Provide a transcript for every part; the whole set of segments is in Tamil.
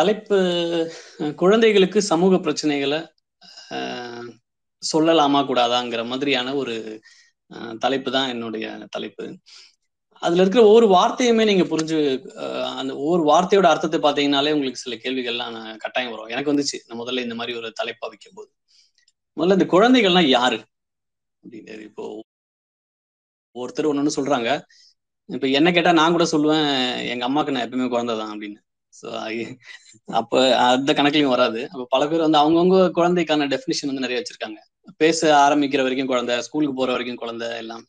தலைப்பு குழந்தைகளுக்கு சமூக பிரச்சனைகளை சொல்லலாமா கூடாதாங்கிற மாதிரியான ஒரு தலைப்பு தான் என்னுடைய தலைப்பு. அதுல இருக்கிற ஒவ்வொரு வார்த்தையுமே நீங்க புரிஞ்சு அந்த ஒவ்வொரு வார்த்தையோட அர்த்தத்தை பாத்தீங்கன்னாலே உங்களுக்கு சில கேள்விகள்லாம் கட்டாயம் வரும். எனக்கு வந்துச்சு நான் முதல்ல இந்த மாதிரி ஒரு தலைப்பா வைக்கும் போது முதல்ல இந்த குழந்தைகள்லாம் யாரு? அப்படின்னு இப்போ ஒருத்தர் ஒன்னு சொல்றாங்க. இப்ப என்ன கேட்டா நான் கூட சொல்லுவேன் எங்க அம்மாக்கு நான் எப்பவுமே குழந்தைதான் அப்படின்னு. ஸோ அப்ப அந்த கணக்குலயும் வராது. அப்ப பல பேர் வந்து அவங்கவுங்க குழந்தைக்கான டெஃபினிஷன் வந்து நிறைய வச்சிருக்காங்க. பேச ஆரம்பிக்கிற வரைக்கும் குழந்தை ஸ்கூலுக்கு போற வரைக்கும் குழந்தை எல்லாம்.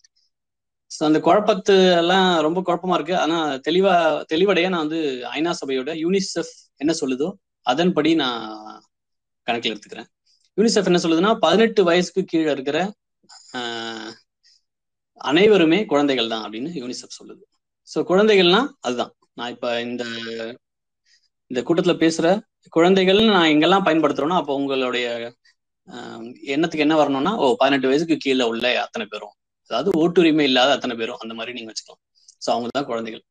ஸோ அந்த குழப்பத்து எல்லாம் ரொம்ப குழப்பமா இருக்கு. ஆனா தெளிவா தெளிவடைய நான் வந்து ஐநா சபையோட யூனிசெஃப் என்ன சொல்லுதோ அதன்படி நான் கணக்கில் எடுத்துக்கிறேன். யூனிசெஃப் என்ன சொல்லுதுன்னா பதினெட்டு வயசுக்கு கீழே இருக்கிற அனைவருமே குழந்தைகள் தான் அப்படின்னு யூனிசெஃப் சொல்லுது. ஸோ குழந்தைகள்னா அதுதான். நான் இப்ப இந்த இந்த கூட்டத்துல பேசுற குழந்தைகள்னு நான் எங்கெல்லாம் பயன்படுத்துறோம்னா அப்போ உங்களுடைய எண்ணத்துக்கு என்ன வரணும்னா ஓ பதினெட்டு வயசுக்கு கீழே உள்ள அத்தனை பேரும். அதாவது ஓட்டுரிமை இல்லாத அத்தனை பேரும் அந்த மாதிரி நீங்க வச்சுக்கலாம். ஸோ அவங்க தான் குழந்தைகள்.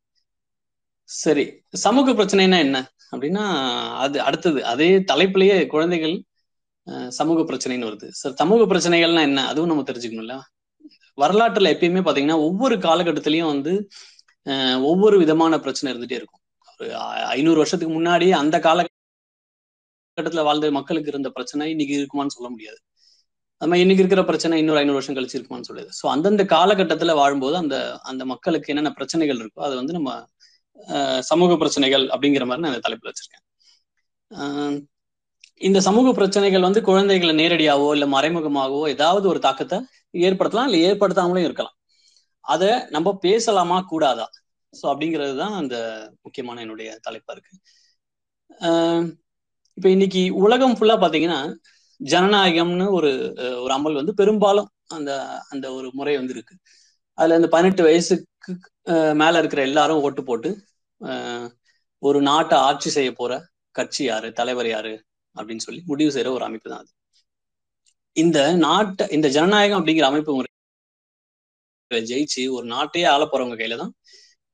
சரி சமூக பிரச்சனைனா என்ன? அப்படின்னா அது அடுத்தது அதே தலைப்புலயே குழந்தைகள் சமூக பிரச்சனைன்னு வருது. சார் சமூக பிரச்சனைகள்னா என்ன? அதுவும் நம்ம தெரிஞ்சுக்கணும்ல வரலாற்றுல எப்பயுமே பாத்தீங்கன்னா ஒவ்வொரு காலகட்டத்திலயும் வந்து ஒவ்வொரு விதமான பிரச்சனை இருந்துட்டே இருக்கும். ஐநூறு வருஷத்துக்கு முன்னாடி அந்த காலகட்டத்துல வாழ்ந்த மக்களுக்கு இருந்த பிரச்சனை இன்னைக்கு இருக்குமான்னு சொல்ல முடியாது. அது மாதிரி இன்னைக்கு இருக்கிற பிரச்சனை இன்னொரு ஐநூறு வருஷம் கழிச்சு இருக்குமான்னு சொல்லுது ஸோ அந்தந்த காலகட்டத்துல வாழும்போது அந்த அந்த மக்களுக்கு என்னென்ன பிரச்சனைகள் இருக்கோ அதை வந்து நம்ம சமூக பிரச்சனைகள் அப்படிங்கிற மாதிரி நான் அந்த தலைப்புல வச்சிருக்கேன். இந்த சமூக பிரச்சனைகள் வந்து குழந்தைகளை நேரடியாவோ இல்ல மறைமுகமாகவோ ஏதாவது ஒரு தாக்கத்தை ஏற்படுத்தலாம் இல்ல ஏற்படுத்தாமலும் இருக்கலாம். அதை நம்ம பேசலாமா கூடாதா? ஸோ அப்படிங்கிறது தான் அந்த முக்கியமான என்னுடைய தலைப்பா இருக்கு. இப்ப இன்னைக்கு உலகம் ஃபுல்லா பாத்தீங்கன்னா ஜனநாயகம்னு ஒரு ஒரு அமல் வந்து பெரும்பாலும் அந்த அந்த ஒரு முறை வந்து இருக்கு. அதுல இந்த பதினெட்டு வயசுக்கு மேல இருக்கிற எல்லாரும் ஓட்டு போட்டு ஒரு நாட்டை ஆட்சி செய்ய போற கட்சி யாரு தலைவர் யாரு அப்படின்னு சொல்லி முடிவு செய்யற ஒரு அமைப்பு தான் அது. இந்த நாட்டை இந்த ஜனநாயகம் அப்படிங்கிற அமைப்பு முறை ஜெயிச்சு ஒரு நாட்டையே ஆள போறவங்க கையில தான்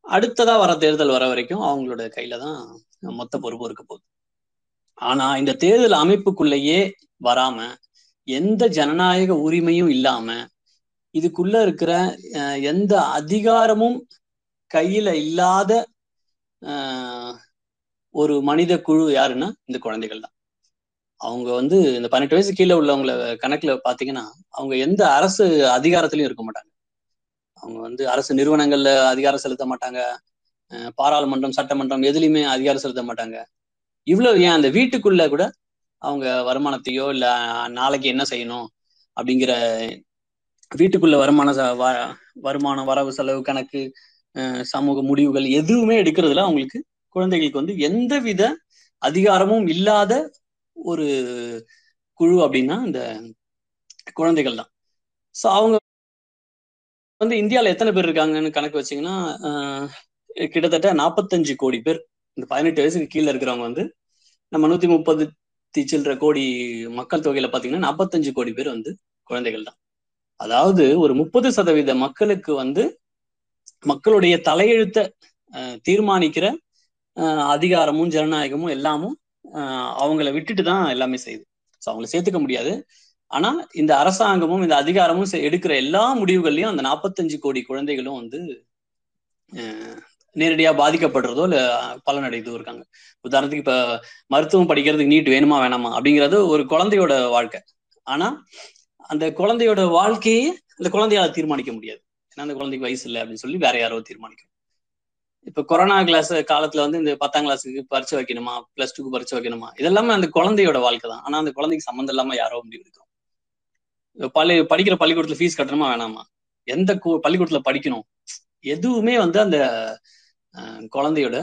அடுத்ததா வர தேர்தல் வர வரைக்கும் அவங்களோட கையில தான் மொத்த பொறுப்பு இருக்க போகுது. ஆனா இந்த தேர்தல் அமைப்புக்குள்ளேயே வராம எந்த ஜனநாயக உரிமையும் இல்லாம இதுக்குள்ள இருக்கிற எந்த அதிகாரமும் கையில இல்லாத ஒரு மனித குழு யாருன்னா இந்த குழந்தைகள் தான். அவங்க வந்து இந்த பன்னெண்டு வயசு கீழே உள்ளவங்கள கணக்குல பாத்தீங்கன்னா அவங்க எந்த அரசு அதிகாரத்திலையும் இருக்க மாட்டாங்க. அவங்க வந்து அரசு நிறுவனங்கள்ல அதிகாரம் செலுத்த மாட்டாங்க. பாராளுமன்றம் சட்டமன்றம் எதுலையுமே அதிகாரம் செலுத்த மாட்டாங்க. இவ்வளவு ஏன் அந்த வீட்டுக்குள்ள கூட அவங்க வருமானத்தையோ இல்ல நாளைக்கு என்ன செய்யணும் அப்படிங்கிற வீட்டுக்குள்ள வருமான வருமானம் வரவு செலவு கணக்கு சமூக முடிவுகள் எதுவுமே எடுக்கிறதுல அவங்களுக்கு குழந்தைகளுக்கு வந்து எந்த வித அதிகாரமும் இல்லாத ஒரு குழு அப்படின்னா இந்த குழந்தைகள் தான். ஸோ அவங்க வந்து இந்தியாவில் எத்தனை பேர் இருக்காங்கன்னு கணக்கு வச்சிங்கன்னா கிட்டத்தட்ட நாற்பத்தஞ்சு கோடி பேர். இந்த பதினெட்டு வயசுக்கு கீழே இருக்கிறவங்க வந்து நம்ம நூத்தி முப்பது சில்லற கோடி மக்கள் தொகையில பாத்தீங்கன்னா நாற்பத்தஞ்சு கோடி பேர் வந்து குழந்தைகள் தான். அதாவது ஒரு முப்பது சதவீத மக்களுக்கு வந்து மக்களுடைய தலையெழுத்த தீர்மானிக்கிற அதிகாரமும் ஜனநாயகமும் எல்லாமும் அவங்கள விட்டுட்டு தான் எல்லாமே செய்யுது. ஸோ அவங்களை சேர்த்துக்க முடியாது. ஆனா இந்த அரசாங்கமும் இந்த அதிகாரமும் எடுக்கிற எல்லா முடிவுகள்லயும் அந்த நாற்பத்தஞ்சு கோடி குழந்தைகளும் வந்து நேரடியா பாதிக்கப்படுறதோ இல்ல பலனடைதோ இருக்காங்க. உதாரணத்துக்கு இப்ப மருத்துவம் படிக்கிறதுக்கு நீட் வேணுமா வேணாமா அப்படிங்கிறது ஒரு குழந்தையோட வாழ்க்கை. ஆனா அந்த குழந்தையோட வாழ்க்கையே அந்த குழந்தையால தீர்மானிக்க முடியாது. ஏன்னா அந்த குழந்தைக்கு வயசு இல்லை அப்படின்னு சொல்லி வேற யாரோ தீர்மானிக்கும் இப்ப கொரோனா கிளாஸ் காலத்துல வந்து இந்த பத்தாம் கிளாஸுக்கு பரிச்சு வைக்கணுமா பிளஸ் டூக்கு பரிச்சு வைக்கணுமா இதெல்லாமே அந்த குழந்தையோட வாழ்க்கை தான். ஆனா அந்த குழந்தைக்கு சம்மந்தம் இல்லாம யாரோ முடிவு எடுக்கும் பள்ளி படிக்கிற பள்ளிக்கூடத்துல ஃபீஸ் கட்டணுமா வேணாமா? எந்த பள்ளிக்கூடத்துல படிக்கணும்? எதுவுமே வந்து அந்த குழந்தையோட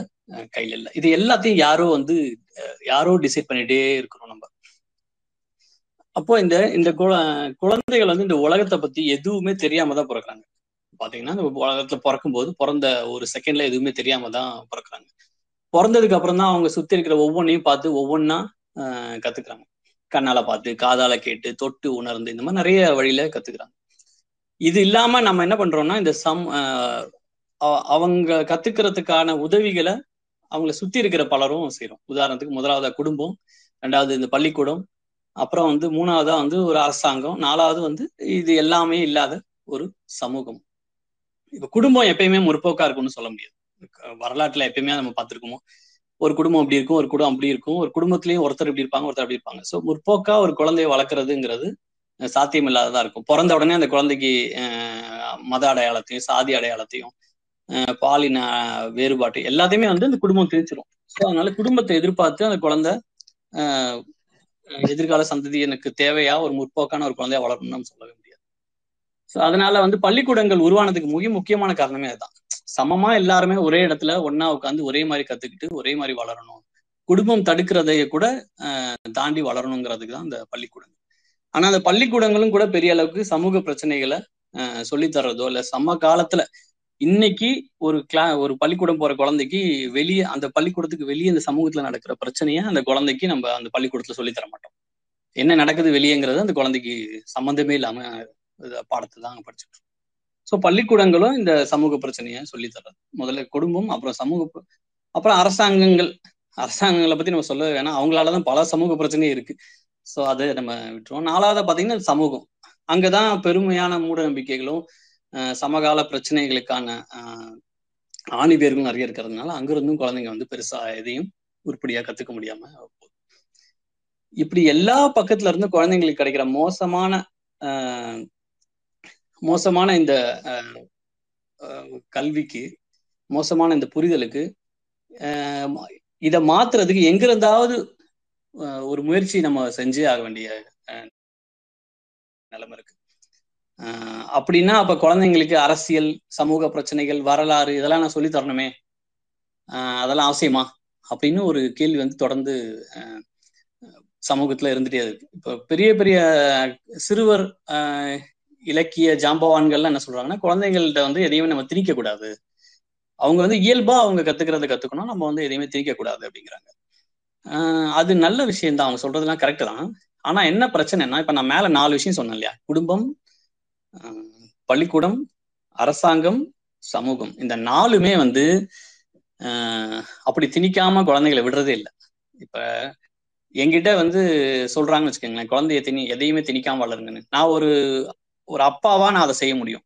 கையில இல்லை. இது எல்லாத்தையும் யாரோ வந்து யாரோ டிசைட் பண்ணிட்டே இருக்கிறோம் நம்ம. அப்போ இந்த இந்த குழந்தைகள் வந்து இந்த உலகத்தை பத்தி எதுவுமே தெரியாம தான் பிறக்கிறாங்க. பாத்தீங்கன்னா இந்த உலகத்துல பிறக்கும் போது பிறந்த ஒரு செகண்ட்ல எதுவுமே தெரியாம தான் பிறக்கிறாங்க. பிறந்ததுக்கு அப்புறம் தான் அவங்க சுத்தி இருக்கிற ஒவ்வொன்றையும் பார்த்து ஒவ்வொன்னா கத்துக்கிறாங்க. கண்ணால பார்த்து காதால கேட்டு தொட்டு உணர்ந்து இந்த மாதிரி நிறைய வழியில கத்துக்கிறாங்க. இது இல்லாம நம்ம என்ன பண்றோம்னா இந்த சம் அவங்க கத்துக்கிறதுக்கான உதவிகளை அவங்கள சுத்தி இருக்கிற பலரும் செய்யறோம். உதாரணத்துக்கு முதலாவது குடும்பம் ரெண்டாவது இந்த பள்ளிக்கூடம் அப்புறம் வந்து மூணாவதா வந்து ஒரு அரசாங்கம் நாலாவது வந்து இது எல்லாமே இல்லாத ஒரு சமூகம். இப்ப குடும்பம் எப்பயுமே முற்போக்கா இருக்கும்னு சொல்ல முடியாது. வரலாற்றுல எப்பயுமே நம்ம பார்த்திருக்கோமோ? ஒரு குடும்பம் அப்படி இருக்கும் ஒரு குடும்பம் அப்படி இருக்கும். ஒரு குடும்பத்திலயும் ஒருத்தர் இப்படி இருப்பாங்க ஒருத்தர் அப்படி இருப்பாங்க. ஸோ முற்போக்கா ஒரு குழந்தைய வளர்க்குறதுங்கிறது சாத்தியம் இல்லாததா இருக்கும். பிறந்த உடனே அந்த குழந்தைக்கு மத அடையாளத்தையும் சாதி அடையாளத்தையும் பாலின வேறுபாட்டு எல்லாத்தையுமே வந்து அந்த குடும்பம் திரிச்சிடும் ஸோ அதனால குடும்பத்தை எதிர்பார்த்து அந்த குழந்தை எதிர்கால சந்ததி எனக்கு தேவையா? ஒரு முற்போக்கான ஒரு குழந்தைய வளரணும்னு நம்ம சொல்லவே ஸோ அதனால வந்து பள்ளிக்கூடங்கள் உருவானதுக்கு மிக முக்கியமான காரணமே அதுதான். சமமா எல்லாருமே ஒரே இடத்துல ஒன்னா உட்காந்து ஒரே மாதிரி கத்துக்கிட்டு ஒரே மாதிரி வளரணும். குடும்பம் தடுக்கிறதைய கூட தாண்டி வளரணுங்கிறதுக்கு தான் இந்த பள்ளிக்கூடங்கள். ஆனா அந்த பள்ளிக்கூடங்களும் கூட பெரிய அளவுக்கு சமூக பிரச்சனைகளை சொல்லித்தர்றதோ இல்ல சம காலத்துல இன்னைக்கு ஒரு கிளா ஒரு பள்ளிக்கூடம் போற குழந்தைக்கு வெளியே அந்த பள்ளிக்கூடத்துக்கு வெளியே இந்த சமூகத்துல நடக்கிற பிரச்சனைய அந்த குழந்தைக்கு நம்ம அந்த பள்ளிக்கூடத்துல சொல்லித்தர தர மாட்டோம். என்ன நடக்குது வெளியேங்கிறது அந்த குழந்தைக்கு சம்மந்தமே இல்லாம பாடத்தை தான் படிச்சுட்டு ஸோ பள்ளிக்கூடங்களும் இந்த சமூக பிரச்சனையை சொல்லி தர்றது. முதல்ல குடும்பம் அப்புறம் சமூக அப்புறம் அரசாங்கங்கள். அரசாங்கங்களை பத்தி நம்ம சொல்ல வேணாம். அவங்களாலதான் பல சமூக பிரச்சனையும் இருக்கு. ஸோ அதை நம்ம விட்டுருவோம். நாலாவது பாத்தீங்கன்னா சமூகம். அங்கதான் பெருமையான மூட நம்பிக்கைகளும் சமகால பிரச்சனைகளுக்கான ஆணி பேர்களும் நிறைய இருக்கிறதுனால அங்கிருந்தும் குழந்தைங்க வந்து பெருசா எதையும் உருப்படியா கத்துக்க முடியாம இப்படி எல்லா பக்கத்துல இருந்து குழந்தைங்களுக்கு கிடைக்கிற மோசமான மோசமான இந்த கல்விக்கு மோசமான இந்த புரிதலுக்கு இதை மாத்துறதுக்கு எங்கிருந்தாவது ஒரு முயற்சி நம்ம செஞ்சே ஆக வேண்டிய நிலைமை இருக்கு. அப்படின்னா அப்ப குழந்தைங்களுக்கு அரசியல் சமூக பிரச்சனைகள் வரலாறு இதெல்லாம் நான் சொல்லி தரணுமே. அதெல்லாம் அவசியமா? அப்படின்னு ஒரு கேள்வி வந்து தொடர்ந்து சமூகத்துல இருந்துட்டே இருக்கு. இப்போ பெரிய பெரிய சிறுவர் இலக்கிய ஜாம்பவான்கள்லாம் என்ன சொல்றாங்கன்னா குழந்தைங்கள்ட்ட வந்து எதையுமே நம்ம திணிக்க கூடாது அவங்க வந்து இயல்பா அவங்க கத்துக்கிறத கத்துக்கணும். நம்ம வந்து எதையுமே திணிக்க கூடாது அப்படிங்கிறாங்க அது நல்ல விஷயம் தான் அவங்க சொல்றதெல்லாம் கரெக்ட் தான். ஆனா என்ன பிரச்சனைனா இப்ப நான் மேல நாலு விஷயம் சொன்னேன் இல்லையா? குடும்பம் பள்ளிக்கூடம் அரசாங்கம் சமூகம். இந்த நாலுமே வந்து அப்படி திணிக்காம குழந்தைகளை விடுறதே இல்லை. இப்ப என்கிட்ட வந்து சொல்றாங்கன்னு வச்சுக்கோங்களேன் குழந்தைய திணி எதையுமே திணிக்காம வளருங்கன்னு. நான் ஒரு ஒரு அப்பாவா நான் அதை செய்ய முடியும்.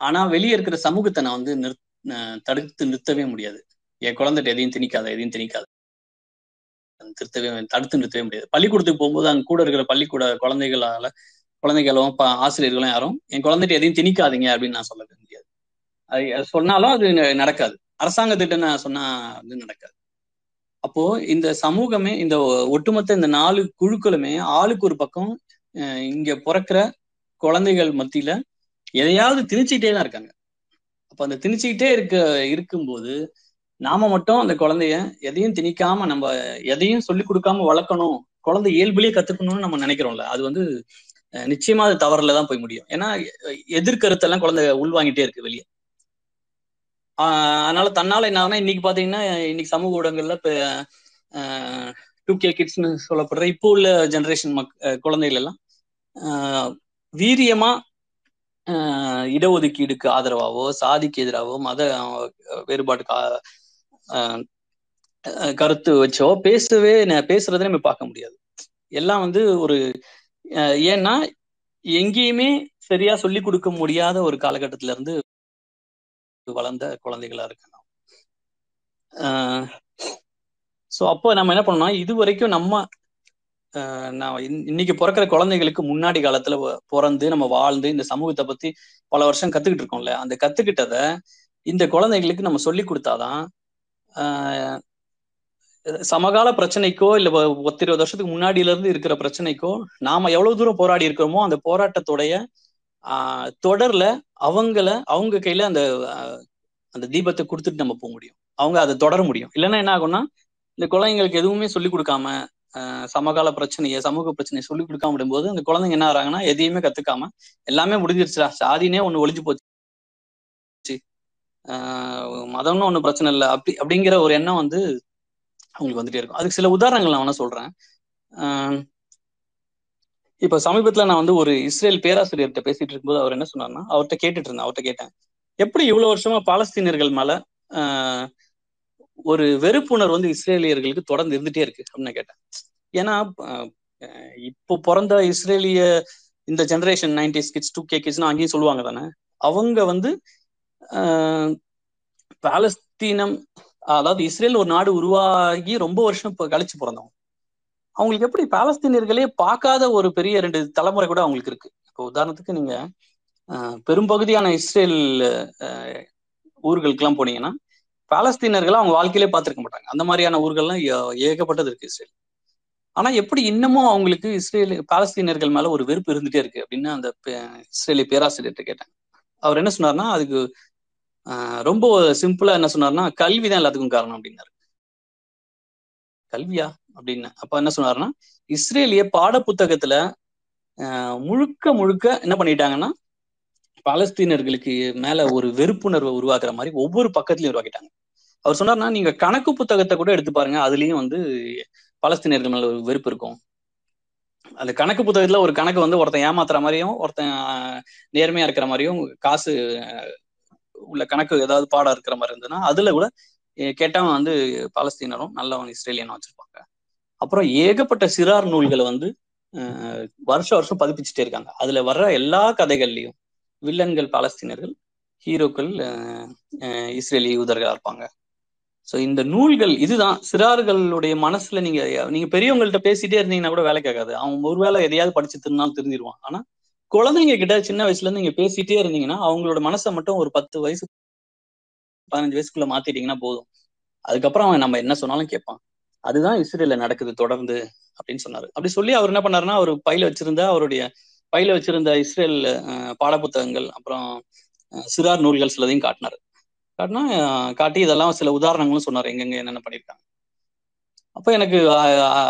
ஆனா வெளியே இருக்கிற சமூகத்தை நான் வந்து நிறு தடுத்து நிறுத்தவே முடியாது. என் குழந்தைகிட்ட எதையும் திணிக்காத எதையும் திணிக்காது. திருத்தவே தடுத்து நிறுத்தவே முடியாது. பள்ளிக்கூடத்துக்கு போகும்போது அங்க கூட இருக்கிற பள்ளிக்கூட குழந்தைகளால குழந்தைகளும் ஆசிரியர்களும் யாரும் என் குழந்தைகிட்ட எதையும் திணிக்காதீங்க அப்படின்னு நான் சொல்லவே முடியாது. அது சொன்னாலும் அது நடக்காது. அரசாங்கத்திட்ட நான் சொன்னா அது நடக்காது. அப்போ இந்த சமூகமே இந்த ஒட்டுமொத்த இந்த நாலு குழுக்களுமே ஆளுக்கு ஒரு பக்கம் இங்க பிறக்கிற குழந்தைகள் மத்தியில எதையாவது திணிச்சுக்கிட்டே தான் இருக்காங்க. அப்ப அந்த திணிச்சுக்கிட்டே இருக்க இருக்கும்போது நாம மட்டும் அந்த குழந்தைய எதையும் திணிக்காம நம்ம எதையும் சொல்லி கொடுக்காம வளர்க்கணும். குழந்தை இயல்புலயே கத்துக்கணும்னு நம்ம நினைக்கிறோம்ல. அது வந்து நிச்சயமா அது தவறுல தான் போய் முடியும். ஏன்னா எதிர்கருத்தெல்லாம் குழந்தை உள்வாங்கிட்டே இருக்கு வெளியே. ஆஹ் அதனால தன்னால என்ன ஆகுனா இன்னைக்கு பாத்தீங்கன்னா இன்னைக்கு சமூக ஊடகங்கள்ல இப்ப டூ கே கிட்ஸ்னு சொல்லப்படுற இப்போ உள்ள ஜெனரேஷன் மக் குழந்தைகள் எல்லாம் வீரியமா இடஒதுக்கீடுக்கு ஆதரவாவோ சாதிக்கு எதிராவோ மத வேறுபாட்டுக்கு கருத்து வச்சோ பேசவே பேசுறதே நம்ம பார்க்க முடியாது. எல்லாம் வந்து ஒரு ஏன்னா எங்கேயுமே சரியா சொல்லி கொடுக்க முடியாத ஒரு காலகட்டத்தில இருந்து வளர்ந்த குழந்தைகளா இருக்காங்க ஸோ அப்போ நம்ம என்ன பண்ணோம்னா இது வரைக்கும் நம்ம நான் இன்னைக்கு பிறக்கிற குழந்தைகளுக்கு முன்னாடி காலத்துல பிறந்து நம்ம வாழ்ந்து இந்த சமூகத்தை பத்தி பல வருஷம் கத்துக்கிட்டு இருக்கோம்ல. அந்த கத்துக்கிட்டத இந்த குழந்தைகளுக்கு நம்ம சொல்லி கொடுத்தாதான் சமகால பிரச்சனைக்கோ இல்ல பத்து இருபது வருஷத்துக்கு முன்னாடியில இருந்து இருக்கிற பிரச்சனைக்கோ நாம எவ்வளவு தூரம் போராடி இருக்கிறோமோ அந்த போராட்டத்துடைய ஆஹ் தொடர்ல அவங்கள அவங்க கையில அந்த அந்த தீபத்தை கொடுத்துட்டு நம்ம போக முடியும். அவங்க அதை தொடர முடியும். இல்லைன்னா என்ன ஆகும்னா இந்த குழந்தைங்களுக்கு எதுவுமே சொல்லி கொடுக்காம சமகால பிரச்சனையை சமூக பிரச்சனையை சொல்லி கொடுக்காம விடும்போது அந்த குழந்தைங்க என்ன ஆறாங்கன்னா எதையுமே கத்துக்காம எல்லாமே முடிஞ்சிருச்சுடா. சாதினே ஒண்ணு ஒழிஞ்சு போச்சு. ஆஹ் மதம்னு ஒண்ணு பிரச்சனை இல்லை. அப்படி அப்படிங்கிற ஒரு எண்ணம் வந்து அவங்களுக்கு வந்துட்டே இருக்கும். அதுக்கு சில உதாரணங்கள் நான் வேணா சொல்றேன். ஆஹ் இப்ப சமீபத்துல நான் வந்து ஒரு இஸ்ரேல் பேராசிரியர்கிட்ட பேசிட்டு இருக்கும்போது அவர் என்ன சொன்னார்னா அவர்கிட்ட கேட்டுட்டு இருந்தேன் அவர்கிட்ட கேட்டேன். எப்படி இவ்வளவு வருஷமா பாலஸ்தீனியர்கள் மேல ஆஹ் ஒரு வெறுப்புணர்வு வந்து இஸ்ரேலியர்களுக்கு தொடர்ந்து இருந்துட்டே இருக்கு அப்படின்னு கேட்டேன். ஏன்னா இப்போ பிறந்த இஸ்ரேலிய இந்த generation nineties kids two K கிட்ஸ்னு அங்கேயும் சொல்லுவாங்க தானே? அவங்க வந்து ஆஹ், பாலஸ்தீனம் அதாவது இஸ்ரேல் ஒரு நாடு உருவாகி ரொம்ப வருஷம் இப்போ கழிச்சு பிறந்தவங்க. அவங்களுக்கு எப்படி பாலஸ்தீனியர்களே பார்க்காத ஒரு பெரிய ரெண்டு தலைமுறை கூட அவங்களுக்கு இருக்கு. இப்போ உதாரணத்துக்கு நீங்க பெரும்பகுதியான இஸ்ரேல் ஆஹ், ஊர்களுக்கெல்லாம் போனீங்கன்னா பாலஸ்தீனர்களை அவங்க வாழ்க்கையிலே பார்த்துருக்க மாட்டாங்க. அந்த மாதிரியான ஊர்கள்லாம் ஏகப்பட்டது இருக்கு இஸ்ரேல். ஆனா எப்படி இன்னமும் அவங்களுக்கு இஸ்ரேல் பாலஸ்தீனர்கள் மேல ஒரு வெறுப்பு இருந்துட்டே இருக்கு அப்படின்னு அந்த பே- இஸ்ரேலிய பேராசிரியர்கிட்ட கேட்டேன் அவர் என்ன சொன்னார்னா அதுக்கு ரொம்ப சிம்பிளா என்ன சொன்னார்னா கல்வி தான் எல்லாத்துக்கும் காரணம் அப்படின்னாரு. கல்வியா? அப்படின்னு. அப்ப என்ன சொன்னாருன்னா இஸ்ரேலிய பாட புத்தகத்துல ஆஹ், முழுக்க முழுக்க என்ன பண்ணிட்டாங்கன்னா பாலஸ்தீனர்களுக்கு மேல ஒரு வெறுப்புணர்வை உருவாக்குற மாதிரி ஒவ்வொரு பக்கத்துலயும் உருவாக்கிட்டாங்க. அவர் சொன்னார்னா நீங்க கணக்கு புத்தகத்தை கூட எடுத்து பாருங்க அதுலயும் வந்து பாலஸ்தீனர்கள் மேல ஒரு வெறுப்பு இருக்கும். அந்த கணக்கு புத்தகத்துல ஒரு கணக்கு வந்து ஒருத்தன் ஏமாத்துற மாதிரியும் ஒருத்தன் நேர்மையா இருக்கிற மாதிரியும் காசு உள்ள கணக்கு ஏதாவது பாடம் இருக்கிற மாதிரி இருந்ததுன்னா அதுல கூட கேட்டவன் வந்து பாலஸ்தீனரும் நல்லவன் இஸ்ரேலியனும் வச்சிருப்பாங்க. அப்புறம் ஏகப்பட்ட சிறார் நூல்களை வந்து வருஷம் வருஷம் பதிப்பிச்சுட்டே இருக்காங்க. அதுல வர்ற எல்லா கதைகள்லயும் வில்லன்கள் பாலஸ்தீனர்கள் ஹீரோக்கள் இஸ்ரேலி யூதர்களா இருப்பாங்க. சோ இந்த நூல்கள் இதுதான். சிறார்களுடைய மனசுல நீங்க நீங்க பெரியவங்கள்ட்ட பேசிட்டே இருந்தீங்கன்னா கூட வேலை கேட்காது. அவன் ஒருவேளை எதையாவது படிச்சு திருநாள் தெரிஞ்சிருவான் ஆனா குழந்தைங்க கிட்ட சின்ன வயசுல இருந்து நீங்க பேசிட்டே இருந்தீங்கன்னா அவங்களோட மனசை மட்டும் ஒரு பத்து வயசு பதினஞ்சு வயசுக்குள்ள மாத்திட்டீங்கன்னா போதும். அதுக்கப்புறம் அவன் நம்ம என்ன சொன்னாலும் கேட்பான். அதுதான் இஸ்ரேல நடக்குது தொடர்ந்து அப்படின்னு சொன்னாரு. அப்படி சொல்லி அவர் என்ன பண்ணாருன்னா அவர் பையில வச்சிருந்த அவருடைய பையில வச்சிருந்த இஸ்ரேல் பாடப்புத்தகங்கள் அப்புறம் சிறார் நூல்கள் சிலதையும் காட்டினார். காட்டினா காட்டி இதெல்லாம் சில உதாரணங்களும் சொன்னார். எங்கெங்க என்னென்ன பண்ணியிருக்காங்க அப்போ எனக்கு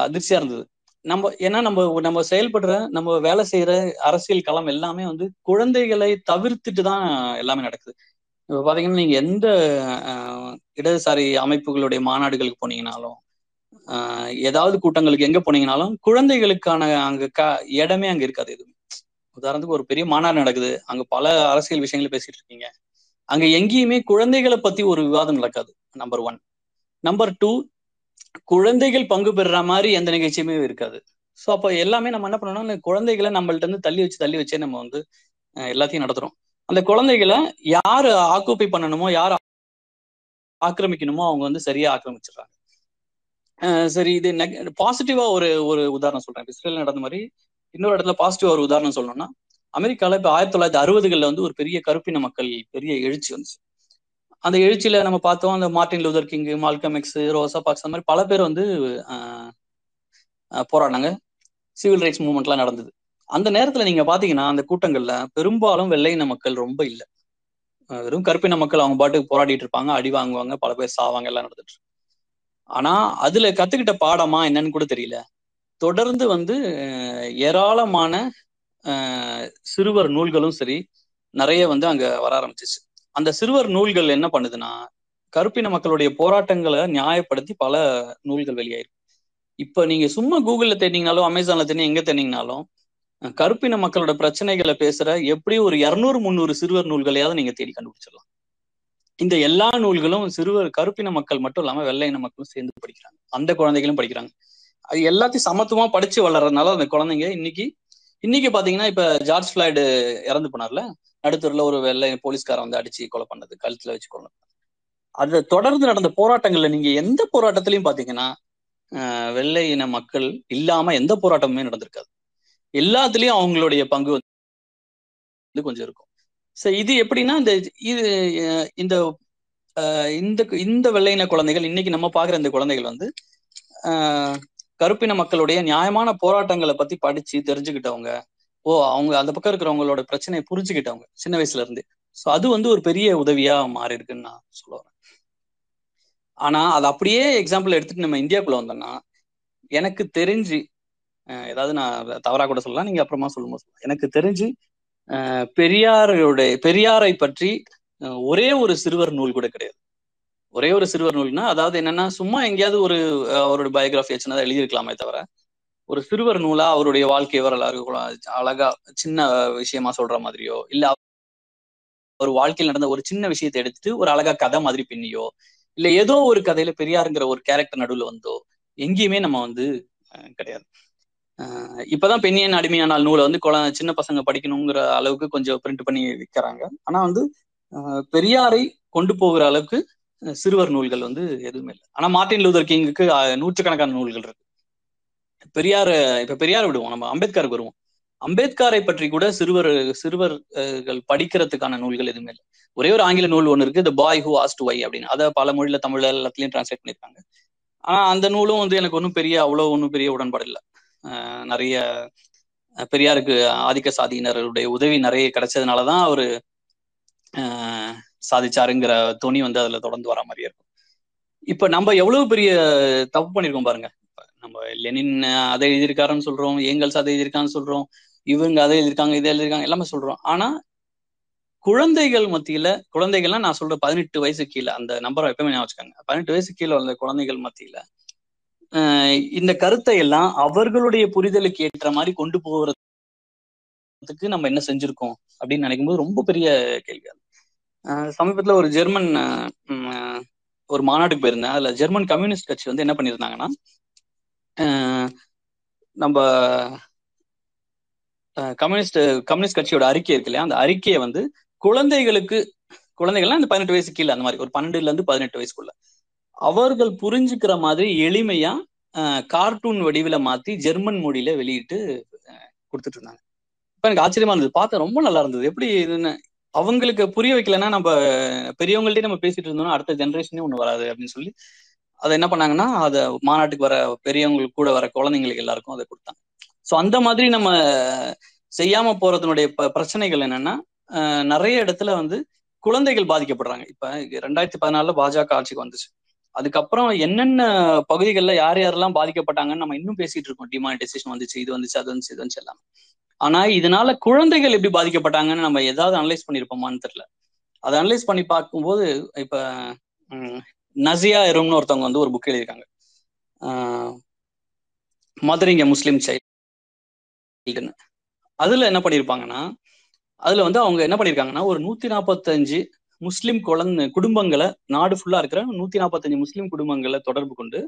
அதிர்ச்சியா இருந்தது. நம்ம ஏன்னா நம்ம நம்ம செயல்படுற நம்ம வேலை செய்யற அரசியல் களம் எல்லாமே வந்து குழந்தைகளை தவிர்த்துட்டு தான் எல்லாமே நடக்குது. இப்ப பாத்தீங்கன்னா நீங்க எந்த இடதுசாரி அமைப்புகளுடைய மாநாடுகளுக்கு போனீங்கனாலும் ஏதாவது கூட்டங்களுக்கு எங்க போனீங்கனாலும் குழந்தைகளுக்கான அங்க க இடமே அங்க இருக்காது எதுவும். உதாரணத்துக்கு ஒரு பெரிய மாநாடு நடக்குது. அங்க பல அரசியல் விஷயங்களை பேசிட்டு இருக்கீங்க. அங்க எங்கேயுமே குழந்தைகளை பத்தி ஒரு விவாதம் நடக்காது நம்பர் ஒன் நம்பர் டூ குழந்தைகள் பங்கு பெறுற மாதிரி எந்த நிகழ்ச்சியுமே இருக்காது. ஸோ அப்போ எல்லாமே நம்ம என்ன பண்ணணும்னா குழந்தைகளை நம்மள்ட்ட இருந்து தள்ளி வச்சு தள்ளி வச்சே நம்ம வந்து எல்லாத்தையும் நடத்துறோம். அந்த குழந்தைகளை யாரு ஆக்குப்பை பண்ணணுமோ யார் ஆக்கிரமிக்கணுமோ அவங்க வந்து சரியா ஆக்கிரமிச்சிடுறாங்க. அஹ் சரி இது பாசிட்டிவா ஒரு ஒரு உதாரணம் சொல்றேன். இஸ்ரேல் நடந்த மாதிரி இன்னொரு இடத்துல பாசிட்டிவா ஒரு உதாரணம் சொல்லணும்னா அமெரிக்கால இப்ப ஆயிரத்தி தொள்ளாயிரத்தி அறுபதுகள்ல வந்து ஒரு பெரிய கருப்பின மக்கள் பெரிய எழுச்சி வந்துச்சு. அந்த எழுச்சியில நம்ம பார்த்தோம் அந்த Martin Luther King Malcolm X Rosa Parks அந்த மாதிரி பல பேர் வந்து போராடினாங்க. சிவில் ரைட்ஸ் மூவ்மெண்ட்லாம் நடந்தது. அந்த நேரத்துல நீங்க பாத்தீங்கன்னா அந்த கூட்டங்கள்ல பெரும்பாலும் வெள்ளையின மக்கள் ரொம்ப இல்லை. வெறும் கருப்பின மக்கள் அவங்க பாட்டுக்கு போராடிட்டு இருப்பாங்க அடி வாங்குவாங்க பல பேர் சாவாங்க எல்லாம் நடந்துட்டு இருக்கு. ஆனா அதுல கத்துக்கிட்ட பாடமா என்னன்னு கூட தெரியல. தொடர்ந்து வந்து ஏராளமான சிறுவர் நூல்களும் சரி நிறைய வந்து அங்க வர ஆரம்பிச்சிச்சு. அந்த சிறுவர் நூல்கள் என்ன பண்ணுதுன்னா கருப்பின மக்களுடைய போராட்டங்களை நியாயப்படுத்தி பல நூல்கள் வெளியாயிருக்கு. இப்ப நீங்க சும்மா கூகுள்ல தேடிங்கனாலும் அமேசான்ல தேடி எங்க தேடிங்கனாலும் கருப்பின மக்களோட பிரச்சனைகளை பேசுற எப்படி ஒரு இருநூறு முந்நூறு சிறுவர் நூல்களையாவது நீங்க தேடி கண்டுபிடிச்சிடலாம். இந்த எல்லா நூல்களும் சிறுவர் கருப்பின மக்கள் மட்டும் இல்லாம வெள்ளையின மக்களும் சேர்ந்து படிக்கிறாங்க. அந்த குழந்தைகளும் படிக்கிறாங்க. அது எல்லாத்தையும் சமத்துவமா படிச்சு வளர்றதுனால அந்த குழந்தைங்க இன்னைக்கு இன்னைக்கு பாத்தீங்கன்னா இப்ப ஜார்ஜ் ஃபிளாய்டு இறந்து போனார்ல. நடுத்தூர்ல ஒரு வெள்ளை போலீஸ்காரன் வந்து அடிச்சு கொலை பண்ணது கழுத்துல வச்சு கொலை அதை அது தொடர்ந்து நடந்த போராட்டங்கள்ல நீங்க எந்த போராட்டத்திலையும் பாத்தீங்கன்னா வெள்ளை இன மக்கள் இல்லாம எந்த போராட்டமுமே நடந்திருக்காது. எல்லாத்துலயும் அவங்களுடைய பங்கு வந்து கொஞ்சம் இருக்கும். சோ இது எப்படின்னா இந்த இது இந்த இந்த இந்த வெள்ளையின குழந்தைகள் இன்னைக்கு நம்ம பாக்குற இந்த குழந்தைகள் வந்து ஆஹ் கருப்பின மக்களுடைய நியாயமான போராட்டங்களை பத்தி படிச்சு தெரிஞ்சுக்கிட்டவங்க ஓ அவங்க அந்த பக்கம் இருக்கிறவங்களோட பிரச்சனையை புரிஞ்சுக்கிட்டவங்க சின்ன வயசுல இருந்து. சோ அது வந்து ஒரு பெரிய உதவியா மாறி இருக்குன்னு நான் சொல்ல வரேன். ஆனா அது அப்படியே எக்ஸாம்பிள் எடுத்துட்டு நம்ம இந்தியாக்குள்ள வந்தோம்னா எனக்கு தெரிஞ்சு ஏதாவது நான் தவறா கூட சொல்லலாம் நீங்க அப்புறமா சொல்லும்போது சொல்லலாம். எனக்கு தெரிஞ்சு அஹ் பெரியாருடைய பெரியாரை பற்றி ஒரே ஒரு சிறுவர் நூல் கூட கிடையாது. ஒரே ஒரு சிறுவர் நூல்னா அதாவது என்னன்னா சும்மா எங்கேயாவது ஒரு அவருடைய பயோகிராஃபி சின்னதா எழுதியிருக்கலாமே தவிர ஒரு சிறுவர் நூலா அவருடைய வாழ்க்கை வரலாறு அழகா சின்ன விஷயமா சொல்ற மாதிரியோ இல்ல ஒரு வாழ்க்கையில் நடந்த ஒரு சின்ன விஷயத்தை எடுத்துட்டு ஒரு அழகா கதை மாதிரி பின்னியோ இல்ல ஏதோ ஒரு கதையில பெரியாருங்கிற ஒரு கேரக்டர் நடுவுல வந்தோ எங்கேயுமே நம்ம வந்து கிடையாது. இப்பதான் பெண்ணியன் அடிமையானால் நூலை வந்து குழ சின்ன பசங்க படிக்கணுங்கிற அளவுக்கு கொஞ்சம் பிரிண்ட் பண்ணி விற்கிறாங்க ஆனா வந்து பெரியாரை கொண்டு போகிற அளவுக்கு சிறுவர் நூல்கள் வந்து எதுவுமே இல்லை. ஆனா மார்ட்டின் லூதர் கிங்குக்கு நூற்றுக்கணக்கான நூல்கள் இருக்கு. பெரியார் இப்ப பெரியார் விடுவோம். நம்ம அம்பேத்கருக்கு வருவோம். அம்பேத்கரை பற்றி கூட சிறுவர் சிறுவர்கள் படிக்கிறதுக்கான நூல்கள் எதுவுமே இல்லை. ஒரே ஒரு ஆங்கில நூல் ஒன்று இருக்கு த பாய் ஹூ ஆஸ்ட் வை அப்படின்னு. அதை பல மொழியில தமிழ்ல எல்லாத்துலயும் டிரான்ஸ்லேட் பண்ணியிருக்காங்க ஆனா அந்த நூலும் வந்து எனக்கு ஒன்றும் பெரிய அவ்வளோ ஒன்றும் பெரிய உடன்பாடு இல்லை. நிறைய பெரியாருக்கு ஆதிக்க சாதியினருடைய உதவி நிறைய கிடைச்சதுனாலதான் அவரு சாதிச்சாருங்கிற துணி வந்து அதுல தொடர்ந்து வர மாதிரியே இருக்கும். இப்ப நம்ம எவ்வளவு பெரிய தப்பு பண்ணிருக்கோம் பாருங்க. நம்ம லெனின் அதை எழுதியிருக்காருன்னு சொல்றோம் ஏங்கல்ஸ் அதை எழுதியிருக்கான்னு சொல்றோம் இவங்க அதை எழுதியிருக்காங்க இதை எழுதியிருக்காங்க எல்லாமே சொல்றோம். ஆனா குழந்தைகள் மத்தியில குழந்தைகள்லாம் நான் சொல்ற பதினெட்டு வயசு கீழே அந்த நம்பரை எப்பவுமே நான் வச்சுக்கோங்க. பதினெட்டு வயசு கீழே உள்ள குழந்தைகள் மத்தியில இந்த கருத்தை எல்லாம் அவர்களுடைய புரிதலுக்கு ஏற்ற மாதிரி கொண்டு போகிறதுக்கு நம்ம என்ன செஞ்சிருக்கோம் அப்படின்னு நினைக்கும் போது ரொம்ப பெரிய கேள்வி அது. சமீபத்துல ஒரு ஜெர்மன் ஒரு மாநாட்டுக்கு போயிருந்தேன். அதுல ஜெர்மன் கம்யூனிஸ்ட் கட்சி வந்து என்ன பண்ணியிருந்தாங்கன்னா நம்ம கம்யூனிஸ்ட் கம்யூனிஸ்ட் கட்சியோட அறிக்கை இருக்கு இல்லையா? அந்த அறிக்கையை வந்து குழந்தைகளுக்கு குழந்தைகள்லாம் இந்த பதினெட்டு வயசு கீழே அந்த மாதிரி ஒரு பன்னெண்டுல இருந்து பதினெட்டு வயசுக்குள்ள. அவர்கள் புரிஞ்சுக்கிற மாதிரி எளிமையா கார்ட்டூன் வடிவில மாத்தி ஜெர்மன் மொழியில வெளியிட்டு கொடுத்துட்டு இருந்தாங்க. இப்ப எனக்கு ஆச்சரியமா இருந்தது. பார்த்தா ரொம்ப நல்லா இருந்தது. எப்படி இதுன்னு அவங்களுக்கு புரிய வைக்கலன்னா நம்ம பெரியவங்கள்ட்டே நம்ம பேசிட்டு இருந்தோம்னா அடுத்த ஜென்ரேஷனே ஒன்று வராது அப்படின்னு சொல்லி அதை என்ன பண்ணாங்கன்னா அதை மாநாட்டுக்கு வர பெரியவங்களுக்கு கூட வர குழந்தைங்களுக்கு எல்லாருக்கும் அதை கொடுத்தாங்க. ஸோ அந்த மாதிரி நம்ம செய்யாம போறதுனுடைய ப- பிரச்சனைகள் என்னன்னா நிறைய இடத்துல வந்து குழந்தைகள் பாதிக்கப்படுறாங்க. இப்ப ரெண்டாயிரத்தி பதினாலுல பாஜக ஆட்சிக்கு வந்துச்சு. அதுக்கப்புறம் என்னென்ன பகுதிகளில் யார் யாரெல்லாம் பாதிக்கப்பட்டாங்கன்னு நம்ம இன்னும் பேசிட்டு இருக்கோம். டிமானிட்டைசேஷன் வந்துச்சு இது வந்துச்சு அது வந்துச்சு இது வந்துச்சு எல்லாம். ஆனா இதனால குழந்தைகள் எப்படி பாதிக்கப்பட்டாங்கன்னு நம்ம ஏதாவது அனலைஸ் பண்ணியிருப்போமான்னு தெரியல. அதை அனலைஸ் பண்ணி பார்க்கும்போது இப்ப நசியா எரும்னு ஒருத்தவங்க வந்து ஒரு புக் எழுதியிருக்காங்க. மதுரைங்க முஸ்லீம் சைல்டுன்னு அதுல என்ன பண்ணியிருப்பாங்கன்னா அதுல வந்து அவங்க என்ன பண்ணியிருக்காங்கன்னா ஒரு நூத்தி நாற்பத்தஞ்சு முஸ்லிம் குழந்தை குடும்பங்களை நாடு ஃபுல்லா இருக்கிற நூத்தி நாற்பத்தஞ்சு முஸ்லிம் குடும்பங்களை தொடர்பு கொண்டு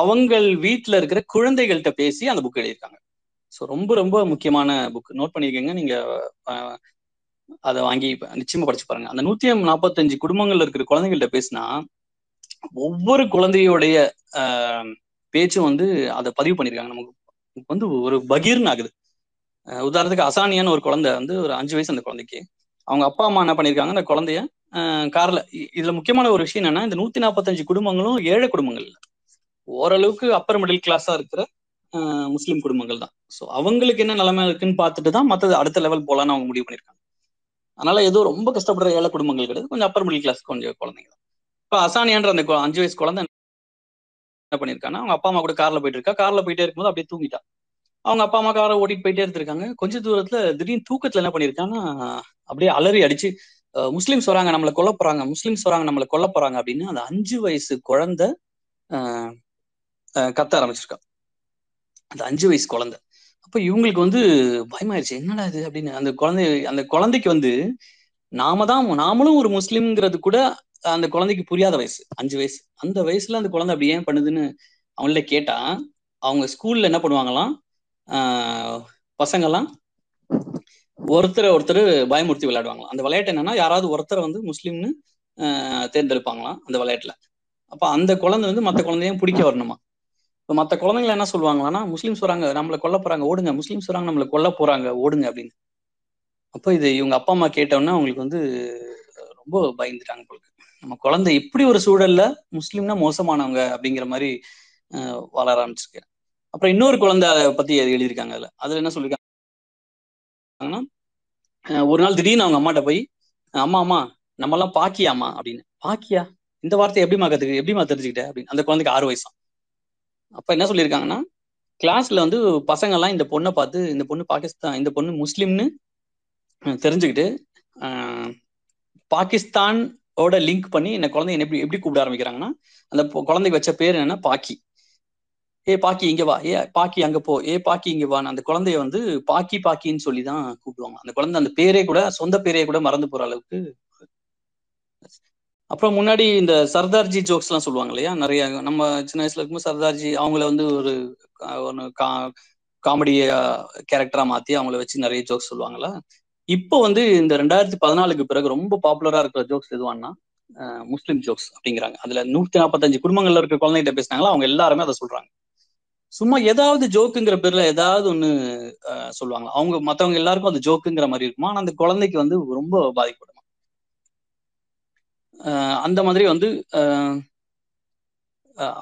அவங்கள் வீட்டில் இருக்கிற குழந்தைகள்கிட்ட பேசி அந்த புக் எழுதியிருக்காங்க. ஸோ ரொம்ப ரொம்ப முக்கியமான புக் நோட் பண்ணியிருக்கீங்க நீங்க அதை வாங்கி நிச்சயமா படிச்சு பாருங்க. அந்த நூத்தி நாற்பத்தஞ்சு குடும்பங்கள்ல இருக்கிற குழந்தைகள்கிட்ட பேசினா ஒவ்வொரு குழந்தையோடைய பேச்சும் வந்து அதை பதிவு பண்ணியிருக்காங்க நமக்கு வந்து ஒரு பகீர்னு ஆகுது. உதாரணத்துக்கு அசானியான்னு ஒரு குழந்தை வந்து ஒரு அஞ்சு வயசு அந்த குழந்தைக்கு. அவங்க அப்பா அம்மா என்ன பண்ணியிருக்காங்க அந்த குழந்தைய கார்ல இதுல முக்கியமான ஒரு விஷயம் என்னன்னா இந்த நூத்தி நாற்பத்தஞ்சு குடும்பங்களும் ஏழை குடும்பங்கள் இல்ல. ஓரளவுக்கு அப்பர் மிடில் கிளாஸா இருக்கிற முஸ்லீம் குடும்பங்கள் தான். ஸோ அவங்களுக்கு என்ன நிலைமை இருக்குன்னு பார்த்துட்டு தான் மற்றது அடுத்த லெவல் போலான்னு அவங்க முடிவு பண்ணியிருக்காங்க அதனால ஏதோ ரொம்ப கஷ்டப்படுற ஏழை குடும்பங்கள் கிடையாது. கொஞ்சம் அப்பர் மிடில் கிளாஸ் கொஞ்சம் குழந்தைங்க தான். இப்போ அசானியான்ற அந்த அஞ்சு வயசு குழந்தை என்ன பண்ணியிருக்காங்கன்னா அவங்க அப்பா அம்மா கூட கார்ல போயிட்டு இருக்கா. கார்ல போயிட்டே இருக்கும்போது அப்படியே தூங்கிட்டா. அவங்க அப்பா அம்மா காரை ஓட்டிட்டு போயிட்டே இருந்திருக்காங்க. கொஞ்ச தூரத்துல திடீர்னு தூக்கத்துல என்ன பண்ணிருக்காங்கன்னா அப்படியே அலறி அடிச்சு அஹ் முஸ்லிம்ஸ் வராங்க நம்மளை கொல்ல போறாங்க முஸ்லிம்ஸ் வராங்க நம்மளை கொல்ல போறாங்க அப்படின்னு அந்த அஞ்சு வயசு குழந்தை அஹ், கத்த ஆரம்பிச்சிருக்கா. அந்த அஞ்சு வயசு குழந்தை. அப்ப இவங்களுக்கு வந்து பயமாயிருச்சு. என்னடா இது அப்படின்னு அந்த குழந்தை அந்த குழந்தைக்கு வந்து நாம தான் நாமளும் ஒரு முஸ்லிம்ங்கிறது கூட அந்த குழந்தைக்கு புரியாத வயசு அஞ்சு வயசு. அந்த வயசுல அந்த குழந்தை அப்படி ஏன் பண்ணுதுன்னு அவங்கள கேட்டா அவங்க ஸ்கூல்ல என்ன பண்ணுவாங்களாம்? பசங்கள்லாம் பசங்கெல்லாம் ஒருத்தர் ஒருத்தர் பயமுறுத்தி விளையாடுவாங்களாம். அந்த விளையாட்டு என்னன்னா யாராவது ஒருத்தரை வந்து முஸ்லீம்னு தேர்ந்தெடுப்பாங்களாம் அந்த விளையாட்டுல. அப்ப அந்த குழந்தை வந்து மற்ற குழந்தையும் பிடிக்க வரணுமா? இப்போ மற்ற குழந்தைங்கள என்ன சொல்லுவாங்களான்னா முஸ்லீம்ஸ் வராங்க நம்மளை கொல்ல போறாங்க ஓடுங்க. முஸ்லீம்ஸ் வராங்க நம்மளை கொல்ல போறாங்க ஓடுங்க அப்படின்னு. அப்போ இது இவங்க அப்பா அம்மா கேட்டோன்னா அவங்களுக்கு வந்து ரொம்ப பயந்துட்டாங்க போல நம்ம குழந்தை இப்படி ஒரு சூழல்ல முஸ்லீம்னா மோசமானவங்க அப்படிங்கிற மாதிரி வளர ஆரம்பிச்சிருக்கேன் அப்புறம் இன்னொரு குழந்தை பத்தி எழுதியிருக்காங்க அதுல. அதுல என்ன சொல்லியிருக்காங்கன்னா ஒரு நாள் திடீர்னு அவங்க அம்மாட்ட போய் அம்மா அம்மா நம்ம எல்லாம் பாக்கியாமா அப்படின்னு. பாக்கியா? இந்த வார்த்தை எப்படிமா கத்துக்கு எப்படிமா தெரிஞ்சுக்கிட்ட? அப்படின்னு. அந்த குழந்தைக்கு ஆறு வயசாம் அப்ப என்ன சொல்லியிருக்காங்கன்னா கிளாஸ்ல வந்து பசங்க எல்லாம் இந்த பொண்ணை பார்த்து இந்த பொண்ணு பாகிஸ்தான் இந்த பொண்ணு முஸ்லிம்னு தெரிஞ்சுக்கிட்டு பாகிஸ்தானோட லிங்க் பண்ணி இந்த குழந்தைய என்ன எப்படி எப்படி கூப்பிட ஆரம்பிக்கிறாங்கன்னா அந்த குழந்தைக்கு வச்ச பேர் என்னன்னா பாக்கி. ஏ பாக்கி இங்க வா. ஏ பாக்கி அங்க போ. ஏ பாக்கி இங்க வான்னு அந்த குழந்தைய வந்து பாக்கி பாக்கின்னு சொல்லி தான் கூப்பிடுவாங்க. அந்த குழந்தை அந்த பேரே கூட சொந்த பேரே கூட மறந்து போற அளவுக்கு. அப்புறம் முன்னாடி இந்த சர்தார்ஜி ஜோக்ஸ் எல்லாம் சொல்லுவாங்க இல்லையா? நிறைய நம்ம சின்ன வயசுல இருக்கும்போது சர்தார்ஜி அவங்கள வந்து ஒரு கா காமெடி கேரக்டரா மாத்தி அவங்கள வச்சு நிறைய ஜோக்ஸ் சொல்லுவாங்கல்ல? இப்போ வந்து இந்த ரெண்டாயிரத்தி பதினாலுக்கு பிறகு ரொம்ப பாப்புலரா இருக்கிற ஜோக்ஸ் எதுவான்னா முஸ்லிம் ஜோக்ஸ் அப்படிங்கிறாங்க. அதுல நூத்தி நாற்பத்தஞ்சு குடும்பங்கள்ல இருக்க குழந்தைகிட்ட பேசினாங்களா? அவங்க எல்லாருமே அதை சொல்றாங்க. சும்மா ஏதாவது ஜோக்குங்கிற பேர்ல ஏதாவது ஒண்ணு சொல்லுவாங்க அவங்க மத்தவங்க எல்லாருக்கும் அது ஜோக்குங்கிற மாதிரி இருக்குமா? ஆனா அந்த குழந்தைக்கு வந்து ரொம்ப பாதிக்கப்படும். அந்த மாதிரி வந்து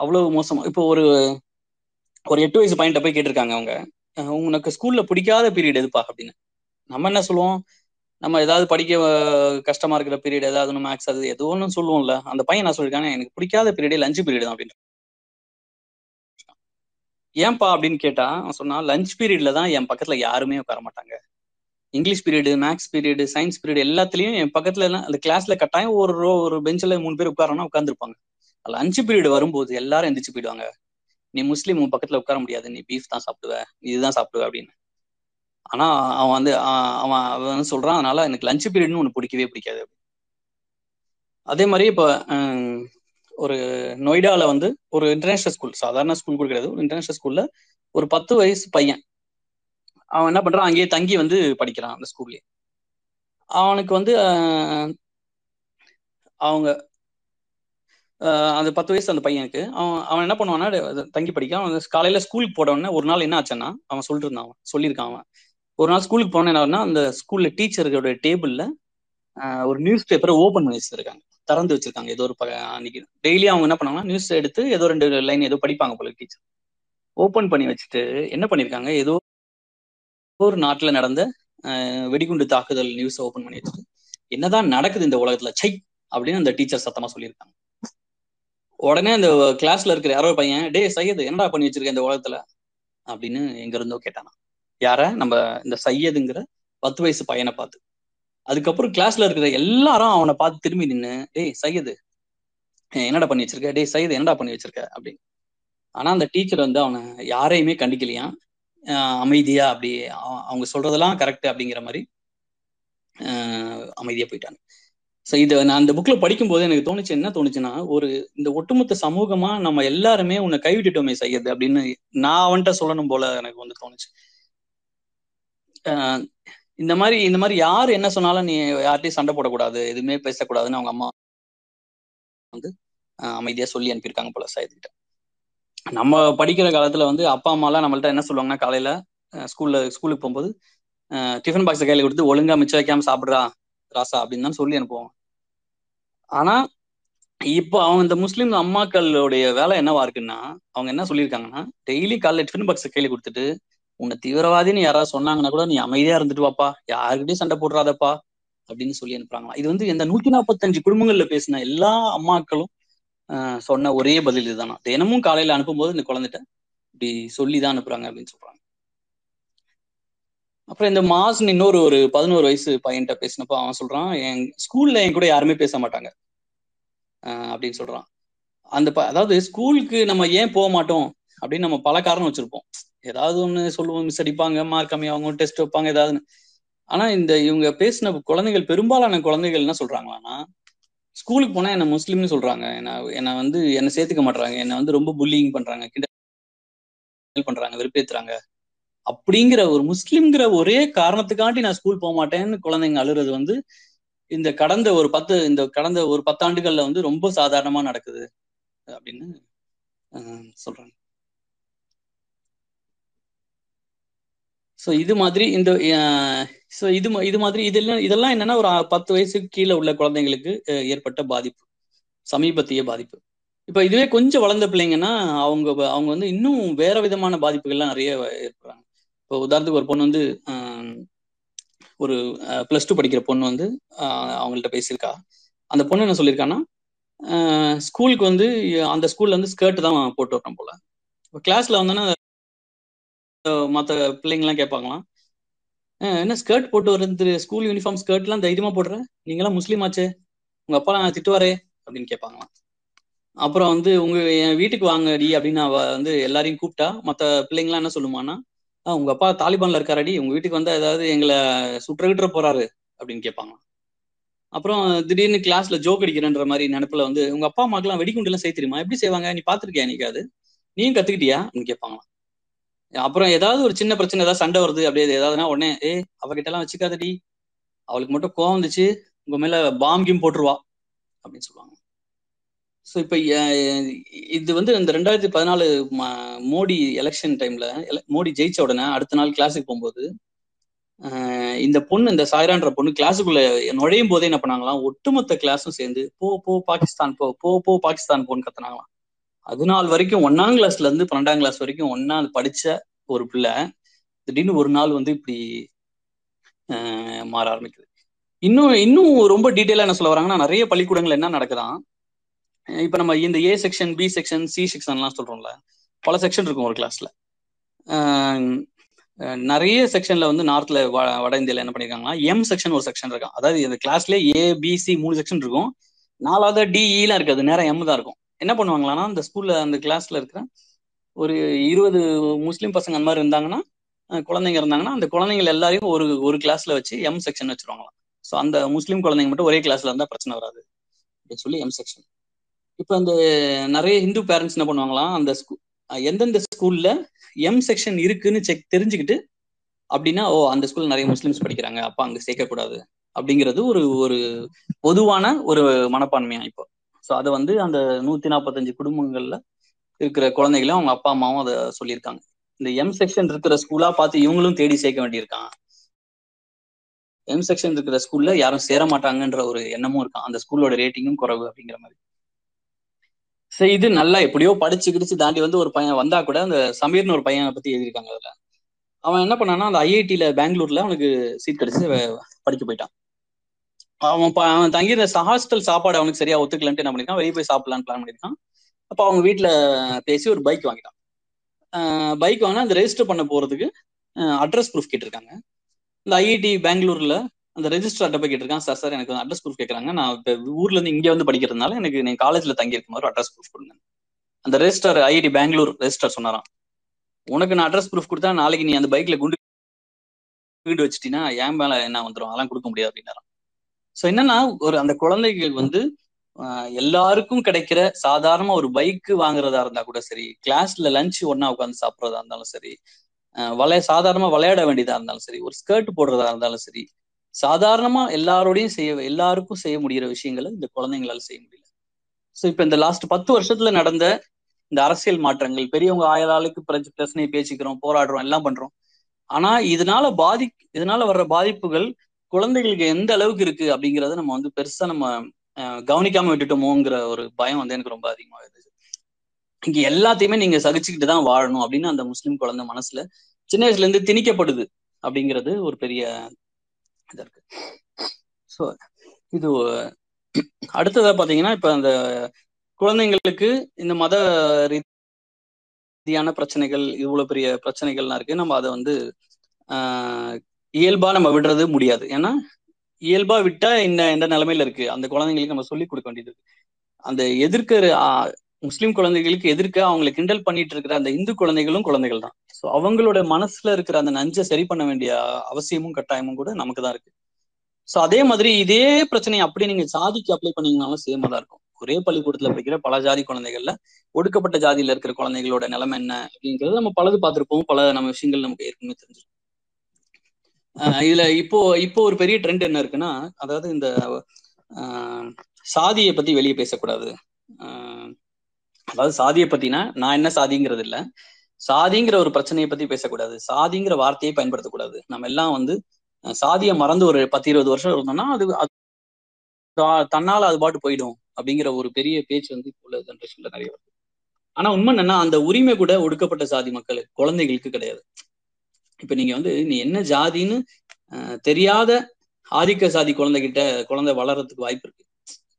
அவ்வளவு மோசமா. இப்போ ஒரு ஒரு எட்டு வயசு பையன்ட்ட போய் கேட்டிருக்காங்க அவங்க. உனக்கு ஸ்கூல்ல பிடிக்காத பீரியட் எதுப்பா? அப்படின்னு. நம்ம என்ன சொல்லுவோம்? நம்ம ஏதாவது படிக்க கஷ்டமா இருக்கிற பீரியட் ஏதாவது ஒன்று மேக்ஸ் அது எது சொல்லுவோம்ல. அந்த பையன் என்ன சொல்லியிருக்காங்க எனக்கு பிடிக்காத பீரியடே லஞ்ச் பீரியட் தான் அப்படின்னு. ஏன்பா அப்படின்னு கேட்டா அவன் சொன்னா லஞ்ச் பீரியட்ல தான் என் பக்கத்துல யாருமே உட்கார மாட்டாங்க. English period maths period science period எல்லாத்துலயும் என் பக்கத்துல எல்லாம் அந்த கிளாஸ்ல கட்டாயம் ஒரு ரோ ஒரு பெஞ்சில் மூணு பேர் உட்காரனா உட்காந்துருப்பாங்க லஞ்ச் பீரியட் வரும்போது எல்லாரும் எந்திரிச்சு போயிடுவாங்க. நீ முஸ்லீம் உன் பக்கத்துல உட்கார முடியாது. நீ பீஃப் தான் சாப்பிடுவ. இதுதான் சாப்பிடுவ அப்படின்னு. ஆனா அவன் வந்து அவன் அவன் சொல்றான் அதனால எனக்கு லஞ்ச் பீரியட்னு ஒன்று பிடிக்கவே பிடிக்காது. அதே மாதிரி இப்போ ஒரு நொய்டால வந்து ஒரு இன்டர்நேஷனல் ஸ்கூல் சாதாரண ஸ்கூல் கூட கிடையாது. ஒரு இன்டர்நேஷனல் ஸ்கூல்ல ஒரு பத்து வயசு பையன். அவன் என்ன பண்றான்? அங்கேயே தங்கி வந்து படிக்கிறான் அந்த ஸ்கூல்லயே அவனுக்கு வந்து அவங்க அந்த பத்து வயசு அந்த பையனுக்கு அவன் அவன் என்ன பண்ணுவான்னா தங்கி படிக்க அவன் காலையில ஸ்கூலுக்கு போட உடனே ஒரு நாள் என்ன ஆச்சுன்னா அவன் சொல்லிட்டு இருந்தான் அவன் சொல்லியிருக்கான் அவன். ஒரு நாள் ஸ்கூலுக்கு போன என்ன அந்த ஸ்கூல்ல டீச்சர்களுடைய டேபிள்ல ஒரு நியூஸ் பேப்பரை ஓபன் பண்ணி வச்சிருக்காங்க. திறந்து வச்சிருக்காங்க. ஏதோ ஒரு அன்னைக்கு டெய்லி அவங்க என்ன பண்ணாங்கன்னா நியூஸ் எடுத்து ஏதோ ரெண்டு லைன் ஏதோ படிப்பாங்க போல டீச்சர் ஓபன் பண்ணி வச்சுட்டு என்ன பண்ணிருக்காங்க? ஏதோ ஒரு நாட்டுல நடந்த வெடிகுண்டு தாக்குதல் நியூஸ் ஓபன் பண்ணி வச்சுட்டு என்னதான் நடக்குது இந்த உலகத்துல சை அப்படின்னு அந்த டீச்சர் சத்தமா சொல்லியிருக்காங்க. உடனே அந்த கிளாஸ்ல இருக்கிற யாரோ பையன் டே சையது என்னடா பண்ணி வச்சிருக்க இந்த உலகத்துல? அப்படின்னு எங்க இருந்தோ கேட்டானா. யார? நம்ம இந்த சையதுங்கிற பத்து வயசு பையனை பார்த்து. அதுக்கப்புறம் கிளாஸ்ல இருக்கிற எல்லாரும் அவனை பார்த்து திரும்பி நின்று டேய் சையது என்னடா பண்ணி வச்சிருக்க? டேய் சையது என்னடா பண்ணி வச்சிருக்க? அப்படின்னு. ஆனா அந்த டீச்சர் வந்து அவனை யாரையுமே கண்டிக்கலையா? அமைதியா அப்படி அவங்க சொல்றதெல்லாம் கரெக்ட் அப்படிங்கிற மாதிரி அமைதியா போயிட்டாங்க. ஸோ இதை நான் அந்த புக்ல படிக்கும்போது எனக்கு தோணுச்சு என்ன தோணுச்சுன்னா ஒரு இந்த ஒட்டுமொத்த சமூகமா நம்ம எல்லாருமே உன்னை கைவிட்டுட்டோமே செய்யறது அப்படின்னு நான் அவன்கிட்ட சொல்லணும் போல எனக்கு வந்து தோணுச்சு. இந்த மாதிரி இந்த மாதிரி யார் என்ன சொன்னாலும் நீ யார்ட்டையும் சண்டை போடக்கூடாது எதுவுமே பேசக்கூடாதுன்னு அவங்க அம்மா வந்து அமைதியா சொல்லி அனுப்பியிருக்காங்க போல சாயத்துக்கிட்ட நம்ம படிக்கிற காலத்துல வந்து அப்பா அம்மா எல்லாம் நம்மள்ட்ட என்ன சொல்லுவாங்கன்னா காலையில ஸ்கூல்ல ஸ்கூலுக்கு போகும்போது டிஃபன் பாக்ஸ் கையில கொடுத்து ஒழுங்கா மிச்சம் வைக்காம சாப்பிடுறா ராசா அப்படின்னு தான் சொல்லி அனுப்புவாங்க. ஆனா இப்போ அவங்க இந்த முஸ்லீம் அம்மாக்களுடைய வேலை என்னவா இருக்குன்னா அவங்க என்ன சொல்லியிருக்காங்கன்னா டெய்லி காலைல டிஃபன் பாக்ஸ் கையில கொடுத்துட்டு உன்னை தீவிரவாதின்னு யாராவது சொன்னாங்கன்னா கூட நீ அமைதியா இருந்துட்டு வாப்பா. யாருக்கிட்டையும் சண்டை போடுறாதப்பா அப்படின்னு சொல்லி அனுப்புறாங்களா இது வந்து இந்த நூத்தி நாற்பத்தஞ்சு குடும்பங்கள்ல பேசின எல்லா அம்மாக்களும் சொன்ன ஒரே பதில் இதுதானா? தினமும் காலையில அனுப்பும்போது இந்த குழந்தைகிட்ட இப்படி சொல்லிதான் அனுப்புறாங்க அப்படின்னு சொல்றாங்க. அப்புறம் இந்த மாசன் இன்னொரு ஒரு பதினோரு வயசு பையன்கிட்ட பேசினப்போ அவன் சொல்றான் என் ஸ்கூல்ல என் கூட யாருமே பேச மாட்டாங்க. அப்படின்னு சொல்றான். அந்த அதாவது ஸ்கூலுக்கு நம்ம ஏன் போக மாட்டோம்? அப்படின்னு நம்ம பல காரணம் வச்சிருப்போம். ஏதாவது ஒண்ணு சொல்லுவோம் மிஸ் அடிப்பாங்க மார்க் கம்மியாகும் டெஸ்ட் வைப்பாங்க ஏதாவது ஆனா இந்த இவங்க பேசின குழந்தைகள் பெரும்பாலான குழந்தைகள் என்ன சொல்றாங்களான்னா ஸ்கூலுக்கு போனா என்ன முஸ்லீம்னு சொல்றாங்க. என்ன என்ன வந்து என்ன சேர்த்துக்க மாட்டாங்க என்ன வந்து ரொம்ப புல்லிங் பண்றாங்க கிண்டல் பண்றாங்க வெறுப்பேத்துறாங்க. அப்படிங்கிற ஒரு முஸ்லீம்ங்கிற ஒரே காரணத்துக்காண்டி நான் ஸ்கூல் போக மாட்டேன்னு குழந்தைங்க அழுறது வந்து இந்த கடந்த ஒரு பத்து இந்த கடந்த ஒரு பத்தாண்டுகள்ல வந்து ரொம்ப சாதாரணமா நடக்குது அப்படின்னு சொல்றாங்க. ஸோ இது மாதிரி இந்த ஸோ இது இது மாதிரி இதெல்லாம் இதெல்லாம் என்னன்னா ஒரு பத்து வயசுக்கு கீழே உள்ள குழந்தைங்களுக்கு ஏற்பட்ட பாதிப்பு. சமீபத்திய பாதிப்பு. இப்போ இதுவே கொஞ்சம் வளர்ந்த பிள்ளைங்கன்னா அவங்க அவங்க வந்து இன்னும் வேற விதமான பாதிப்புகள்லாம் நிறைய ஏற்படுறாங்க. இப்போ உதாரணத்துக்கு ஒரு பொண்ணு வந்து ஒரு ப்ளஸ் டூ படிக்கிற பொண்ணு வந்து அவங்கள்ட்ட பேசியிருக்கா. அந்த பொண்ணு என்ன சொல்லியிருக்கான்னா ஸ்கூலுக்கு வந்து அந்த ஸ்கூல்ல வந்து ஸ்கர்ட் தான் போட்டு வரணும் போல. கிளாஸ்ல வந்தோன்னா மற்ற பிள்ளைங்கலாம் கேட்பாங்களாம் என்ன ஸ்கர்ட் போட்டு வர்றது ஸ்கூல் யூனிஃபார்ம் ஸ்கர்ட்லாம் தைரியமா போடுற? நீங்களாம் முஸ்லீம் ஆச்சு. உங்க அப்பா நான் திட்டுவாரே அப்படின்னு கேட்பாங்களாம். அப்புறம் வந்து உங்க என் வீட்டுக்கு வாங்கடி அப்படின்னு அவ வந்து எல்லாரையும் கூப்பிட்டா மற்ற பிள்ளைங்களாம் என்ன சொல்லுமானா உங்க அப்பா தாலிபான்ல இருக்காரடி உங்க வீட்டுக்கு வந்தா ஏதாவது எங்களை சுற்றுகிட்டுற போறாரு அப்படின்னு கேட்பாங்களாம். அப்புறம் திடீர்னு கிளாஸ்ல ஜோக் அடிக்கிறன்ற மாதிரி நினப்புல வந்து உங்க அப்பா அம்மாக்கெல்லாம் வெடிகுண்டு எல்லாம் செய்ய தெரியுமா? எப்படி செய்வாங்க? நீ பாத்திருக்கியா நீக்காது நீயும் கத்துக்கிட்டியா? கேட்பாங்களாம். அப்புறம் ஏதாவது ஒரு சின்ன பிரச்சனை ஏதாவது சண்டை வருது அப்படியே ஏதாவதுன்னா உடனே ஏ அவகிட்ட எல்லாம் வச்சுக்காதடி. அவளுக்கு மட்டும் கோவம் வந்துச்சு உங்க மேல பாம் கிம் போட்டுருவா அப்படின்னு சொல்லுவாங்க. ஸோ இப்போ இது வந்து இந்த ரெண்டாயிரத்தி பதினாலு மோடி எலெக்ஷன் டைம்ல மோடி ஜெயிச்ச உடனே அடுத்த நாள் கிளாஸுக்கு போகும்போது இந்த பொண்ணு இந்த சாய்ரான்ற பொண்ணு கிளாஸுக்குள்ள நுழையும் போதே என்ன பண்ணாங்களாம் ஒட்டுமொத்த கிளாஸும் சேர்ந்து போ போ பாகிஸ்தான் போ போ போ பாகிஸ்தான் போன்னு கத்துனாங்களாம். அது நாள் வரைக்கும் ஒன்னாம் கிளாஸ்ல இருந்து பன்னெண்டாம் கிளாஸ் வரைக்கும் ஒன்னா படிச்ச ஒரு பிள்ளை திடீர்னு ஒரு நாள் வந்து இப்படி மாற ஆரம்பிக்குது. இன்னும் இன்னும் ரொம்ப டீட்டெயிலாக என்ன சொல்ல வராங்கன்னா நிறைய பள்ளிக்கூடங்கள் என்ன நடக்குதான் இப்போ நம்ம இந்த A section B section C செக்ஷன்லாம் சொல்கிறோம்ல பல செக்ஷன் இருக்கும் ஒரு கிளாஸில் நிறைய செக்ஷனில் வந்து நார்த்ல வட இந்தியாவில் என்ன பண்ணியிருக்காங்கன்னா எம் செக்ஷன் ஒரு செக்ஷன் இருக்கும் அதாவது இந்த கிளாஸ்லேயே ஏ பிசி மூணு செக்ஷன் இருக்கும். நாலாவது டிஇலாம் e இருக்காது நேரம் எம் தான் இருக்கும். என்ன பண்ணுவாங்களான்னா அந்த ஸ்கூல்ல அந்த கிளாஸ்ல இருக்கிற ஒரு இருபது முஸ்லீம் பசங்க அந்த மாதிரி இருந்தாங்கன்னா குழந்தைங்க இருந்தாங்கன்னா அந்த குழந்தைங்க எல்லாரையும் ஒரு ஒரு கிளாஸ்ல வச்சு எம் செக்ஷன் வச்சிருவாங்களாம். ஸோ அந்த முஸ்லீம் குழந்தைங்க மட்டும் ஒரே கிளாஸ்ல இருந்தா பிரச்சனை வராது. அப்படின்னு சொல்லி எம் செக்ஷன் இப்போ அந்த நிறைய ஹிந்து பேரண்ட்ஸ் என்ன பண்ணுவாங்களாம் அந்த ஸ்கூ எந்தெந்த ஸ்கூல்ல எம் செக்ஷன் இருக்குன்னு செக் தெரிஞ்சுக்கிட்டு அப்படின்னா ஓ அந்த ஸ்கூல்ல நிறைய முஸ்லிம்ஸ் படிக்கிறாங்க அப்பா அங்க சேர்க்கக்கூடாது அப்படிங்கிறது ஒரு ஒரு பொதுவான ஒரு மனப்பான்மையா இப்போ. ஸோ அதை வந்து அந்த நூத்தி நாற்பத்தஞ்சு குடும்பங்கள்ல இருக்கிற குழந்தைகளும் அவங்க அப்பா அம்மாவும் அதை சொல்லியிருக்காங்க. இந்த எம் செக்ஷன் இருக்கிற ஸ்கூலா பார்த்து இவங்களும் தேடி சேர்க்க வேண்டியிருக்கான் எம் செக்ஷன் இருக்கிற ஸ்கூல்ல யாரும் சேர மாட்டாங்கன்ற ஒரு எண்ணமும் இருக்கான். அந்த ஸ்கூலோட ரேட்டிங்கும் குறைவு அப்படிங்கிற மாதிரி. சரி இது நல்லா எப்படியோ படிச்சு கிடிச்சு தாண்டி வந்து ஒரு பையன் வந்தா கூட அந்த சமீர்னு ஒரு பையனை பத்தி எழுதியிருக்காங்க அதுல. அவன் என்ன பண்ணான்னா அந்த ஐஐடியில பெங்களூர்ல அவனுக்கு சீட் கிடைச்சு படிக்க போயிட்டான். அவன் அவன் தங்கியிருந்த ஹாஸ்டல் சாப்பாடு அவனுக்கு சரியா ஒத்துக்கலன்ட்டு என்ன பண்ணிருக்கான் வெளியே போய் சாப்பிடலான்னு பிளான் பண்ணிருக்கான் அப்போ அவங்க வீட்டில் பேசி ஒரு பைக் வாங்கிட்டான். பைக் வாங்கினா அந்த ரெஜிஸ்டர் பண்ண போறதுக்கு அட்ரஸ் ப்ரூஃப் கேட்டிருக்காங்க. இந்த ஐஐடி பெங்களூர்ல அந்த ரெஜிஸ்டர் போய் கேட்டிருக்கான். சார் சார் எனக்கு அட்ரஸ் ப்ரூஃப் கேட்குறாங்க. நான் இப்போ ஊர்ல இருந்து இங்கே வந்து படிக்கிறதுனால எனக்கு நீங்கள் காலேஜில் தங்கியிருக்க மாதிரி அட்ரஸ் ப்ரூஃப் கொடுங்க. அந்த ரெஜிஸ்டர் ஐஐடி பெங்களூர் ரெஜிஸ்டர் சொன்னாராம். உனக்கு நான் அட்ரஸ் ப்ரூஃப் கொடுத்தா நாளைக்கு நீ அந்த பைக்ல குண்டு வீடு வச்சுட்டீங்கன்னா என் மேல என்ன வந்துடும் அதெல்லாம் கொடுக்க முடியாது அப்படின்னாராம். ஸோ என்னன்னா ஒரு அந்த குழந்தைகள் வந்து எல்லாருக்கும் கிடைக்கிற சாதாரண ஒரு பைக்கு வாங்குறதா இருந்தா கூட சரி கிளாஸ்ல லஞ்ச் ஒன்னா உட்காந்து சாப்பிட்றதா இருந்தாலும் சரி விளைய சாதாரணமா விளையாட வேண்டியதா இருந்தாலும் சரி ஒரு ஸ்கர்ட் போடுறதா இருந்தாலும் சரி சாதாரணமா எல்லாரோடையும் செய்ய எல்லாருக்கும் செய்ய முடிகிற விஷயங்களை இந்த குழந்தைங்களால செய்ய முடியல. ஸோ இப்ப இந்த லாஸ்ட் பத்து வருஷத்துல நடந்த இந்த அரசியல் மாற்றங்கள் பெரியவங்க ஆயிரம் ஆளுக்கு பிரச்சனையை பேசிக்கிறோம் போராடுறோம் எல்லாம் பண்றோம். ஆனா இதனால பாதி இதனால வர்ற பாதிப்புகள் குழந்தைகளுக்கு எந்த அளவுக்கு இருக்கு அப்படிங்கறத நம்ம வந்து பெருசா நம்ம கவனிக்காம விட்டுட்டோமோங்கிற ஒரு பயம் வந்து எனக்கு ரொம்ப அதிகமா இருந்துச்சு. இங்க எல்லாத்தையுமே நீங்க சகிச்சுக்கிட்டு தான் வாழணும் அப்படின்னு அந்த முஸ்லீம் குழந்தை மனசுல சின்ன வயசுல இருந்து திணிக்கப்படுது அப்படிங்கிறது ஒரு பெரிய இதா இருக்கு. ஸோ இது அடுத்ததா பாத்தீங்கன்னா இப்ப அந்த குழந்தைங்களுக்கு இந்த மத ரீதியான பிரச்சனைகள் இவ்வளவு பெரிய பிரச்சனைகள்லாம் இருக்கு. நம்ம அதை வந்து ஆஹ் இயல்பா நம்ம விடுறது முடியாது. ஏன்னா இயல்பா விட்டா இந்த எந்த நிலைமையில இருக்கு? அந்த குழந்தைங்களுக்கு நம்ம சொல்லி கொடுக்க வேண்டியது அந்த எதிர்க்கிற முஸ்லீம் குழந்தைகளுக்கு எதிர்க்க அவங்களை கிண்டல் பண்ணிட்டு இருக்கிற அந்த இந்து குழந்தைகளும் குழந்தைகள் தான். ஸோ அவங்களோட மனசுல இருக்கிற அந்த நஞ்சை சரி பண்ண வேண்டிய அவசியமும் கட்டாயமும் கூட நமக்கு தான் இருக்கு. ஸோ அதே மாதிரி இதே பிரச்சனையை அப்படியே நீங்க சாதிக்கு அப்ளை பண்ணீங்கனாலும் சேமா தான் இருக்கும். ஒரே பள்ளிக்கூடத்துல படிக்கிற பல ஜாதி குழந்தைகள்ல ஒடுக்கப்பட்ட ஜாதியில இருக்கிற குழந்தைகளோட நிலைமை என்ன அப்படிங்கிறது நம்ம பலது பார்த்திருப்போம். பல நம்ம விஷயங்கள் நமக்கு ஏற்கனவே தெரிஞ்சிருக்கும். இதுல இப்போ இப்போ ஒரு பெரிய ட்ரெண்ட் என்ன இருக்குன்னா அதாவது இந்த சாதியை பத்தி வெளியே பேசக்கூடாது. அதாவது சாதியை பத்தினா நான் என்ன சாதிங்கிறது இல்ல. சாதிங்கிற ஒரு பிரச்சனையை பத்தி பேசக்கூடாது. சாதிங்கிற வார்த்தையை பயன்படுத்தக்கூடாது. நம்ம எல்லாம் வந்து சாதியை மறந்து ஒரு பத்து இருபது வருஷம் இருந்தோம்னா அது தன்னால அது பாட்டு போயிடும் அப்படிங்கிற ஒரு பெரிய பேச்சு வந்து இப்போ உள்ள ஜென்ரேஷன்ல நிறைய வருது. ஆனா உண்மை என்னன்னா அந்த உரிமை கூட ஒடுக்கப்பட்ட சாதி மக்களுக்கு குழந்தைகளுக்கு கிடையாது. இப்ப நீங்க வந்து நீ என்ன ஜாதின்னு தெரியாத ஆதிக்க சாதி குழந்தைகிட்ட குழந்தை வளர்றதுக்கு வாய்ப்பு இருக்கு.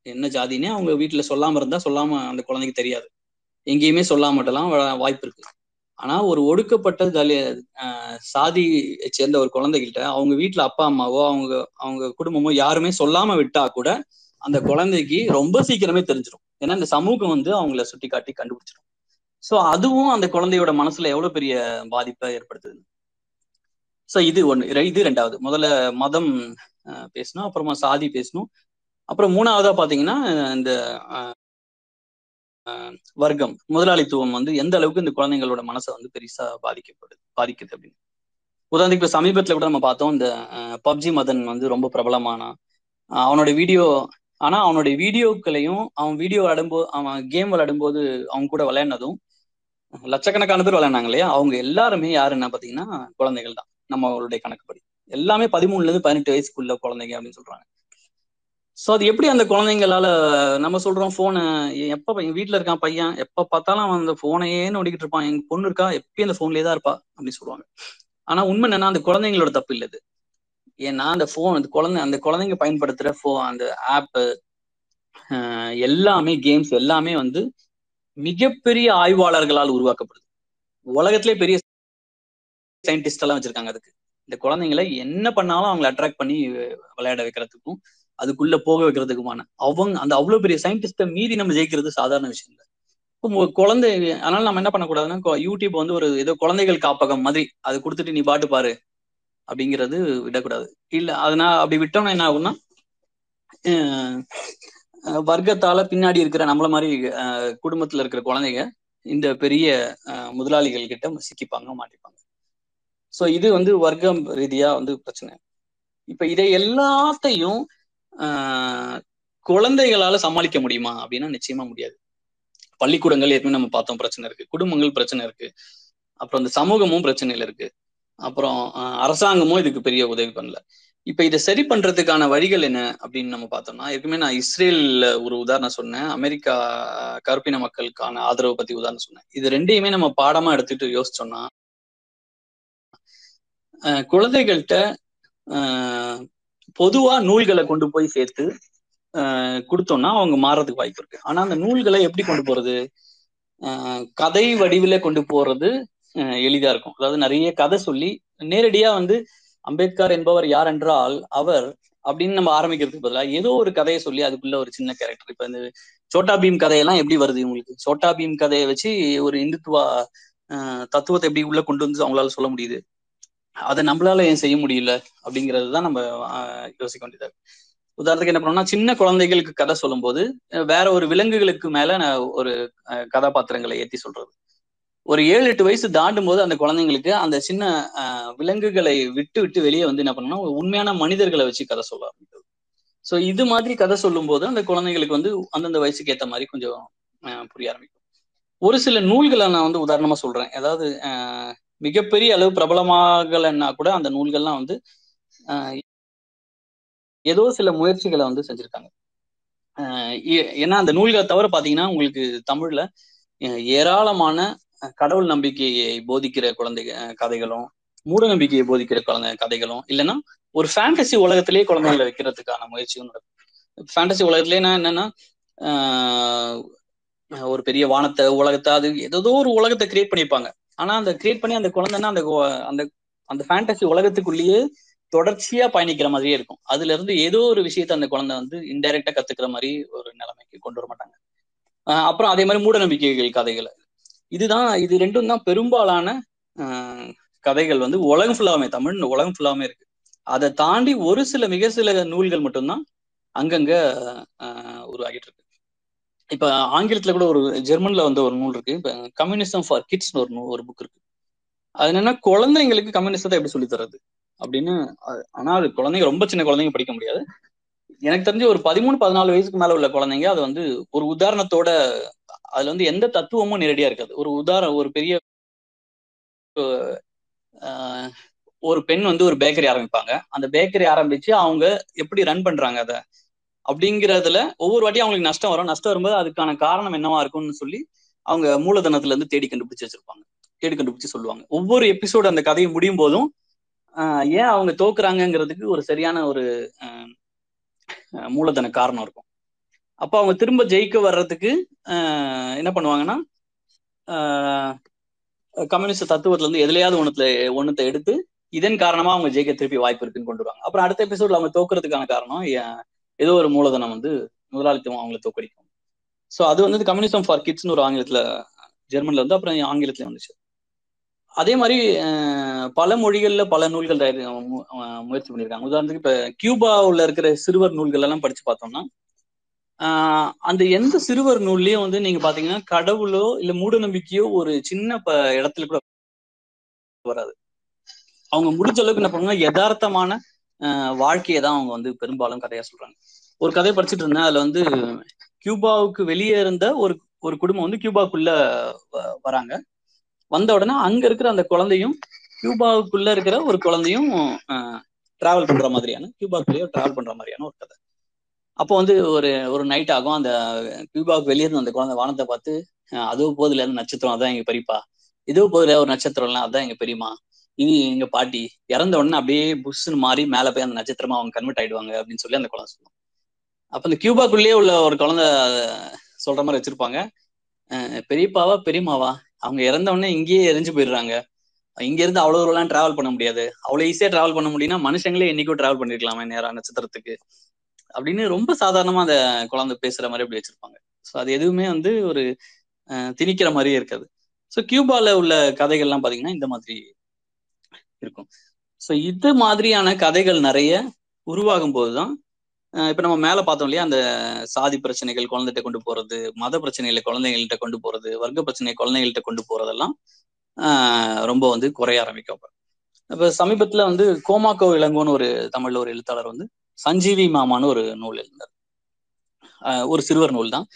என்ன ஜாதினே அவங்க வீட்டுல சொல்லாம இருந்தா சொல்லாம அந்த குழந்தைக்கு தெரியாது. எங்கேயுமே சொல்லாமட்டெல்லாம் வாய்ப்பு இருக்கு. ஆனா ஒரு ஒடுக்கப்பட்ட தலி சாதி சேர்ந்த ஒரு குழந்தைகிட்ட அவங்க வீட்டுல அப்பா அம்மாவோ அவங்க அவங்க குடும்பமோ யாருமே சொல்லாம விட்டா கூட அந்த குழந்தைக்கு ரொம்ப சீக்கிரமே தெரிஞ்சிடும் ஏன்னா இந்த சமூகம் வந்து அவங்கள சுட்டி காட்டி கண்டுபிடிச்சிடும் சோ அதுவும் அந்த குழந்தையோட மனசுல எவ்வளவு பெரிய பாதிப்பை ஏற்படுத்துது? சோ இது ஒன்னு இது ரெண்டாவது. முதல்ல மதம் பேசணும். அப்புறமா சாதி பேசணும். அப்புறம் மூணாவதா பாத்தீங்கன்னா இந்த வர்க்கம். முதலாளித்துவம் வந்து எந்த அளவுக்கு இந்த குழந்தைங்களோட மனசை வந்து பெருசா பாதிக்கப்படுது பாதிக்குது அப்படின்னு. உதாரணத்துக்கு இப்ப சமீபத்துல கூட நம்ம பார்த்தோம் இந்த பப்ஜி மதன் வந்து ரொம்ப பிரபலமானா அவனோட வீடியோ. ஆனா அவனுடைய வீடியோக்களையும் அவன் வீடியோ விளையாடும்போது அவன் கேம் விளையாடும்போது அவங்க கூட விளையாடினதும் லட்சக்கணக்கான பேர் விளையாடினாங்க இல்லையா? அவங்க எல்லாருமே யாருன்னா பாத்தீங்கன்னா குழந்தைகள் தான். நம்மளுடைய கணக்குப்படி. எல்லாமே பதிமூணுல இருந்து பதினெட்டு வயசுக்குள்ள குழந்தைங்க அப்படின்னு சொல்றாங்க. சோ அது எப்படி அந்த குழந்தைங்களால நம்ம சொல்றோம் போனை எப்ப எங்க வீட்டுல இருக்கான் பையன் எப்ப பார்த்தாலும் அவன் அந்த போனையே நோடிக்கிட்டு இருப்பான். எங்க பொண்ணு இருக்கா எப்பயும் அந்த போன்லயே தான் இருப்பா அப்படின்னு சொல்லுவாங்க. ஆனா உண்மை என்னன்னா அந்த குழந்தைங்களோட தப்பு இல்லது இது ஏன்னா அந்த போன் அந்த குழந்தை அந்த குழந்தைங்க பயன்படுத்துற ஃபோ அந்த ஆப்பு எல்லாமே கேம்ஸ் எல்லாமே வந்து மிகப்பெரிய ஆய்வாளர்களால் உருவாக்கப்படுது. உலகத்திலே பெரிய சயின்டிஸ்ட் எல்லாம் வச்சிருக்காங்க அதுக்கு. இந்த குழந்தைங்களை என்ன பண்ணாலும் அவங்களை அட்ராக்ட் பண்ணி விளையாட வைக்கிறதுக்கும் அதுக்குள்ள போக வைக்கிறதுக்குமான. அவங்க அந்த அவ்வளவு பெரிய சயின்டிஸ்ட மீறி நம்ம ஜெயிக்கிறது சாதாரண விஷயம் இல்லை. இப்போ குழந்தை அதனால நம்ம என்ன பண்ணக்கூடாதுன்னா யூடியூப் வந்து ஒரு ஏதோ குழந்தைகள் காப்பகம் மாதிரி அது கொடுத்துட்டு நீ பாட்டு பாரு அப்படிங்கிறது விடக்கூடாது. இல்ல அதனால அப்படி விட்டோம்னா என்ன ஆகும்னா வர்க்கத்தால பின்னாடி இருக்கிற நம்மள மாதிரி குடும்பத்துல இருக்கிற குழந்தைங்க இந்த பெரிய முதலாளிகள் கிட்ட சிக்கிப்பாங்க மாட்டிப்பாங்க. ஸோ இது வந்து வர்க்கம் ரீதியா வந்து பிரச்சனை. இப்ப இதை எல்லாத்தையும் குழந்தைகளால சமாளிக்க முடியுமா? அப்படின்னா நிச்சயமா முடியாது. பள்ளிக்கூடங்கள் ஏற்கனவே நம்ம பார்த்தோம் பிரச்சனை இருக்கு. குடும்பங்கள் பிரச்சனை இருக்கு. அப்புறம் இந்த சமூகமும் பிரச்சனையில இருக்கு. அப்புறம் அரசாங்கமும் இதுக்கு பெரிய உதவி பண்ணல. இப்ப இதை சரி பண்றதுக்கான வழிகள் என்ன அப்படின்னு நம்ம பார்த்தோம்னா ஏற்கனவே நான் இஸ்ரேல்ல ஒரு உதாரணம் சொன்னேன். அமெரிக்கா கருப்பின மக்களுக்கான ஆதரவு பத்தி உதாரணம் சொன்னேன். இது ரெண்டையுமே நம்ம பாடமா எடுத்துட்டு யோசிச்சோம்னா குழந்தைகள்கிட்ட பொதுவா நூல்களை கொண்டு போய் சேர்த்து கொடுத்தோம்னா அவங்க மாறதுக்கு வாய்ப்பு இருக்கு. ஆனா அந்த நூல்களை எப்படி கொண்டு போறது? கதை வடிவில கொண்டு போறது எளிதா இருக்கும். அதாவது நிறைய கதை சொல்லி நேரடியா வந்து அம்பேத்கர் என்பவர் யார் என்றால் அவர் அப்படின்னு நம்ம ஆரம்பிக்கிறதுக்கு பதிலாக ஏதோ ஒரு கதையை சொல்லி அதுக்குள்ள ஒரு சின்ன கேரக்டர் இப்ப இந்த சோட்டா பீம் கதையெல்லாம் எப்படி வருது உங்களுக்கு சோட்டா பீம் கதையை வச்சு ஒரு இந்துத்துவா தத்துவத்தை எப்படி உள்ள கொண்டு வந்து அவங்களால சொல்ல முடியுது? அதை நம்மளால ஏன் செய்ய முடியல அப்படிங்கிறது தான் நம்ம யோசிக்க வேண்டியது உதாரணத்துக்கு என்ன பண்ணோம்னா சின்ன குழந்தைகளுக்கு கதை சொல்லும்போது வேற ஒரு விலங்குகளுக்கு மேல ஒரு கதாபாத்திரங்களை ஏத்தி சொல்றது. ஒரு ஏழு எட்டு வயசு தாண்டும் போது அந்த குழந்தைங்களுக்கு அந்த சின்ன விலங்குகளை விட்டு விட்டு வெளியே வந்து என்ன பண்ணணும் உண்மையான மனிதர்களை வச்சு கதை சொல்ல ஆரம்பிக்கிறது. ஸோ இது மாதிரி கதை சொல்லும் போது அந்த குழந்தைங்களுக்கு வந்து அந்தந்த வயசுக்கு ஏற்ற மாதிரி கொஞ்சம் புரிய ஆரம்பிக்கும். ஒரு சில நூல்களை நான் வந்து உதாரணமா சொல்றேன். ஏதாவது மிகப்பெரிய அளவு பிரபலமாகலைன்னா கூட அந்த நூல்கள்லாம் வந்து ஏதோ சில முயற்சிகளை வந்து செஞ்சிருக்காங்க. ஏன்னா அந்த நூல்களை தவிர பாத்தீங்கன்னா உங்களுக்கு தமிழ்ல ஏராளமான கடவுள் நம்பிக்கையை போதிக்கிற குழந்தை கதைகளும் மூட நம்பிக்கையை போதிக்கிற குழந்தை கதைகளும் இல்லைன்னா ஒரு ஃபேண்டசி உலகத்திலேயே குழந்தைகளை வைக்கிறதுக்கான முயற்சியும் நடக்கும். ஃபேண்டசி உலகத்திலேயே என்னன்னா ஒரு பெரிய வானத்தை உலகத்தை அது ஏதோ ஒரு உலகத்தை கிரியேட் பண்ணியிருப்பாங்க ஆனா அந்த கிரியேட் பண்ணி அந்த குழந்தைன்னா அந்த அந்த அந்த ஃபேண்டசி உலகத்துக்குள்ளேயே தொடர்ச்சியா பயணிக்கிற மாதிரியே இருக்கும். அதுல இருந்து ஏதோ ஒரு விஷயத்த அந்த குழந்தை வந்து இன்டைரக்டா கத்துக்கிற மாதிரி ஒரு நிலைமைக்கு கொண்டு வர மாட்டாங்க. அப்புறம் அதே மாதிரி மூட நம்பிக்கைகள் கதைகள். இதுதான் இது ரெண்டும் தான் பெரும்பாலான கதைகள் வந்து உலகம் ஃபுல்லாமே தமிழ் உலகம் ஃபுல்லாமே இருக்கு. அதை தாண்டி ஒரு சில மிக சில நூல்கள் மட்டும்தான் அங்கங்க உருவாகிட்டு இருக்கு. இப்ப ஆங்கிலத்துல கூட ஒரு ஜெர்மன்ல வந்து ஒரு நூல் இருக்கு. இப்ப கம்யூனிசம் ஃபார் கிட்ஸ்னு ஒரு நூல் ஒரு புக் இருக்கு. அது என்னன்னா குழந்தைங்களுக்கு கம்யூனிசத்தை எப்படி சொல்லி தர்றது? அப்படின்னு ஆனா அது குழந்தைங்க ரொம்ப சின்ன குழந்தைங்க படிக்க முடியாது. எனக்கு தெரிஞ்சு ஒரு பதிமூணு பதினாலு வயசுக்கு மேல உள்ள குழந்தைங்க அது வந்து ஒரு உதாரணத்தோட அதுல வந்து எந்த தத்துவமும் நேரடியா இருக்காது. ஒரு உதாரணம் ஒரு பெரிய ஒரு பெண் வந்து ஒரு பேக்கரி ஆரம்பிப்பாங்க. அந்த பேக்கரி ஆரம்பிச்சு அவங்க எப்படி ரன் பண்றாங்க அதை? அப்படிங்கிறதுல ஒவ்வொரு வாட்டியும் அவங்களுக்கு நஷ்டம் வரும். நஷ்டம் வரும்போது அதுக்கான காரணம் என்னவா இருக்கும்னு சொல்லி அவங்க மூலதனத்துல இருந்து தேடி கண்டுபிடிச்சு வச்சிருப்பாங்க. தேடி கண்டுபிடிச்சு சொல்லுவாங்க. ஒவ்வொரு எபிசோடு அந்த கதையை முடியும் போதும் ஏன் அவங்க தோக்குறாங்கிறதுக்கு ஒரு சரியான ஒரு மூலதன காரணம் இருக்கும். அப்போ அவங்க திரும்ப ஜெயிக்க வர்றதுக்கு என்ன பண்ணுவாங்கன்னா கம்யூனிஸ்ட் தத்துவத்துல இருந்து எதுலையாவது ஒண்ணுல ஒண்ணுத்தை எடுத்து இதன் காரணமா அவங்க ஜெயிக்க திருப்பி வாய்ப்பு இருக்குன்னு கொண்டு வருவாங்க. அப்புறம் அடுத்த எபிசோட்ல அவங்க தோக்குறதுக்கான காரணம் ஏதோ ஒரு மூலதனம் வந்து முதலாளித்துவம் அவங்களை தோக்கடிக்கும். ஸோ அது வந்து கம்யூனிசம் ஃபார் கிட்ஸ்னு ஒரு ஆங்கிலத்துல ஜெர்மன்ல வந்து அப்புறம் ஆங்கிலத்துல வந்துச்சு. அதே மாதிரி பல மொழிகள்ல பல நூல்கள் முயற்சி பண்ணியிருக்காங்க உதாரணத்துக்கு இப்போ கியூபாவுல இருக்கிற சிறுவர் நூல்கள் எல்லாம் படிச்சு பார்த்தோம்னா ஆஹ் அந்த எந்த சிறுவர் நூல்லயும் வந்து நீங்க பாத்தீங்கன்னா கடவுளோ இல்ல மூட நம்பிக்கையோ ஒரு சின்ன ப இடத்துல கூட வராது. அவங்க முடிஞ்ச அளவுக்கு என்ன பண்ணுவாங்க யதார்த்தமான வாழ்க்கையை தான் அவங்க வந்து பெரும்பாலும் கதையா சொல்றாங்க. ஒரு கதையை படிச்சுட்டு இருந்தேன். அதுல வந்து கியூபாவுக்கு வெளியே இருந்த ஒரு ஒரு குடும்பம் வந்து கியூபாவுக்குள்ள வராங்க. வந்த உடனே அங்க இருக்கிற அந்த குழந்தையும் கியூபாவுக்குள்ள இருக்கிற ஒரு குழந்தையும் டிராவல் பண்ற மாதிரியான கியூபாக்குள்ளேயே டிராவல் பண்ற மாதிரியான ஒரு கதை. அப்போ வந்து ஒரு ஒரு நைட் ஆகும். அந்த கியூபாவுக்கு வெளியே இருந்த அந்த குழந்தை வானத்தை பார்த்து அதுவும் போதுல இருந்து நட்சத்திரம் அதான் எங்க பெரியப்பா. இதுவும் போதுல ஒரு நட்சத்திரம்லாம் அதான் எங்க பெரியமா இது எங்க பாட்டி இறந்த உடனே அப்படியே புஷ்னு மாறி மேல போய் அந்த நட்சத்திரமா அவங்க கன்வெர்ட் ஆயிடுவாங்க அப்படின்னு சொல்லி அந்த குழந்தை சொல்லுவாங்க. அப்ப அந்த கியூபாக்குள்ளேயே உள்ள ஒரு குழந்தை சொல்ற மாதிரி வச்சிருப்பாங்க. பெரியப்பாவா பெரியமாவா அவங்க இறந்த உடனே இங்கேயே எரிஞ்சு போயிடுறாங்க. இங்க இருந்து அவ்வளவு தூரம்லாம் டிராவல் பண்ண முடியாது. அவ்வளவு ஈஸியா டிராவல் பண்ண முடியும்னா மனுஷங்களே என்னைக்கும் டிராவல் பண்ணிருக்கலாமே நேரம் நட்சத்திரத்துக்கு. அப்படின்னு ரொம்ப சாதாரணமா அந்த குழந்தை பேசுற மாதிரி அப்படி வச்சிருப்பாங்க. ஸோ அது எதுவுமே வந்து ஒரு திணிக்கிற மாதிரியே இருக்காது. ஸோ கியூபால உள்ள கதைகள்லாம் பாத்தீங்கன்னா இந்த மாதிரி இருக்கும். ஸோ இது மாதிரியான கதைகள் நிறைய உருவாகும் போதுதான் இப்ப நம்ம மேல பார்த்தோம் இல்லையா? அந்த சாதி பிரச்சனைகள் குழந்தைகிட்ட கொண்டு போறது மத பிரச்சனைகளை குழந்தைகள்கிட்ட கொண்டு போறது வர்க்க பிரச்சனை குழந்தைகள்கிட்ட கொண்டு போறதெல்லாம் ரொம்ப வந்து குறைய ஆரம்பிக்கும் இப்ப சமீபத்துல வந்து கோமாக்கோ இளங்கோன்னு ஒரு தமிழ்ல ஒரு எழுத்தாளர் வந்து சஞ்சீவி மாமான்னு ஒரு நூல் எழுந்தார் ஒரு சிறுவர் நூல் தான்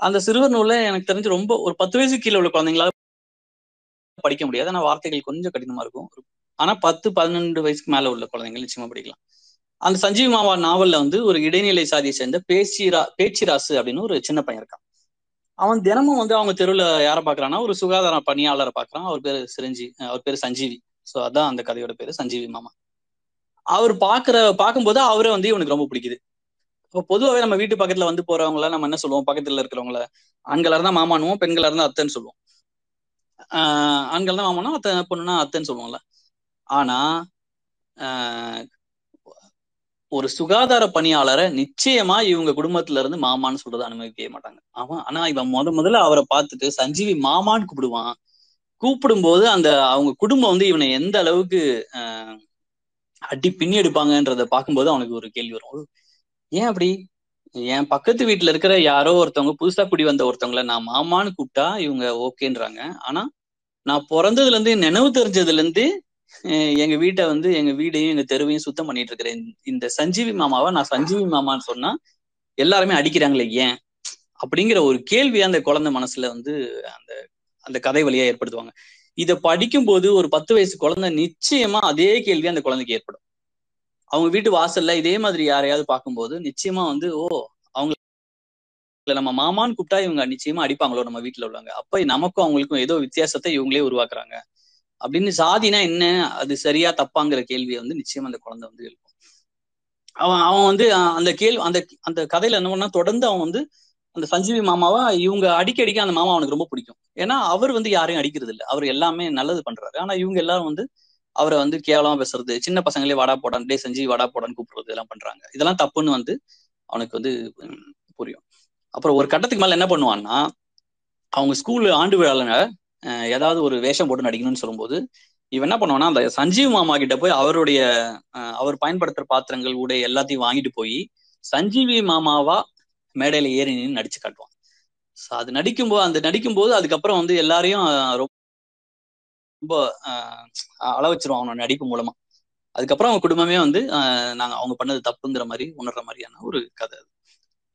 அந்த சிறுவர் நூல்ல எனக்கு தெரிஞ்சு ரொம்ப ஒரு பத்து வயசு கீழே உள்ள குழந்தைங்களால படிக்க முடியாது. ஆனா வார்த்தைகள் கொஞ்சம் கடினமா இருக்கும். ஆனா பத்து பதினெண்டு வயசுக்கு மேல உள்ள குழந்தைங்க நிச்சயமா படிக்கலாம். அந்த சஞ்சீவி மாமா நாவல்ல வந்து ஒரு இடைநிலை சாதியை சேர்ந்த பேச்சிரா பேச்சிராசு அப்படின்னு ஒரு சின்ன பையன் இருக்கான். அவன் தினமும் வந்து அவங்க தெருவில் யாரை பாக்குறான்னா ஒரு சுகாதார பணியாளரை பாக்குறான் அவர் பேரு சிரஞ்சி அவர் பேரு சஞ்சீவி. ஸோ அதான் அந்த கதையோட பேரு சஞ்சீவி மாமா. அவர் பாக்குற பார்க்கும்போது அவரை வந்து இவனுக்கு ரொம்ப பிடிக்குது. இப்போ பொதுவாகவே நம்ம வீட்டு பக்கத்துல வந்து போறவங்கள நம்ம என்ன சொல்லுவோம்? பக்கத்துல இருக்கிறவங்கள. ஆண்களாக இருந்தா மாமானுவோம் பெண்களா இருந்தா அத்தைன்னு சொல்லுவோம். ஆஹ் ஆண்கள் தான் மாமானா அத்தை பொண்ணுனா அத்தைன்னு சொல்லுவோம்ல. ஆனா ஒரு சுகாதார பணியாளரை நிச்சயமா இவங்க குடும்பத்துல இருந்து மாமான்னு சொல்றது அனுமதிக்கவே மாட்டாங்க. அவன் ஆனா இவன் முத முதல்ல அவரை பார்த்துட்டு சஞ்சீவி மாமான்னு கூப்பிடுவான். கூப்பிடும்போது அந்த அவங்க குடும்பம் வந்து இவனை எந்த அளவுக்கு ஆஹ் அடி பின்னி எடுப்பாங்கன்றத பார்க்கும்போது அவனுக்கு ஒரு கேள்வி வரும். ஏன் அப்படி? என் பக்கத்து வீட்டுல இருக்கிற யாரோ ஒருத்தவங்க புதுசா குடி வந்த ஒருத்தவங்கள நான் மாமான்னு கூப்பிட்டா இவங்க ஓகேன்றாங்க. ஆனா நான் பிறந்ததுல இருந்து நினைவு தெரிஞ்சதுல இருந்து எங்க வீட்டை வந்து எங்க வீடையும் எங்க தெருவையும் சுத்தம் பண்ணிட்டு இருக்கிறேன் இந்த சஞ்சீவி மாமாவை நான் சஞ்சீவி மாமான்னு சொன்னா எல்லாருமே அடிக்கிறாங்களே ஏன்? அப்படிங்கிற ஒரு கேள்வி அந்த குழந்தை மனசுல வந்து அந்த அந்த கதை வழியா ஏற்படுத்துவாங்க. இதை படிக்கும்போது ஒரு பத்து வயசு குழந்தை நிச்சயமா அதே கேள்வி அந்த குழந்தைக்கு ஏற்படும். அவங்க வீட்டு வாசல்ல இதே மாதிரி யாரையாவது பார்க்கும்போது நிச்சயமா வந்து ஓ அவங்க நம்ம மாமான்னு கூப்பிட்டா இவங்க நிச்சயமா அடிப்பாங்களோ நம்ம வீட்டுல உள்ளவங்க. அப்ப நமக்கும் அவங்களுக்கும் ஏதோ வித்தியாசத்தை இவங்களே உருவாக்குறாங்க. அப்படின்னு சாதினா என்ன? அது சரியா தப்பாங்கிற கேள்வியை வந்து நிச்சயம் அந்த குழந்தை வந்து எழுப்பும் அவன் அவன் வந்து அந்த கேள்வி அந்த அந்த கதையில என்ன பண்ணா தொடர்ந்து அவன் வந்து அந்த சஞ்சீவி மாமாவா இவங்க அடிக்க அடிக்க அந்த மாமா அவனுக்கு ரொம்ப பிடிக்கும். ஏன்னா அவர் வந்து யாரையும் அடிக்கிறது இல்லை. அவர் எல்லாமே நல்லது பண்றாரு. ஆனா இவங்க எல்லாரும் வந்து அவரை வந்து கேவலமா பேசுறது சின்ன பசங்களே வாடா போடான் டே சஞ்சீவி வாடா போடான்னு கூப்பிடுறது இதெல்லாம் பண்றாங்க. இதெல்லாம் தப்புன்னு வந்து அவனுக்கு வந்து புரியும். அப்புறம் ஒரு கட்டத்துக்கு மேல என்ன பண்ணுவான்னா அவங்க ஸ்கூல் ஆண்டு விழால ஏதாவது ஒரு வேஷம் போட்டு நடிக்கணும்னு சொல்லும்போது இவன் என்ன பண்ணுவான்னா அந்த சஞ்சீவ் மாமா கிட்ட போய் அவருடைய அவர் பயன்படுத்துற பாத்திரங்கள் உடைய எல்லாத்தையும் வாங்கிட்டு போய் சஞ்சீவி மாமாவா மேடையில ஏறி நின்று நடிச்சு காட்டுவான். அது நடிக்கும்போது அந்த நடிக்கும்போது அதுக்கப்புறம் வந்து எல்லாரையும் ரொம்ப அள வச்சிருவான் அவனோட நடிப்பு மூலமா. அதுக்கப்புறம் அவங்க குடும்பமே வந்து நாங்க அவங்க பண்ணது தப்புங்கிற மாதிரி உணர்ற மாதிரியான ஒரு கதை அது.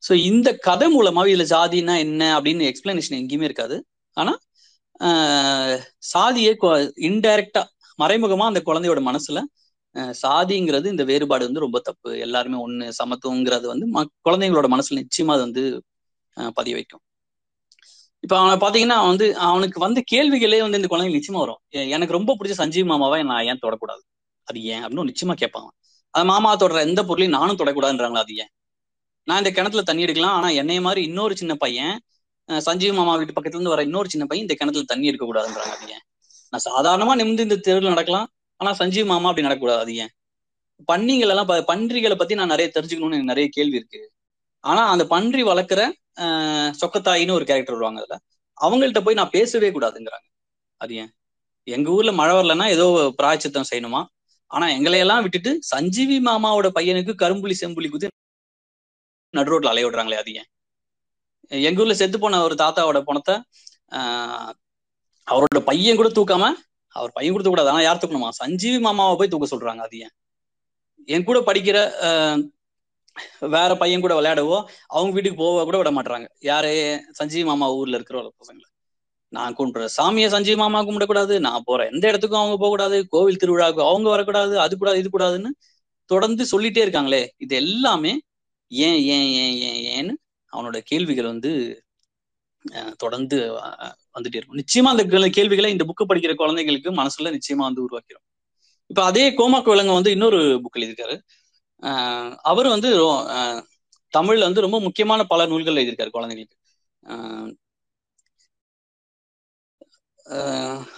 ஸோ இந்த கதை மூலமா இதுல ஜாதினா என்ன அப்படின்னு எக்ஸ்பிளனேஷன் எங்கேயுமே இருக்காது. ஆனா சாதியை இன்டைரக்டா மறைமுகமா அந்த குழந்தையோட மனசுல சாதிங்கிறது இந்த வேறுபாடு வந்து ரொம்ப தப்பு. எல்லாருமே ஒண்ணு சமத்துவங்கிறது வந்து குழந்தைங்களோட மனசுல நிச்சயமா அது வந்து பதிய வைக்கும். இப்ப அவனை பாத்தீங்கன்னா வந்து அவனுக்கு வந்த கேள்விகளே வந்து இந்த குழந்தைங்க நிச்சயமா வரும். எனக்கு ரொம்ப பிடிச்ச சஞ்சீவ் மாமாவை நான் ஏன் தொடக்கூடாது? அது ஏன் அப்படின்னு நிச்சயமா கேட்பாங்க அந்த மாமா தொடர எந்த பொருளையும் நானும் தொடக்கூடாதுன்றாங்களா அது ஏன்? நான் இந்த கிணத்துல தண்ணி எடுக்கலாம் ஆனா என்னைய மாதிரி இன்னொரு சின்ன பையன் சஞ்சீவ் மாமா வீட்டு பக்கத்துல இருந்து வர இன்னொரு சின்ன பையன் இந்த கிணத்துல தண்ணி எடுக்க கூடாதுன்றாங்க அது ஏன்? நான் சாதாரணமா நிமிந்து இந்த தெருவில் நடக்கலாம் ஆனா சஞ்சீவ் மாமா அப்படி நடக்கக்கூடாது அது ஏன்? பன்னிகள் எல்லாம் பன்றிகளை பத்தி நான் நிறைய தெரிஞ்சுக்கணும்னு எனக்கு நிறைய கேள்வி இருக்கு. ஆனா அந்த பன்றி வளர்க்குற சொக்கத்தாயின்னு ஒரு கேரக்டர் வருவாங்க அதுல. அவங்கள்ட்ட போய் நான் பேசவே கூடாதுங்கிறாங்க. அது ஏன்? எங்க ஊர்ல மழை வரலன்னா ஏதோ பிராய்ச்சித்தம் செய்யணுமா? ஆனா எங்களையெல்லாம் விட்டுட்டு சஞ்சீவி மாமாவோட பையனுக்கு கரும்புலி செம்புலி குதி நடு ரோட்ல அலைய விடுறாங்களே அது ஏன்? எங்க ஊர்ல செத்து போன ஒரு தாத்தாவோட பணத்தை ஆஹ் அவரோட பையன் கூட தூக்காம அவர் பையன் கூட கூடாது ஆனா யார் தூக்கணுமா? சஞ்சீவி மாமாவை போய் தூக்க சொல்றாங்க அது ஏன்? என் கூட படிக்கிற வேற பையன் கூட விளையாடவோ அவங்க வீட்டுக்கு போக கூட விட மாட்டாங்க யாரே? சஞ்சீவி மாமா ஊர்ல இருக்கிற பசங்களை. நான் கும்பிடுற சாமியை சஞ்சீவி மாமா கும்பிடக்கூடாது. நான் போறேன். எந்த இடத்துக்கும் அவங்க போகக்கூடாது. கோவில் திருவிழாவுக்கு அவங்க வரக்கூடாது. அது கூடாது இது கூடாதுன்னு தொடர்ந்து சொல்லிட்டே இருக்காங்களே. இது எல்லாமே ஏன் ஏன் ஏன் ஏன் ஏன்னு அவனோட கேள்விகள் வந்து தொடர்ந்து வந்துட்டே இருக்கும். நிச்சயமா அந்த கேள்விகளை இந்த புக்கு படிக்கிற குழந்தைங்களுக்கு மனசுல நிச்சயமா வந்து உருவாக்கிறோம் இப்ப அதே கோமாக்கு விலங்க வந்து இன்னொரு புக் எழுதியிருக்காரு. ஆஹ் அவர் வந்து தமிழ்ல வந்து ரொம்ப முக்கியமான பல நூல்கள் எழுதியிருக்காரு குழந்தைங்களுக்கு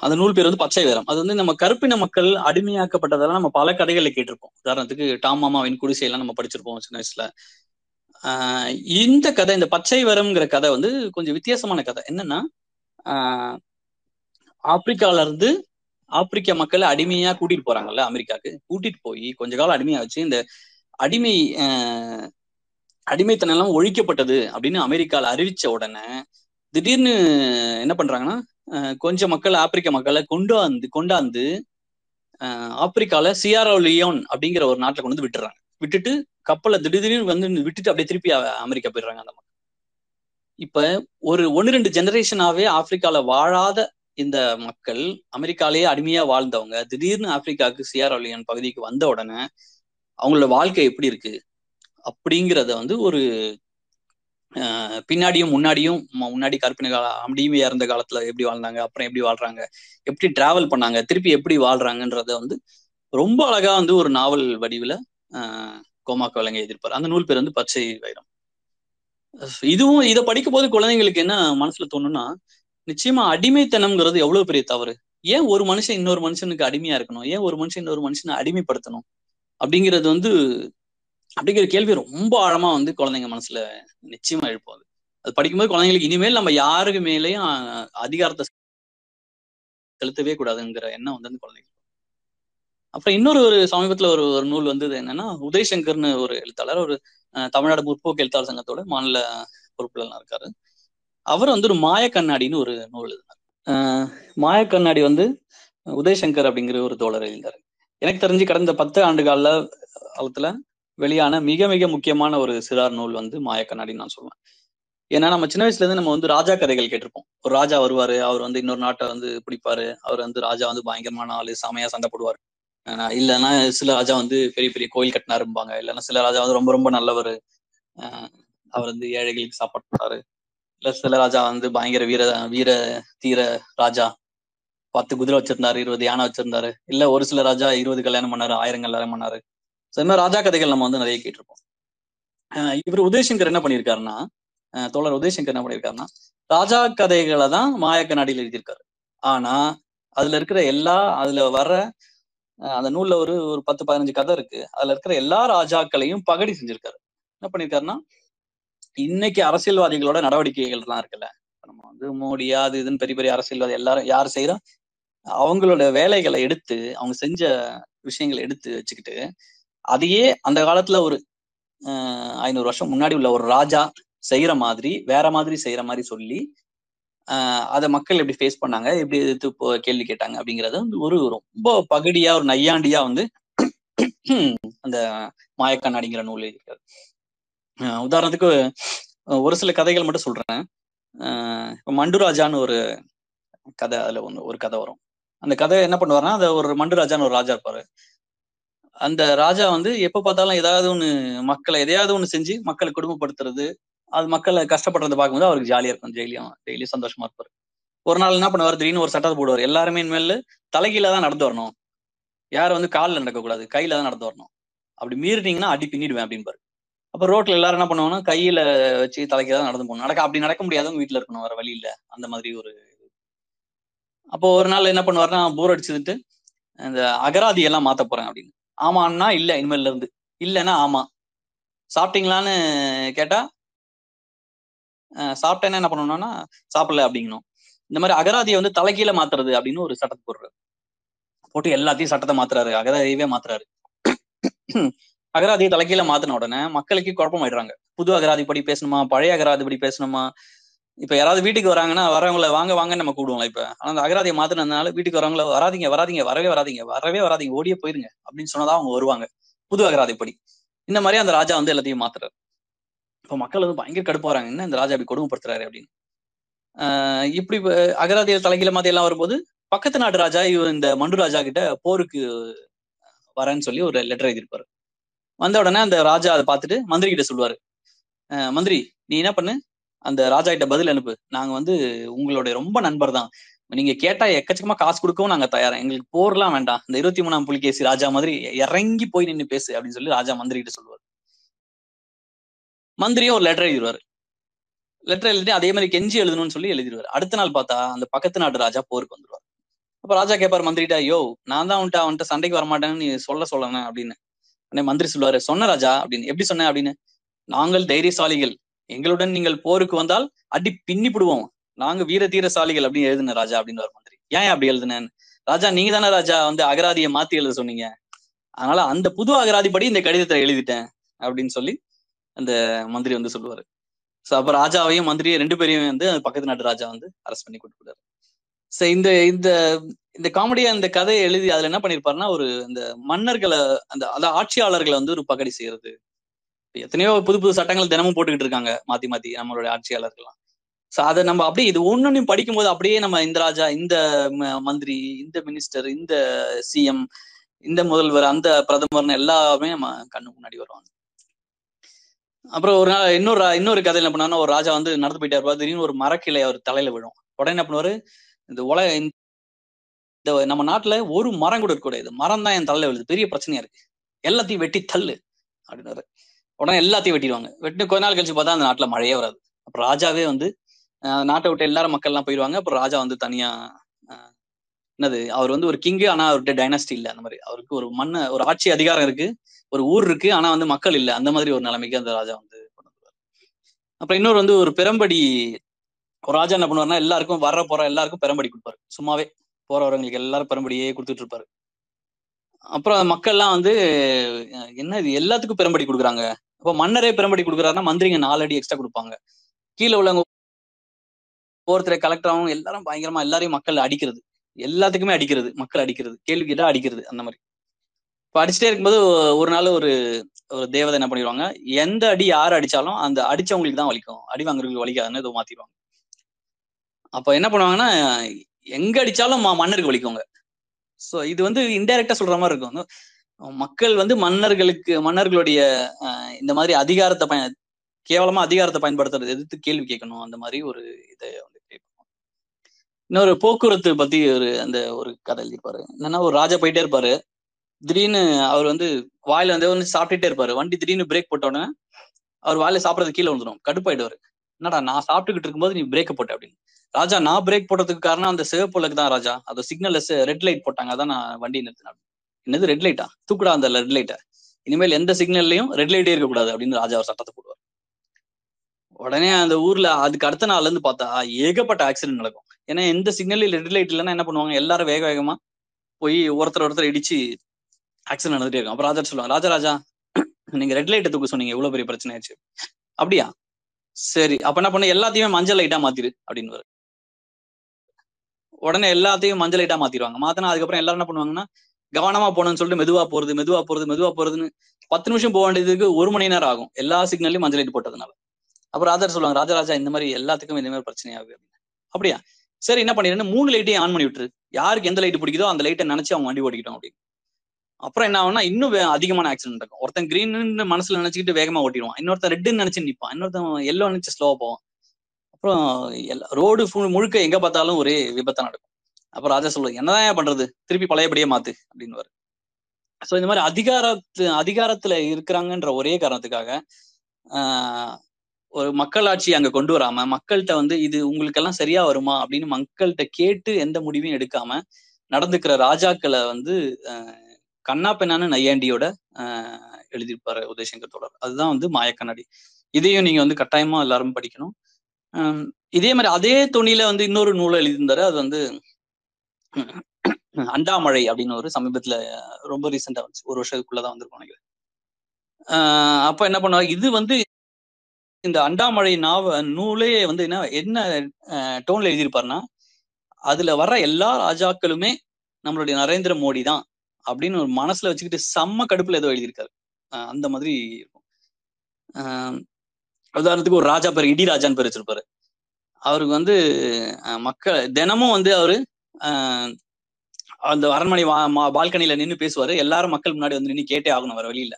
அந்த நூல் பேர் வந்து பச்சை வேரம். அது வந்து நம்ம கருப்பின மக்கள் அடிமையாக்கப்பட்டதெல்லாம் நம்ம பல கதைகளை கேட்டிருப்போம். உதாரணத்துக்கு டாம் மாமாவின் குடிசையெல்லாம் நம்ம படிச்சிருப்போம் சின்ன வயசுல. இந்த கதை இந்த பச்சை வரம்ங்கிற கதை வந்து கொஞ்சம் வித்தியாசமான கதை. என்னன்னா ஆப்பிரிக்கால இருந்து ஆப்பிரிக்க மக்களை அடிமையா கூட்டிட்டு போறாங்கல்ல அமெரிக்காவுக்கு கூட்டிட்டு போய் கொஞ்ச காலம் அடிமையா வச்சு இந்த அடிமை அடிமைத்தனம் எல்லாம் ஒழிக்கப்பட்டது அப்படின்னு அமெரிக்கால அறிவிச்ச உடனே திடீர்னு என்ன பண்றாங்கன்னா கொஞ்சம் மக்கள் ஆப்பிரிக்க மக்களை கொண்டு கொண்டாந்து கொண்டாந்து ஆப்பிரிக்கால சியாரோ லியோன் அப்படிங்கிற ஒரு நாட்டில் கொண்டு வந்து விட்டுறாங்க. விட்டுட்டு கப்பலை திடீர்னு வந்து விட்டுட்டு அப்படியே திருப்பி அமெரிக்கா போயிடுறாங்க அந்த மக்கள். இப்ப ஒரு ஒன்னு ரெண்டு ஜெனரேஷனாவே ஆப்பிரிக்கால வாழாத இந்த மக்கள் அமெரிக்காலேயே அடிமையா வாழ்ந்தவங்க திடீர்னு ஆப்பிரிக்காவுக்கு சியாரோலியன் பகுதிக்கு வந்த உடனே அவங்களோட வாழ்க்கை எப்படி இருக்கு? அப்படிங்கிறத வந்து ஒரு பின்னாடியும் முன்னாடியும் முன்னாடி கற்பின கால அடிமையா இருந்த காலத்துல எப்படி வாழ்ந்தாங்க அப்புறம் எப்படி வாழ்றாங்க எப்படி டிராவல் பண்ணாங்க திருப்பி எப்படி வாழ்றாங்கன்றத வந்து ரொம்ப அழகா வந்து ஒரு நாவல் வடிவில் கோமாக்க விலங்க எதிர்ப்பார். அந்த நூல் பேர் வந்து பச்சை வைரம். இதுவும் இதை படிக்கும் போது குழந்தைங்களுக்கு என்ன மனசுல தோணும்னா நிச்சயமா அடிமைத்தனம்ங்கிறது எவ்வளவு பெரிய தவறு? ஏன் ஒரு மனுஷன் இன்னொரு மனுஷனுக்கு அடிமையா இருக்கணும்? ஏன் ஒரு மனுஷன் இன்னொரு மனுஷனை அடிமைப்படுத்தணும்? அப்படிங்கிறது வந்து அப்படிங்கிற கேள்வி ரொம்ப ஆழமா வந்து குழந்தைங்க மனசுல நிச்சயமா எழுப்பாது அது. படிக்கும்போது குழந்தைங்களுக்கு இனிமேல் நம்ம யாருக்கு மேலேயும் அதிகாரத்தை செலுத்தவே கூடாதுங்கிற எண்ணம் வந்து அந்த குழந்தைங்க அப்புறம் இன்னொரு ஒரு சமீபத்துல ஒரு ஒரு நூல் வந்தது என்னன்னா உதயசங்கர்னு ஒரு எழுத்தாளர் ஒரு தமிழ்நாடு முற்போக்கு எழுத்தாளர் சங்கத்தோட மாநில பொறுப்புலாம் இருக்காரு. அவர் வந்து ஒரு மாய கண்ணாடின்னு ஒரு நூல் எழுதினார். மாய கண்ணாடி வந்து உதயசங்கர் அப்படிங்கிற ஒரு தோழர் எழுதினார். எனக்கு தெரிஞ்சு கடந்த பத்து ஆண்டு கால காலத்துல வெளியான மிக மிக முக்கியமான ஒரு சிறார் நூல் வந்து மாய கண்ணாடின்னு நான் சொல்லுவேன் ஏன்னா நம்ம சின்ன வயசுல இருந்து நம்ம வந்து ராஜா கதைகள் கேட்டிருப்போம். ஒரு ராஜா வருவாரு அவர் வந்து இன்னொரு நாட்டை வந்து பிடிப்பாரு. அவர் வந்து ராஜா வந்து பயங்கரமான ஆளு செமையா சண்டை போடுவாரு. இல்லைன்னா சில ராஜா வந்து பெரிய பெரிய கோயில் கட்டினாரும்பாங்க இல்லைன்னா சில ராஜா வந்து ரொம்ப ரொம்ப நல்லவர். அவர் வந்து ஏழைகளுக்கு சாப்பாடு போட்டாரு இல்ல சில ராஜா வந்து பயங்கர வீர வீர தீர ராஜா. பத்து குதிரை வச்சிருந்தாரு இருபது யானை வச்சிருந்தாரு. இல்ல ஒரு சில ராஜா இருபது கல்யாணம் பண்ணாரு ஆயிரம் கல்யாணம் பண்ணாரு. இந்த மாதிரி ராஜா கதைகள் நம்ம வந்து நிறைய கேட்டிருப்போம். இவர் உதயசங்கர் என்ன பண்ணியிருக்காருன்னா தோழர் உதயசங்கர் என்ன பண்ணியிருக்காருன்னா ராஜா கதைகளை தான் மாயக்க நாடியில் எழுதியிருக்காரு. ஆனா அதுல இருக்கிற எல்லா அதுல வர்ற அந்த நூல்ல ஒரு ஒரு பத்து பதினஞ்சு கதை இருக்கு. அதுல இருக்கிற எல்லா ராஜாக்களையும் பகடி செஞ்சிருக்காரு. என்ன பண்ணிருக்காருன்னா இன்னைக்கு அரசியல்வாதிகளோட நடவடிக்கைகள் எல்லாம் இருக்குல்ல நம்ம வந்து மோடியா அது இதுன்னு பெரிய பெரிய அரசியல்வாதி எல்லாரும் யார் செய்யறோம் அவங்களோட வேலைகளை எடுத்து அவங்க செஞ்ச விஷயங்களை எடுத்து வச்சுக்கிட்டு அதையே அந்த காலத்துல ஒரு ஐநூறு வருஷம் முன்னாடி உள்ள ஒரு ராஜா செய்யற மாதிரி வேற மாதிரி செய்யற மாதிரி சொல்லி அதை மக்கள் எப்படி ஃபேஸ் பண்ணாங்க? எப்படி எதிர்த்து கேள்வி கேட்டாங்க அப்படிங்கறத வந்து ஒரு ரொம்ப பகடியா ஒரு நையாண்டியா வந்து அந்த மாயக்கண்ணாடிங்கிற நூல் எழுதியிருக்காரு உதாரணத்துக்கு ஒரு சில கதைகள் மட்டும் சொல்றேன். இப்போ மண்டுராஜான்னு ஒரு கதை அதுல ஒன்று ஒரு கதை வரும். அந்த கதை என்ன பண்ணுவாருன்னா அந்த ஒரு மண்டுராஜான்னு ஒரு ராஜா இருப்பாரு. அந்த ராஜா வந்து எப்ப பார்த்தாலும் ஏதாவது ஒண்ணு மக்களை எதையாவது ஒண்ணு செஞ்சு மக்களை குடும்பப்படுத்துறது அது மக்களை கஷ்டப்படுறதை பார்க்கும்போது அவருக்கு ஜாலியா இருக்கும். டெய்லியும் டெய்லியும் சந்தோஷமா இருப்பாரு. ஒரு நாள் என்ன பண்ணுவார்? திடீர்னு ஒரு சட்டத்தை போடுவார். எல்லாருமே இனிமேல் தலைகீழ தான் நடந்து வரணும். யாரும் வந்து காலில் நடக்கக்கூடாது? கையில தான் நடந்து வரணும். அப்படி மீறினீங்கன்னா அடி பின்னிடுவேன் அப்படின்பாரு அப்ப ரோட்ல எல்லாரும் என்ன பண்ணுவாங்கன்னா கையில வச்சு தலைக்கு தான் நடந்து போகணும். நடக்க அப்படி நடக்க முடியாதவங்க வீட்டுல இருக்கணும் வேற வழி இல்ல. அந்த மாதிரி ஒரு அப்போ ஒரு நாள் என்ன பண்ணுவாருன்னா போர் அடிச்சுட்டு இந்த அகராதி எல்லாம் மாத்த போறேன் அப்படின்னு. ஆமான்னா இல்ல இனிமேல இருந்து. இல்லைன்னா ஆமா. சாப்பிட்டீங்களான்னு கேட்டா சாப்பிட்டேன்னா என்ன பண்ணணும்னா சாப்பிடல அப்படிங்கணும். இந்த மாதிரி அகராதியை வந்து தலைகீழ மாத்துறது அப்படின்னு ஒரு சட்டத்தை போடுறாரு. போட்டு எல்லாத்தையும் சட்டத்தை மாத்துறாரு அகராதியவே மாத்துறாரு. அகராதியை தலைகீழ மாத்தின உடனே மக்களுக்கு குழப்பம் ஆயிடுறாங்க புது அகராதி படி பேசணுமா? பழைய அகராதி படி பேசணுமா? இப்ப யாராவது வீட்டுக்கு வராங்கன்னா வரவங்கள வாங்க வாங்க நம்ம கூடுவோம் இப்ப. ஆனா அந்த அகராதியை மாத்தினதுனால வீட்டுக்கு வரவங்கள வராதிங்க வராதிங்க வரவே வராதிங்க வரவே வராதிங்க ஓடியே போயிருங்க அப்படின்னு சொன்னதா அவங்க வருவாங்க. புது அகராதி படி இந்த மாதிரி அந்த ராஜா வந்து எல்லாத்தையும் மாத்துறாரு. இப்போ மக்கள் வந்து பயங்கர கடுப்பு என்ன இந்த ராஜா அப்படி கொடுமைப்படுத்துறாரு அப்படின்னு. ஆஹ் இப்படி அகராதிய தலைகீழ மாதிரி எல்லாம் வரும்போது பக்கத்து நாட்டு ராஜா இவர் இந்த மண்டு ராஜா கிட்ட போருக்கு வரேன்னு சொல்லி ஒரு லெட்டர் எழுதியிருப்பாரு. வந்த உடனே அந்த ராஜா அதை பார்த்துட்டு மந்திரி கிட்ட சொல்லுவாரு. மந்திரி நீ என்ன பண்ணு? அந்த ராஜா கிட்ட பதில் அனுப்பு. நாங்க வந்து உங்களுடைய ரொம்ப நண்பர் தான். நீங்க கேட்டா எக்கச்சக்கமா காசு கொடுக்கவும் நாங்க தயாரா. எங்களுக்கு போர்லாம் வேண்டாம். இந்த இருபத்தி மூணாம் புலிகேசி ராஜா மாதிரி இறங்கி போய் நின்று பேசு அப்படின்னு சொல்லி ராஜா மந்திரி கிட்ட சொல்லுவார். மந்திரியும் ஒரு லெட்டர் எழுதிடுவாரு லெட்டர் எழுதி அதே மாதிரி கெஞ்சி எழுதணும்னு சொல்லி எழுதிடுவாரு அடுத்த நாள் பார்த்தா அந்த பக்கத்து நாட்டு ராஜா போருக்கு வந்துருவார். அப்ப ராஜா கேட்பாரு மந்திரிட்டா யோ நான் தான் அவன்கிட்ட அவன்கிட்ட சண்டைக்கு வரமாட்டேன்னு நீ சொல்ல சொல்லணும் அப்படின்னு. உடனே மந்திரி சொல்லுவாரு சொன்ன ராஜா அப்படின்னு. எப்படி சொன்ன அப்படின்னு. நாங்கள் தைரியசாலிகள். எங்களுடன் நீங்கள் போருக்கு வந்தால் அடி பின்னி பிடுவோம். நாங்க வீர தீரசாலிகள் அப்படின்னு எழுதுன ராஜா அப்படின்னு மந்திரி. ஏன் அப்படி எழுதுனேன் ராஜா நீங்க தானே ராஜா வந்து அகராதியை மாத்தி எழுத சொன்னீங்க. அதனால அந்த புது அகராதி படி இந்த கடிதத்தை எழுதிட்டேன் அப்படின்னு சொல்லி அந்த மந்திரி வந்து சொல்லுவாரு. சோ அப்ப ராஜாவையும் மந்திரியும் ரெண்டு பேரையும் வந்து பக்கத்து நாட்டு ராஜா வந்து அரெஸ்ட் பண்ணி கூட்டு போயிட்டாரு. சோ இந்த இந்த இந்த காமெடியா இந்த கதையை எழுதி அதுல என்ன பண்ணிருப்பாருன்னா ஒரு இந்த மன்னர்களை அந்த அத ஆட்சியாளர்களை வந்து ஒரு பகடி செய்யறது. எத்தனையோ புது புது சட்டங்கள் தினமும் போட்டுக்கிட்டு இருக்காங்க மாத்தி மாத்தி நம்மளுடைய ஆட்சியாளர்கள்லாம். சோ அதை நம்ம அப்படியே இது ஒன்னொன்னையும் படிக்கும்போது அப்படியே நம்ம இந்த ராஜா இந்த மந்திரி இந்த மினிஸ்டர் இந்த சிஎம் இந்த முதல்வர் அந்த பிரதமர்னு எல்லாமே நம்ம கண்ணு முன்னாடி வருவாங்க. அப்புறம் ஒரு நாள் இன்னொரு இன்னொரு கதையில என்ன பண்ணா ஒரு ராஜா வந்து நடந்து போயிட்டே இருப்பாரு திடீர்னு ஒரு மரக்கிளை அவர் தலையில விழும். உடனே என்ன பண்ணுவாரு இந்த உலக இந்த நம்ம நாட்டுல ஒரு மரம் கூட இருக்கக்கூடாது. மரம் தான் என் தலையில விழுது பெரிய பிரச்சனையா இருக்கு. எல்லாத்தையும் வெட்டி தள்ளு அப்படின்னாரு. உடனே எல்லாத்தையும் வெட்டிடுவாங்க. வெட்டி கொஞ்ச நாள் கழிச்சு பார்த்தா அந்த நாட்டுல மழையே வராது. அப்புறம் ராஜாவே வந்து நாட்டை விட்டு எல்லாரும் மக்கள் எல்லாம் போயிடுவாங்க. அப்புறம் ராஜா வந்து தனியா என்னது அவர் வந்து ஒரு கிங்கு ஆனா அவர்கிட்ட டைனாஸ்டி இல்ல. அந்த மாதிரி அவருக்கு ஒரு மண்ண ஒரு ஆட்சி அதிகாரம் இருக்கு. ஒரு ஊர் இருக்கு ஆனா வந்து மக்கள் இல்ல. அந்த மாதிரி ஒரு நிலைமைக்கு அந்த ராஜா வந்து கொண்டு அப்புறம் இன்னொரு வந்து ஒரு பெரம்படி ஒரு ராஜா என்ன பண்ணுவாருன்னா எல்லாருக்கும் வர்ற போற எல்லாருக்கும் பெரம்படி கொடுப்பாரு. சும்மாவே போறவங்களுக்கு எல்லாரும் பெரம்படியே கொடுத்துட்டு இருப்பாரு. அப்புறம் மக்கள்லாம் வந்து என்ன இது எல்லாத்துக்கும் பெரும்படி கொடுக்குறாங்க. அப்போ மன்னரே பெரும்படி கொடுக்குறாருன்னா மந்திரிங்க நாலு அடி எக்ஸ்ட்ரா கொடுப்பாங்க. கீழே உள்ளவங்க ஒவ்வொருத்தரை கலெக்டராகவும் எல்லாரும் பயங்கரமா எல்லாரையும் மக்கள் அடிக்கிறது. எல்லாத்துக்குமே அடிக்கிறது மக்கள் அடிக்கிறது கேள்வி கேட்டா அடிக்கிறது அந்த மாதிரி. அடிச்சுட்டே இருக்கும்போது ஒரு நாள் ஒரு ஒரு தேவதை என்ன பண்ணிடுவாங்க எந்த அடி யார் அடிச்சாலும் அந்த அடிச்சவங்களுக்கு தான் வலிக்கும். அடி வாங்குறவங்களுக்கு வலிக்காதுன்னு இதை மாத்திடுவாங்க. அப்ப என்ன பண்ணுவாங்கன்னா எங்க அடிச்சாலும் மன்னருக்கு வலிக்குங்க. ஸோ இது வந்து இன்டைரக்டா சொல்ற மாதிரி இருக்கும். மக்கள் வந்து மன்னர்களுக்கு மன்னர்களுடைய இந்த மாதிரி அதிகாரத்தை பய கேவலமா அதிகாரத்தை பயன்படுத்துறது எதிர்த்து கேள்வி கேட்கணும். அந்த மாதிரி ஒரு இதை வந்து இன்னொரு போக்குவரத்து பத்தி ஒரு அந்த ஒரு கதை எழுதியிருப்பாரு. என்னன்னா ஒரு ராஜா போயிட்டே இருப்பாரு. திடீர்னு அவர் வந்து வாயில வந்து வந்து சாப்பிட்டுட்டே இருப்பாரு. வண்டி திடீர்னு பிரேக் போட்ட உடனே அவர் வாயில சாப்பிடறது கீழே வந்துடும் கடுப்பாயிடுவாரு. என்னடா நான் சாப்பிட்டுக்கிட்டு இருக்கும்போது நீ பிரேக் போட்ட அப்படின்னு. ராஜா நான் பிரேக் போடுறதுக்கு காரணம் அந்த சிவப்புலக்கு தான் ராஜா. அது சிக்னல் ரெட் லைட் போட்டாங்க. அதான் நான் வண்டி நிறுத்தினேன் என்னது ரெட் லைட்டா தூக்குடா அந்த ரெட் லைட்டை இனிமேல் எந்த சிக்னல்லையும் ரெட் லைட்டே இருக்கக்கூடாது அப்படின்னு ராஜா ஒரு சட்டத்தை போடுவார். உடனே அந்த ஊர்ல அதுக்கு அடுத்த நாள்ல இருந்து பார்த்தா ஏகப்பட்ட ஆக்சிடென்ட் நடக்கும். ஏன்னா எந்த சிக்னல்ல ரெட் லைட் இல்லைன்னா என்ன பண்ணுவாங்க? எல்லாரும் வேக வேகமா போய் ஒருத்தர் ஒருத்தர் இடிச்சு ஆக்சிடென்ட் நடந்துட்டே இருக்கும். அப்ப ராஜா சொல்லுவாங்க ராஜா ராஜா நீங்க ரெட் லைட்டை தூக்க சொன்னீங்க இவ்வளவு பெரிய பிரச்சனை ஆயிடுச்சு அப்படியா? சரி அப்ப என்ன பண்ண எல்லாத்தையுமே மஞ்சள் லைட்டா மாத்திரு அப்படின்னு உடனே எல்லாத்தையும் மஞ்சள் லைட்டா மாத்திடுவாங்க மாத்தினா அதுக்கப்புறம் எல்லாரும் என்ன பண்ணுவாங்கன்னா கவனமா போகணும்னு சொல்லிட்டு மெதுவா போறது மெதுவா போறது மெதுவா போறதுன்னு பத்து நிமிஷம் போக வேண்டியதுக்கு ஒரு மணி நேரம் ஆகும். எல்லா சிக்னல்லையும் மஞ்சள் லைட் போட்டதுனால. அப்புறம் ராஜா சொல்லுவாங்க ராஜராஜா இந்த மாதிரி எல்லாத்துக்கும் இந்த மாதிரி பிரச்சனை ஆகுது. அப்படின்னு அப்படியா? சரி என்ன பண்ணிடுறேன்னு மூணு லைட்டையும் ஆன் பண்ணி விட்டுரு. யாருக்கு எந்த லைட் பிடிக்குதோ அந்த லைட்டை நினைச்சு அவங்க வண்டி ஓடிக்கிட்டோம் அப்படின்னு. அப்புறம் என்ன ஆகும்னா இன்னும் அதிகமான ஆக்சிடென்ட் நடக்கும். ஒருத்தன் கிரீன்னு மனசுல நினைச்சுக்கிட்டு வேகமா ஓட்டிடுவான். இன்னொருத்தன் ரெட்டுன்னு நினைச்சு நிப்பான். இன்னொருத்தன் எல்லோ நினைச்சு ஸ்லோவா போவான். அப்புறம் ரோடு முழுக்க எங்க பார்த்தாலும் ஒரே விபத்தா நடக்கும். அப்புறம் ராஜா சொல்லு என்னதான் பண்றது? திருப்பி பழையபடியே மாத்து. அப்படின்னு சோ இந்த மாதிரி அதிகாரத்து அதிகாரத்துல இருக்கிறாங்கன்ற ஒரே காரணத்துக்காக ஆஹ் ஒரு மக்களாட்சி அங்க கொண்டு வராம மக்கள்கிட்ட வந்து இது உங்களுக்கு எல்லாம் சரியா வருமா? அப்படின்னு மக்கள்கிட்ட கேட்டு எந்த முடிவையும் எடுக்காம நடந்துக்கிற ராஜாக்களை வந்து கண்ணா பெண்ணான்னு நையாண்டியோட அஹ் எழுதியிருப்பாரு உதயசங்கர் தொடர் அதுதான் வந்து மாயக்கண்ணாடி இதையும் நீங்க வந்து கட்டாயமா எல்லாரும் படிக்கணும். இதே மாதிரி அதே துணியில வந்து இன்னொரு நூலை எழுதியிருந்தாரு. அது வந்து அண்டாமழை அப்படின்னு ஒரு சமீபத்துல ரொம்ப ரீசெண்டா வந்துச்சு. ஒரு வருஷத்துக்குள்ளதான் வந்திருக்கும் நினைக்கிறேன். ஆஹ் அப்ப என்ன பண்ணுவாங்க? இது வந்து இந்த அண்டாமழை நாவ நூலே வந்து என்ன என்ன டோன்ல எழுதியிருப்பாருன்னா அதுல வர்ற எல்லா ராஜாக்களுமே நம்மளுடைய நரேந்திர மோடி தான் அப்படின்னு ஒரு மனசுல வச்சுக்கிட்டு செம்ம கடுப்புல ஏதோ எழுதியிருக்காரு. அந்த மாதிரி இருக்கும். ஆஹ் உதாரணத்துக்கு ஒரு ராஜா பேர் இடி ராஜான்னு பேர் வச்சிருப்பாரு. அவருக்கு வந்து மக்கள் தினமும் வந்து அவரு ஆஹ், அந்த அரண்மனை பால்கனில நின்னு பேசுவாரு. எல்லாரும் மக்கள் முன்னாடி வந்து நின்னு கேட்டே ஆகணும் வர வழியில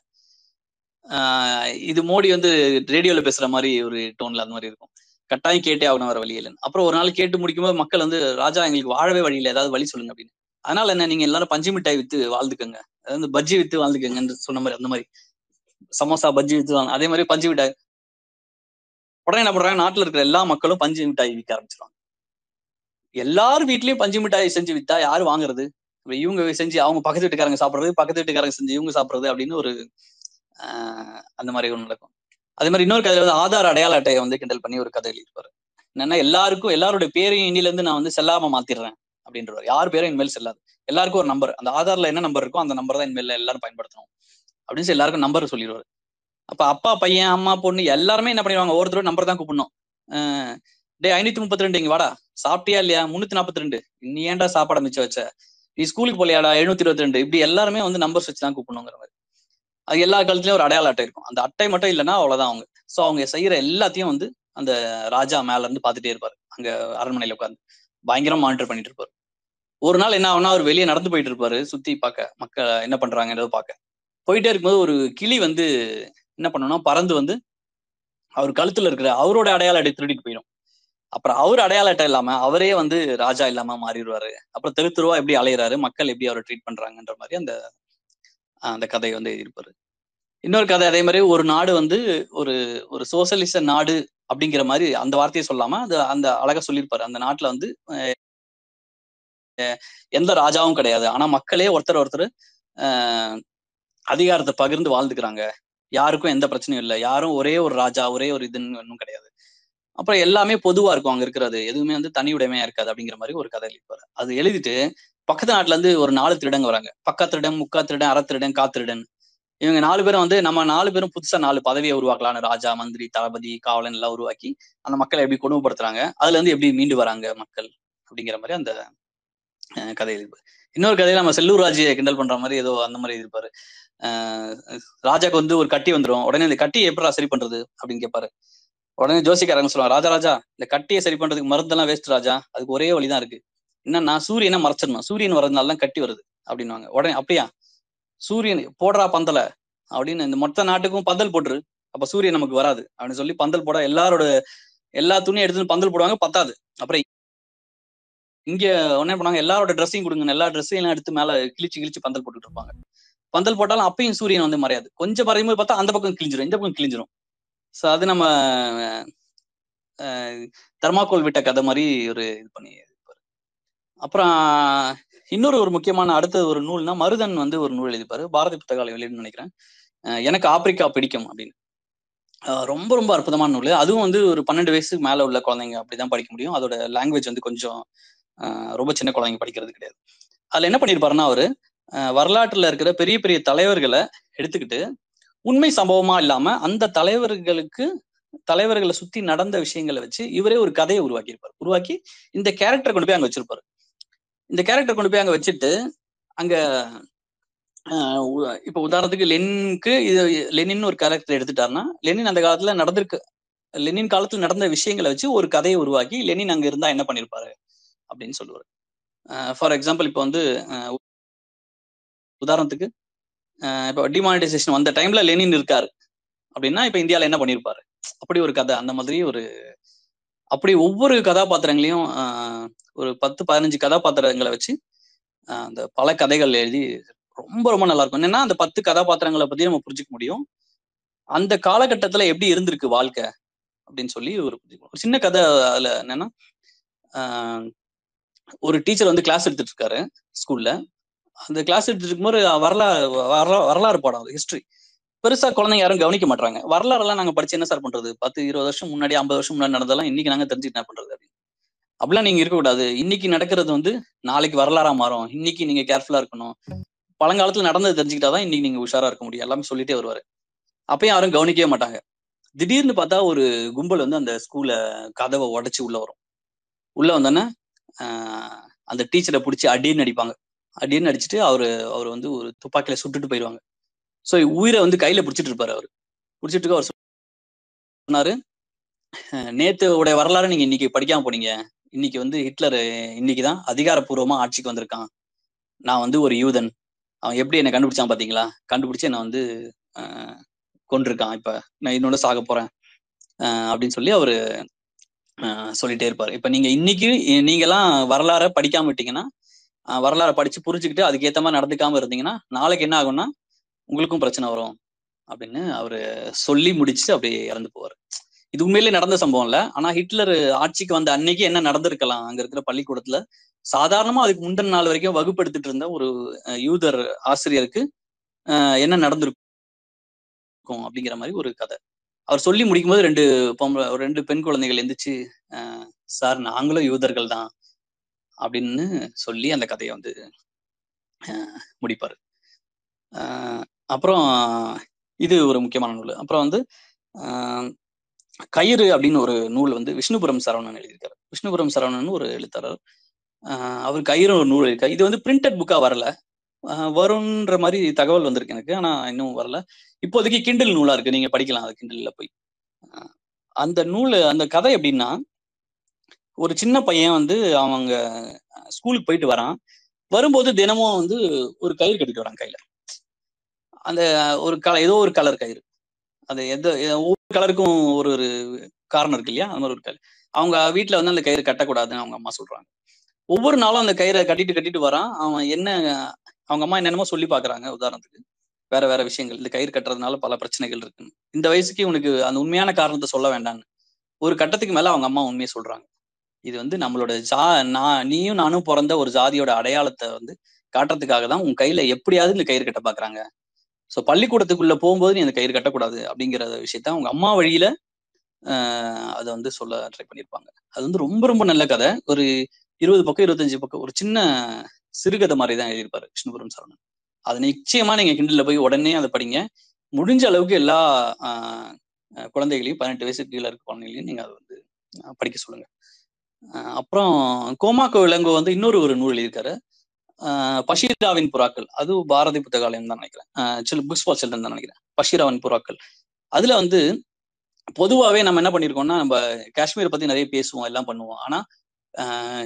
ஆஹ் இது மோடி வந்து ரேடியோல பேசுற மாதிரி ஒரு டோன்ல அந்த மாதிரி இருக்கும். கட்டாயம் கேட்டே ஆகணும் வர வழி இல்லைன்னு அப்புறம் ஒரு நாள் கேட்டு முடிக்கும்போது மக்கள் வந்து ராஜா எங்களுக்கு வாழவே வழியில ஏதாவது வழி சொல்லுங்க அப்படின்னு. அதனால என்ன நீங்க எல்லாரும் பஞ்சு மிட்டாய் வித்து வாழ்ந்துக்கங்க. அதாவது பஜ்ஜி வித்து வாழ்ந்துக்கங்கன்னு சொன்ன மாதிரி அந்த மாதிரி. சமோசா பஜ்ஜி வித்து வாங்க அதே மாதிரி பஞ்சு மிட்டாய். உடனே என்ன பண்றாங்க நாட்டுல இருக்கிற எல்லா மக்களும் பஞ்சு மிட்டாய் விற்க ஆரம்பிச்சிருவாங்க. எல்லார் வீட்லயும் பஞ்சு மிட்டாய் செஞ்சு வித்தா யாரு வாங்குறது? இவங்க செஞ்சு அவங்க பக்கத்து வீட்டுக்காரங்க சாப்பிடுறது பக்கத்து வீட்டுக்காரங்க செஞ்சு இவங்க சாப்பிடுறது அப்படின்னு ஒரு ஆஹ் அந்த மாதிரி ஒன்று நடக்கும். அதே மாதிரி இன்னொரு கதையில வந்து ஆதார் அடையாள அட்டையை வந்து கிண்டல் பண்ணி ஒரு கதை எழுதியிருப்பாரு என்னன்னா எல்லாருக்கும் எல்லாருடைய பேரையும் இன்னில இருந்து நான் வந்து செல்லாம மாத்திடுறேன். அப்படின்றவர். யார் பேரும் இனிமேல் செல்லாது. எல்லாருக்கும் ஒரு நம்பர் அந்த ஆதார்ல என்ன நம்பர் இருக்கோ அந்த நம்பர் தான் இனிமேல் எல்லாரும் பயன்படுத்தணும். அப்படின்னு சொல்லி எல்லாருக்கும் நம்பர் சொல்லிடுவாரு. அப்ப அப்பா பையன் அம்மா பொண்ணு எல்லாருமே என்ன பண்ணிடுவாங்க? ஒருத்தர் நம்பர் தான் கூப்பிடணும். டே டேய் ஐநூத்தி முப்பத்தி ரெண்டு இங்க வாடா. சாப்பிட்டியா இல்லையா? முன்னூத்தி நாற்பத்தி ரெண்டு. நீ ஏன்டா சாப்பாடு மிச்சம் வச்ச? நீ ஸ்கூலுக்கு போலையாடா? எழுநூத்தி இருபத்தி ரெண்டு. இப்படி எல்லாருமே வந்து நம்பர்ஸ் வச்சு தான் கூப்பிடணுங்கிற மாதிரி. அது எல்லா காலத்துலயும் ஒரு அடையாள அட்டை இருக்கும். அந்த அட்டை மட்டும் இல்லைன்னா அவ்வளவுதான் அவங்க. சோ அவங்க செய்யற எல்லாத்தையும் வந்து அந்த ராஜா மேல இருந்து பாத்துட்டே இருப்பாரு. அங்க அரண்மனையில உட்காந்து பயங்கரமா மானிட்டர் பண்ணிட்டு இருப்பாரு. ஒரு நாள் என்ன ஆகுனா அவர் வெளியே நடந்து போயிட்டு இருப்பாரு சுத்தி பார்க்க. மக்கள் என்ன பண்றாங்கன்றத பார்க்க. போயிட்டே இருக்கும்போது ஒரு கிளி வந்து என்ன பண்ணணும்னா பறந்து வந்து அவர் கழுத்துல இருக்கிற அவரோட அடையாள அட்டை திருடிட்டு போயிடும். அப்புறம் அவர் அடையாள அட்டை இல்லாம அவரே வந்து ராஜா இல்லாம மாறிடுவாரு. அப்புறம் தெரு தெருவா எப்படி அலையிறாரு மக்கள் எப்படி அவரை ட்ரீட் பண்றாங்கன்ற மாதிரி அந்த அந்த கதையை வந்து எழுதியிருப்பாரு. இன்னொரு கதை அதே மாதிரி ஒரு நாடு வந்து ஒரு ஒரு சோசியலிச நாடு அப்படிங்கிற மாதிரி அந்த வார்த்தையை சொல்லாம அது அந்த அழகா சொல்லியிருப்பாரு. அந்த நாட்டுல வந்து எந்த ராஜாவும் கிடையாது. ஆனா மக்களே ஒருத்தர் ஒருத்தர் அதிகாரத்தை பகிர்ந்து வாழ்ந்துக்கிறாங்க. யாருக்கும் எந்த பிரச்சனையும் இல்லை. யாரும் ஒரே ஒரு ராஜா ஒரே ஒரு இதுன்னு ஒன்றும் கிடையாது. அப்புறம் எல்லாமே பொதுவா இருக்கும். அங்க இருக்கிறது எதுவுமே வந்து தனி உடைமையா இருக்காது அப்படிங்கிற மாதிரி ஒரு கதை எழுதிப்பாரு. அது எழுதிட்டு பக்கத்து நாட்டுல இருந்து ஒரு நாலு திருடங்க வராங்க. பக்கா திருடன் முக்கா திருடன் அற திருடன் காத்திருடன் இவங்க நாலு பேரும் வந்து நம்ம நாலு பேரும் புதுசா நாலு பதவியை உருவாக்கலாம்னு ராஜா மந்திரி தளபதி காவலன் எல்லாம் உருவாக்கி அந்த மக்களை எப்படி கொடுமைப்படுத்துறாங்க? அதுல இருந்து எப்படி மீண்டு வராங்க மக்கள் அப்படிங்கிற மாதிரி அந்த கதை எழுதிப்பாரு இன்னொரு கதையில நம்ம செல்லூர் ராஜியை கிண்டல் பண்ற மாதிரி ஏதோ அந்த மாதிரி இருப்பாரு. ஆஹ் ராஜாக்கு வந்து ஒரு கட்டி வந்துடும் உடனே இந்த கட்டியை எப்படா சரி பண்றது அப்படின்னு கேட்பாரு உடனே ஜோசிக்காரங்க சொல்லுவாங்க ராஜா ராஜா இந்த கட்டியை சரி பண்றதுக்கு மருந்தெல்லாம் வேஸ்ட் ராஜா. அதுக்கு ஒரே வழிதான் இருக்கு. என்னன்னா சூரியனை மறைச்சிடணும். சூரியன் வர்றதுனால தான் கட்டி வருது. அப்படின்னு உடனே அப்படியா? சூரியன் போடுறா பந்தல. அப்படின்னு இந்த மொத்த நாட்டுக்கும் பந்தல் போட்டுரு. அப்ப சூரியன் நமக்கு வராது. அப்படின்னு சொல்லி பந்தல் போட எல்லாரோட எல்லா துணியும் எடுத்து பந்தல் போடுவாங்க பத்தாது. அப்புறம் இங்க என்ன பண்ணுவாங்க எல்லாரோட ட்ரெஸ்ஸையும் கொடுங்க எல்லா ட்ரெஸ்ஸையும் எல்லாம் எடுத்து மேல கிழிச்சு கிழிச்சு பந்தல் போட்டுட்டு இருப்பாங்க. பந்தல் போட்டாலும் அப்பயும் சூரியன் வந்து மறையாது. கொஞ்சம் மறையும் போது பார்த்தா அந்த பக்கம் கிழிஞ்சிரும் இந்த பக்கம் கிழிஞ்சிரும். ஸோ அது நம்ம தர்மாக்கோல் விட்ட கதை மாதிரி ஒரு இது பண்ணி அப்புறம் இன்னொரு ஒரு முக்கியமான அடுத்த ஒரு நூல்னா மருதன் வந்து ஒரு நூல் எழுதிப்பாரு பாரதி புத்தகாலை வெளியிடன்னு நினைக்கிறேன். எனக்கு ஆப்பிரிக்கா பிடிக்கும் அப்படின்னு. ரொம்ப ரொம்ப அற்புதமான நூல். அதுவும் வந்து ஒரு பன்னெண்டு வயசுக்கு மேல உள்ள குழந்தைங்க அப்படிதான் படிக்க முடியும். அதோட லாங்குவேஜ் வந்து கொஞ்சம் ரொம்ப சின்ன குழந்தைங்க படிக்கிறது கிடையாது. அதுல என்ன பண்ணிருப்பாருன்னா அவரு வரலாற்றுல இருக்கிற பெரிய பெரிய தலைவர்களை எடுத்துக்கிட்டு உண்மை சம்பவமா இல்லாம அந்த தலைவர்களுக்கு தலைவர்களை சுத்தி நடந்த விஷயங்களை வச்சு இவரே ஒரு கதையை உருவாக்கி இருப்பார் உருவாக்கி இந்த கேரக்டர் கொண்டு போய் அங்க வச்சிருப்பாரு. இந்த கேரக்டர் கொண்டு போய் அங்க வச்சுட்டு அங்க இப்ப உதாரணத்துக்கு லெனினுக்கு இது லெனின் ஒரு கேரக்டர் எடுத்துட்டாருன்னா லெனின் அந்த காலத்துல நடந்திருக்கு லெனின் காலத்துல நடந்த விஷயங்களை வச்சு ஒரு கதையை உருவாக்கி லெனின் அங்க இருந்தா என்ன பண்ணிருப்பாரு? அப்படின்னு சொல்லுவார். ஃபார் எக்ஸாம்பிள் இப்போ வந்து உதாரணத்துக்கு இப்போ டிமானிட்டைசேஷன் வந்த டைம்ல லெனின் இருக்காரு. அப்படின்னா இப்போ இந்தியாவில் என்ன பண்ணியிருப்பாரு அப்படி ஒரு கதை அந்த மாதிரி ஒரு அப்படி ஒவ்வொரு கதாபாத்திரங்களையும் ஒரு பத்து பதினஞ்சு கதாபாத்திரங்களை வச்சு அந்த பல கதைகள் எழுதி ரொம்ப ரொம்ப நல்லா இருக்கும். என்னன்னா அந்த பத்து கதாபாத்திரங்களை பத்தி நம்ம புரிஞ்சுக்க முடியும். அந்த காலகட்டத்துல எப்படி இருந்திருக்கு வாழ்க்கை? அப்படின்னு சொல்லி ஒரு ஒரு சின்ன கதை அதுல என்னன்னா ஒரு டீச்சர் வந்து கிளாஸ் எடுத்துட்டு இருக்காரு ஸ்கூல்ல அந்த கிளாஸ் எடுத்துட்டு இருக்கும்போது வரலாறு வரலாறு பாடம் அது ஹிஸ்டரி பெருசா குழந்தைங்க யாரும் கவனிக்க மாட்டாங்க வரலாறுலாம் நாங்க படிச்சு என்ன சார் பண்றது? பத்து இருபது வருஷம் முன்னாடி ஐம்பது வருஷம் முன்னாடி நடந்ததெல்லாம் இன்னைக்கு நாங்க தெரிஞ்சுட்டு என்ன பண்றது அப்படின்னு. அப்படிலாம் நீங்க இருக்கக்கூடாது. இன்னைக்கு நடக்கிறது வந்து நாளைக்கு வரலாறா மாறும். இன்னைக்கு நீங்க கேர்ஃபுல்லா இருக்கணும். பழங்காலத்துல நடந்தது தெரிஞ்சுக்கிட்டாதான் இன்னைக்கு நீங்க உஷாரா இருக்க முடியும். எல்லாமே சொல்லிட்டே வருவாரு. அப்பயும் யாரும் கவனிக்கவே மாட்டாங்க. திடீர்னு பார்த்தா ஒரு கும்பல் வந்து அந்த ஸ்கூல்ல கதவை உடைச்சு உள்ள வரும். உள்ள வந்தோன்னே அந்த டீச்சரை பிடிச்சி அடின்னு அடிப்பாங்க. அடின்னு அடிச்சுட்டு அவரு அவர் வந்து ஒரு துப்பாக்கியில சுட்டுட்டு போயிடுவாங்க ஸோ உயிரை வந்து கையில பிடிச்சிட்டு இருப்பாரு அவர். பிடிச்சிட்டு இருக்க அவர் சொன்னாரு நேத்து உடைய வரலாறு நீங்க இன்னைக்கு படிக்காம போனீங்க. இன்னைக்கு வந்து ஹிட்லர் இன்னைக்குதான் அதிகாரப்பூர்வமா ஆட்சிக்கு வந்திருக்கான். நான் வந்து ஒரு யூதன். அவன் எப்படி என்னை கண்டுபிடிச்சான் பாத்தீங்களா? கண்டுபிடிச்சு என்னை வந்து கொண்டிருக்கான் இப்ப நான் இன்னொன்னு சாக போறேன். அப்படின்னு சொல்லி அவரு சொல்லிட்டே இருப்பாரு. இப்ப நீங்க இன்னைக்கு நீங்கெல்லாம் வரலாற படிக்காம விட்டீங்கன்னா ஆஹ் வரலாறை படிச்சு புரிஞ்சுக்கிட்டு அதுக்கேற்ற மாதிரி நடந்துக்காம இருந்தீங்கன்னா நாளைக்கு என்ன ஆகும்னா உங்களுக்கும் பிரச்சனை வரும் அப்படின்னு அவரு சொல்லி முடிச்சுட்டு அப்படியே இறந்து போவாரு. இது உண்மையிலே நடந்த சம்பவம் இல்ல. ஆனா ஹிட்லர் ஆட்சிக்கு வந்த அன்னைக்கு என்ன நடந்திருக்கலாம் அங்க இருக்கிற பள்ளிக்கூடத்துல? சாதாரணமா அதுக்கு முந்தின நாள் வரைக்கும் வகுப்பு எடுத்துட்டு இருந்த ஒரு யூதர் ஆசிரியருக்கு என்ன நடந்திருக்கும் அப்படிங்கிற மாதிரி ஒரு கதை. அவர் சொல்லி முடிக்கும்போது ரெண்டு பொம்பளை ரெண்டு பெண் குழந்தைகள் எந்திரிச்சு சார் நாங்களும் யூதர்கள் தான் அப்படின்னு சொல்லி அந்த கதையை வந்து அஹ், முடிப்பாரு. அப்புறம் இது ஒரு முக்கியமான நூல். அப்புறம் வந்து கயிறு அப்படின்னு ஒரு நூல் வந்து விஷ்ணுபுரம் சரவணன் எழுதியிருக்காரு. விஷ்ணுபுரம் சரவணன் ஒரு எழுத்தாளர். ஆஹ் அவர் கயிறு ஒரு நூல் இருக்கு இது வந்து பிரிண்டட் புக்கா வரல. வரும்ன்ற மாதிரி தகவல் வந்திருக்கு எனக்கு ஆனா இன்னும் வரல. இப்போதைக்கு கிண்டில் நூலா இருக்கு நீங்க படிக்கலாம் அது கிண்டல்ல போய். அந்த நூல் அந்த கதை எப்படின்னா ஒரு சின்ன பையன் வந்து அவங்க ஸ்கூலுக்கு போயிட்டு வரான். வரும்போது தினமும் வந்து ஒரு கயிறு கட்டிட்டு வரான் கையில. அந்த ஒரு கலர் ஏதோ ஒரு கலர் கயிறு. அது எந்த ஒவ்வொரு கலருக்கும் ஒரு ஒரு காரணம் இருக்கு இல்லையா? அந்த மாதிரி ஒரு கலர் அவங்க வீட்டுல வந்து அந்த கயிறு கட்டக்கூடாதுன்னு அவங்க அம்மா சொல்றாங்க. ஒவ்வொரு நாளும் அந்த கயிறை கட்டிட்டு கட்டிட்டு வரான். அவன் என்ன அவங்க அம்மா என்னென்னமோ சொல்லி பாக்குறாங்க உதாரணத்துக்கு. வேற வேற விஷயங்கள். இந்த கயிறு கட்டுறதுனால பல பிரச்சனைகள் இருக்குன்னு. இந்த வயசுக்கு உனக்கு அந்த உண்மையான காரணத்தை சொல்ல வேண்டாம்னு. ஒரு கட்டத்துக்கு மேல அவங்க அம்மா உண்மையை சொல்றாங்க. இது வந்து நம்மளோட ஜா நான் நீயும் நானும் பிறந்த ஒரு ஜாதியோட அடையாளத்தை வந்து காட்டுறதுக்காக தான் உன் கையில எப்படியாவது இந்த கயிறு கட்ட பாக்குறாங்க சோ பள்ளிக்கூடத்துக்குள்ள போகும்போது நீ அந்த கயிறு கட்டக்கூடாது அப்படிங்கிற விஷயத்த அவங்க அம்மா வழியில ஆஹ் அதை வந்து சொல்ல ட்ரை பண்ணியிருப்பாங்க. அது வந்து ரொம்ப ரொம்ப நல்ல கதை. ஒரு இருபது பக்கம் இருபத்தஞ்சு பக்கம் ஒரு சின்ன சிறுகதை மாதிரி தான் எழுதியிருப்பாரு விஷ்ணுபுரம் சரவணன். அதை நிச்சயமா நீங்க கிண்டல்ல போய் உடனே அதை படிங்க. முடிஞ்ச அளவுக்கு எல்லா ஆஹ் குழந்தைகளையும் பதினெட்டு வயசுக்கு கீழே இருக்க குழந்தைகளையும் நீங்க அதை வந்து படிக்க சொல்லுங்க. அப்புறம் கோமாக்கோ விலங்கு வந்து இன்னொரு ஒரு நூல் எழுதியிருக்காரு. ஆஹ் பஷீராவின் புறாக்கள். அது பாரதி புத்தகாலயம் தான் நினைக்கிறேன். சில புக்ஸ் ஃபார் சில்ட்ரன் தான் நினைக்கிறேன். பஷீராவின் புறாக்கள். அதுல வந்து பொதுவாகவே நம்ம என்ன பண்ணியிருக்கோம்னா நம்ம காஷ்மீரை பத்தி நிறைய பேசுவோம் எல்லாம் பண்ணுவோம். ஆனா ஆஹ்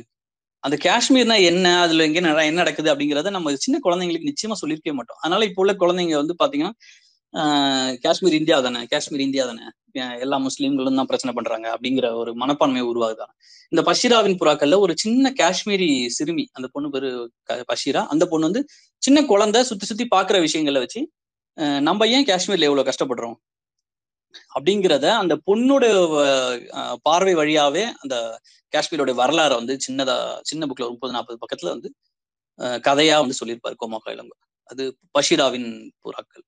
அந்த காஷ்மீர்னா என்ன? அதுல எங்க நட- என்ன நடக்குது அப்படிங்கறத நம்ம சின்ன குழந்தைங்களுக்கு நிச்சயமா சொல்லியிருக்கவே மாட்டோம். அதனால இப்போ உள்ள குழந்தைங்க வந்து பாத்தீங்கன்னா காஷ்மீர் இந்தியா தானே? காஷ்மீர் இந்தியா தானே? எல்லா முஸ்லீம்களும் தான் பிரச்சனை பண்றாங்க அப்படிங்கிற ஒரு மனப்பான்மை உருவாகுதான் இந்த பஷீராவின் புறாக்கள்ல ஒரு சின்ன காஷ்மீரி சிறுமி அந்த பொண்ணு பேரு க- பஷீரா. அந்த பொண்ணு வந்து சின்ன குழந்தை சுத்தி சுத்தி பாக்குற விஷயங்களை வச்சு நம்ம ஏன் காஷ்மீர்ல எவ்வளவு கஷ்டப்படுறோம்? அப்படிங்கிறத அந்த பொண்ணோட பார்வை வழியாவே அந்த காஷ்மீரோட வரலாறை வந்து சின்னதா சின்ன புக்ல ஒரு முப்பது நாற்பது பக்கத்துல வந்து கதையா வந்து சொல்லியிருப்பாரு கோமாக்கா இளங்கோ அது பஷீராவின் புறாக்கள்.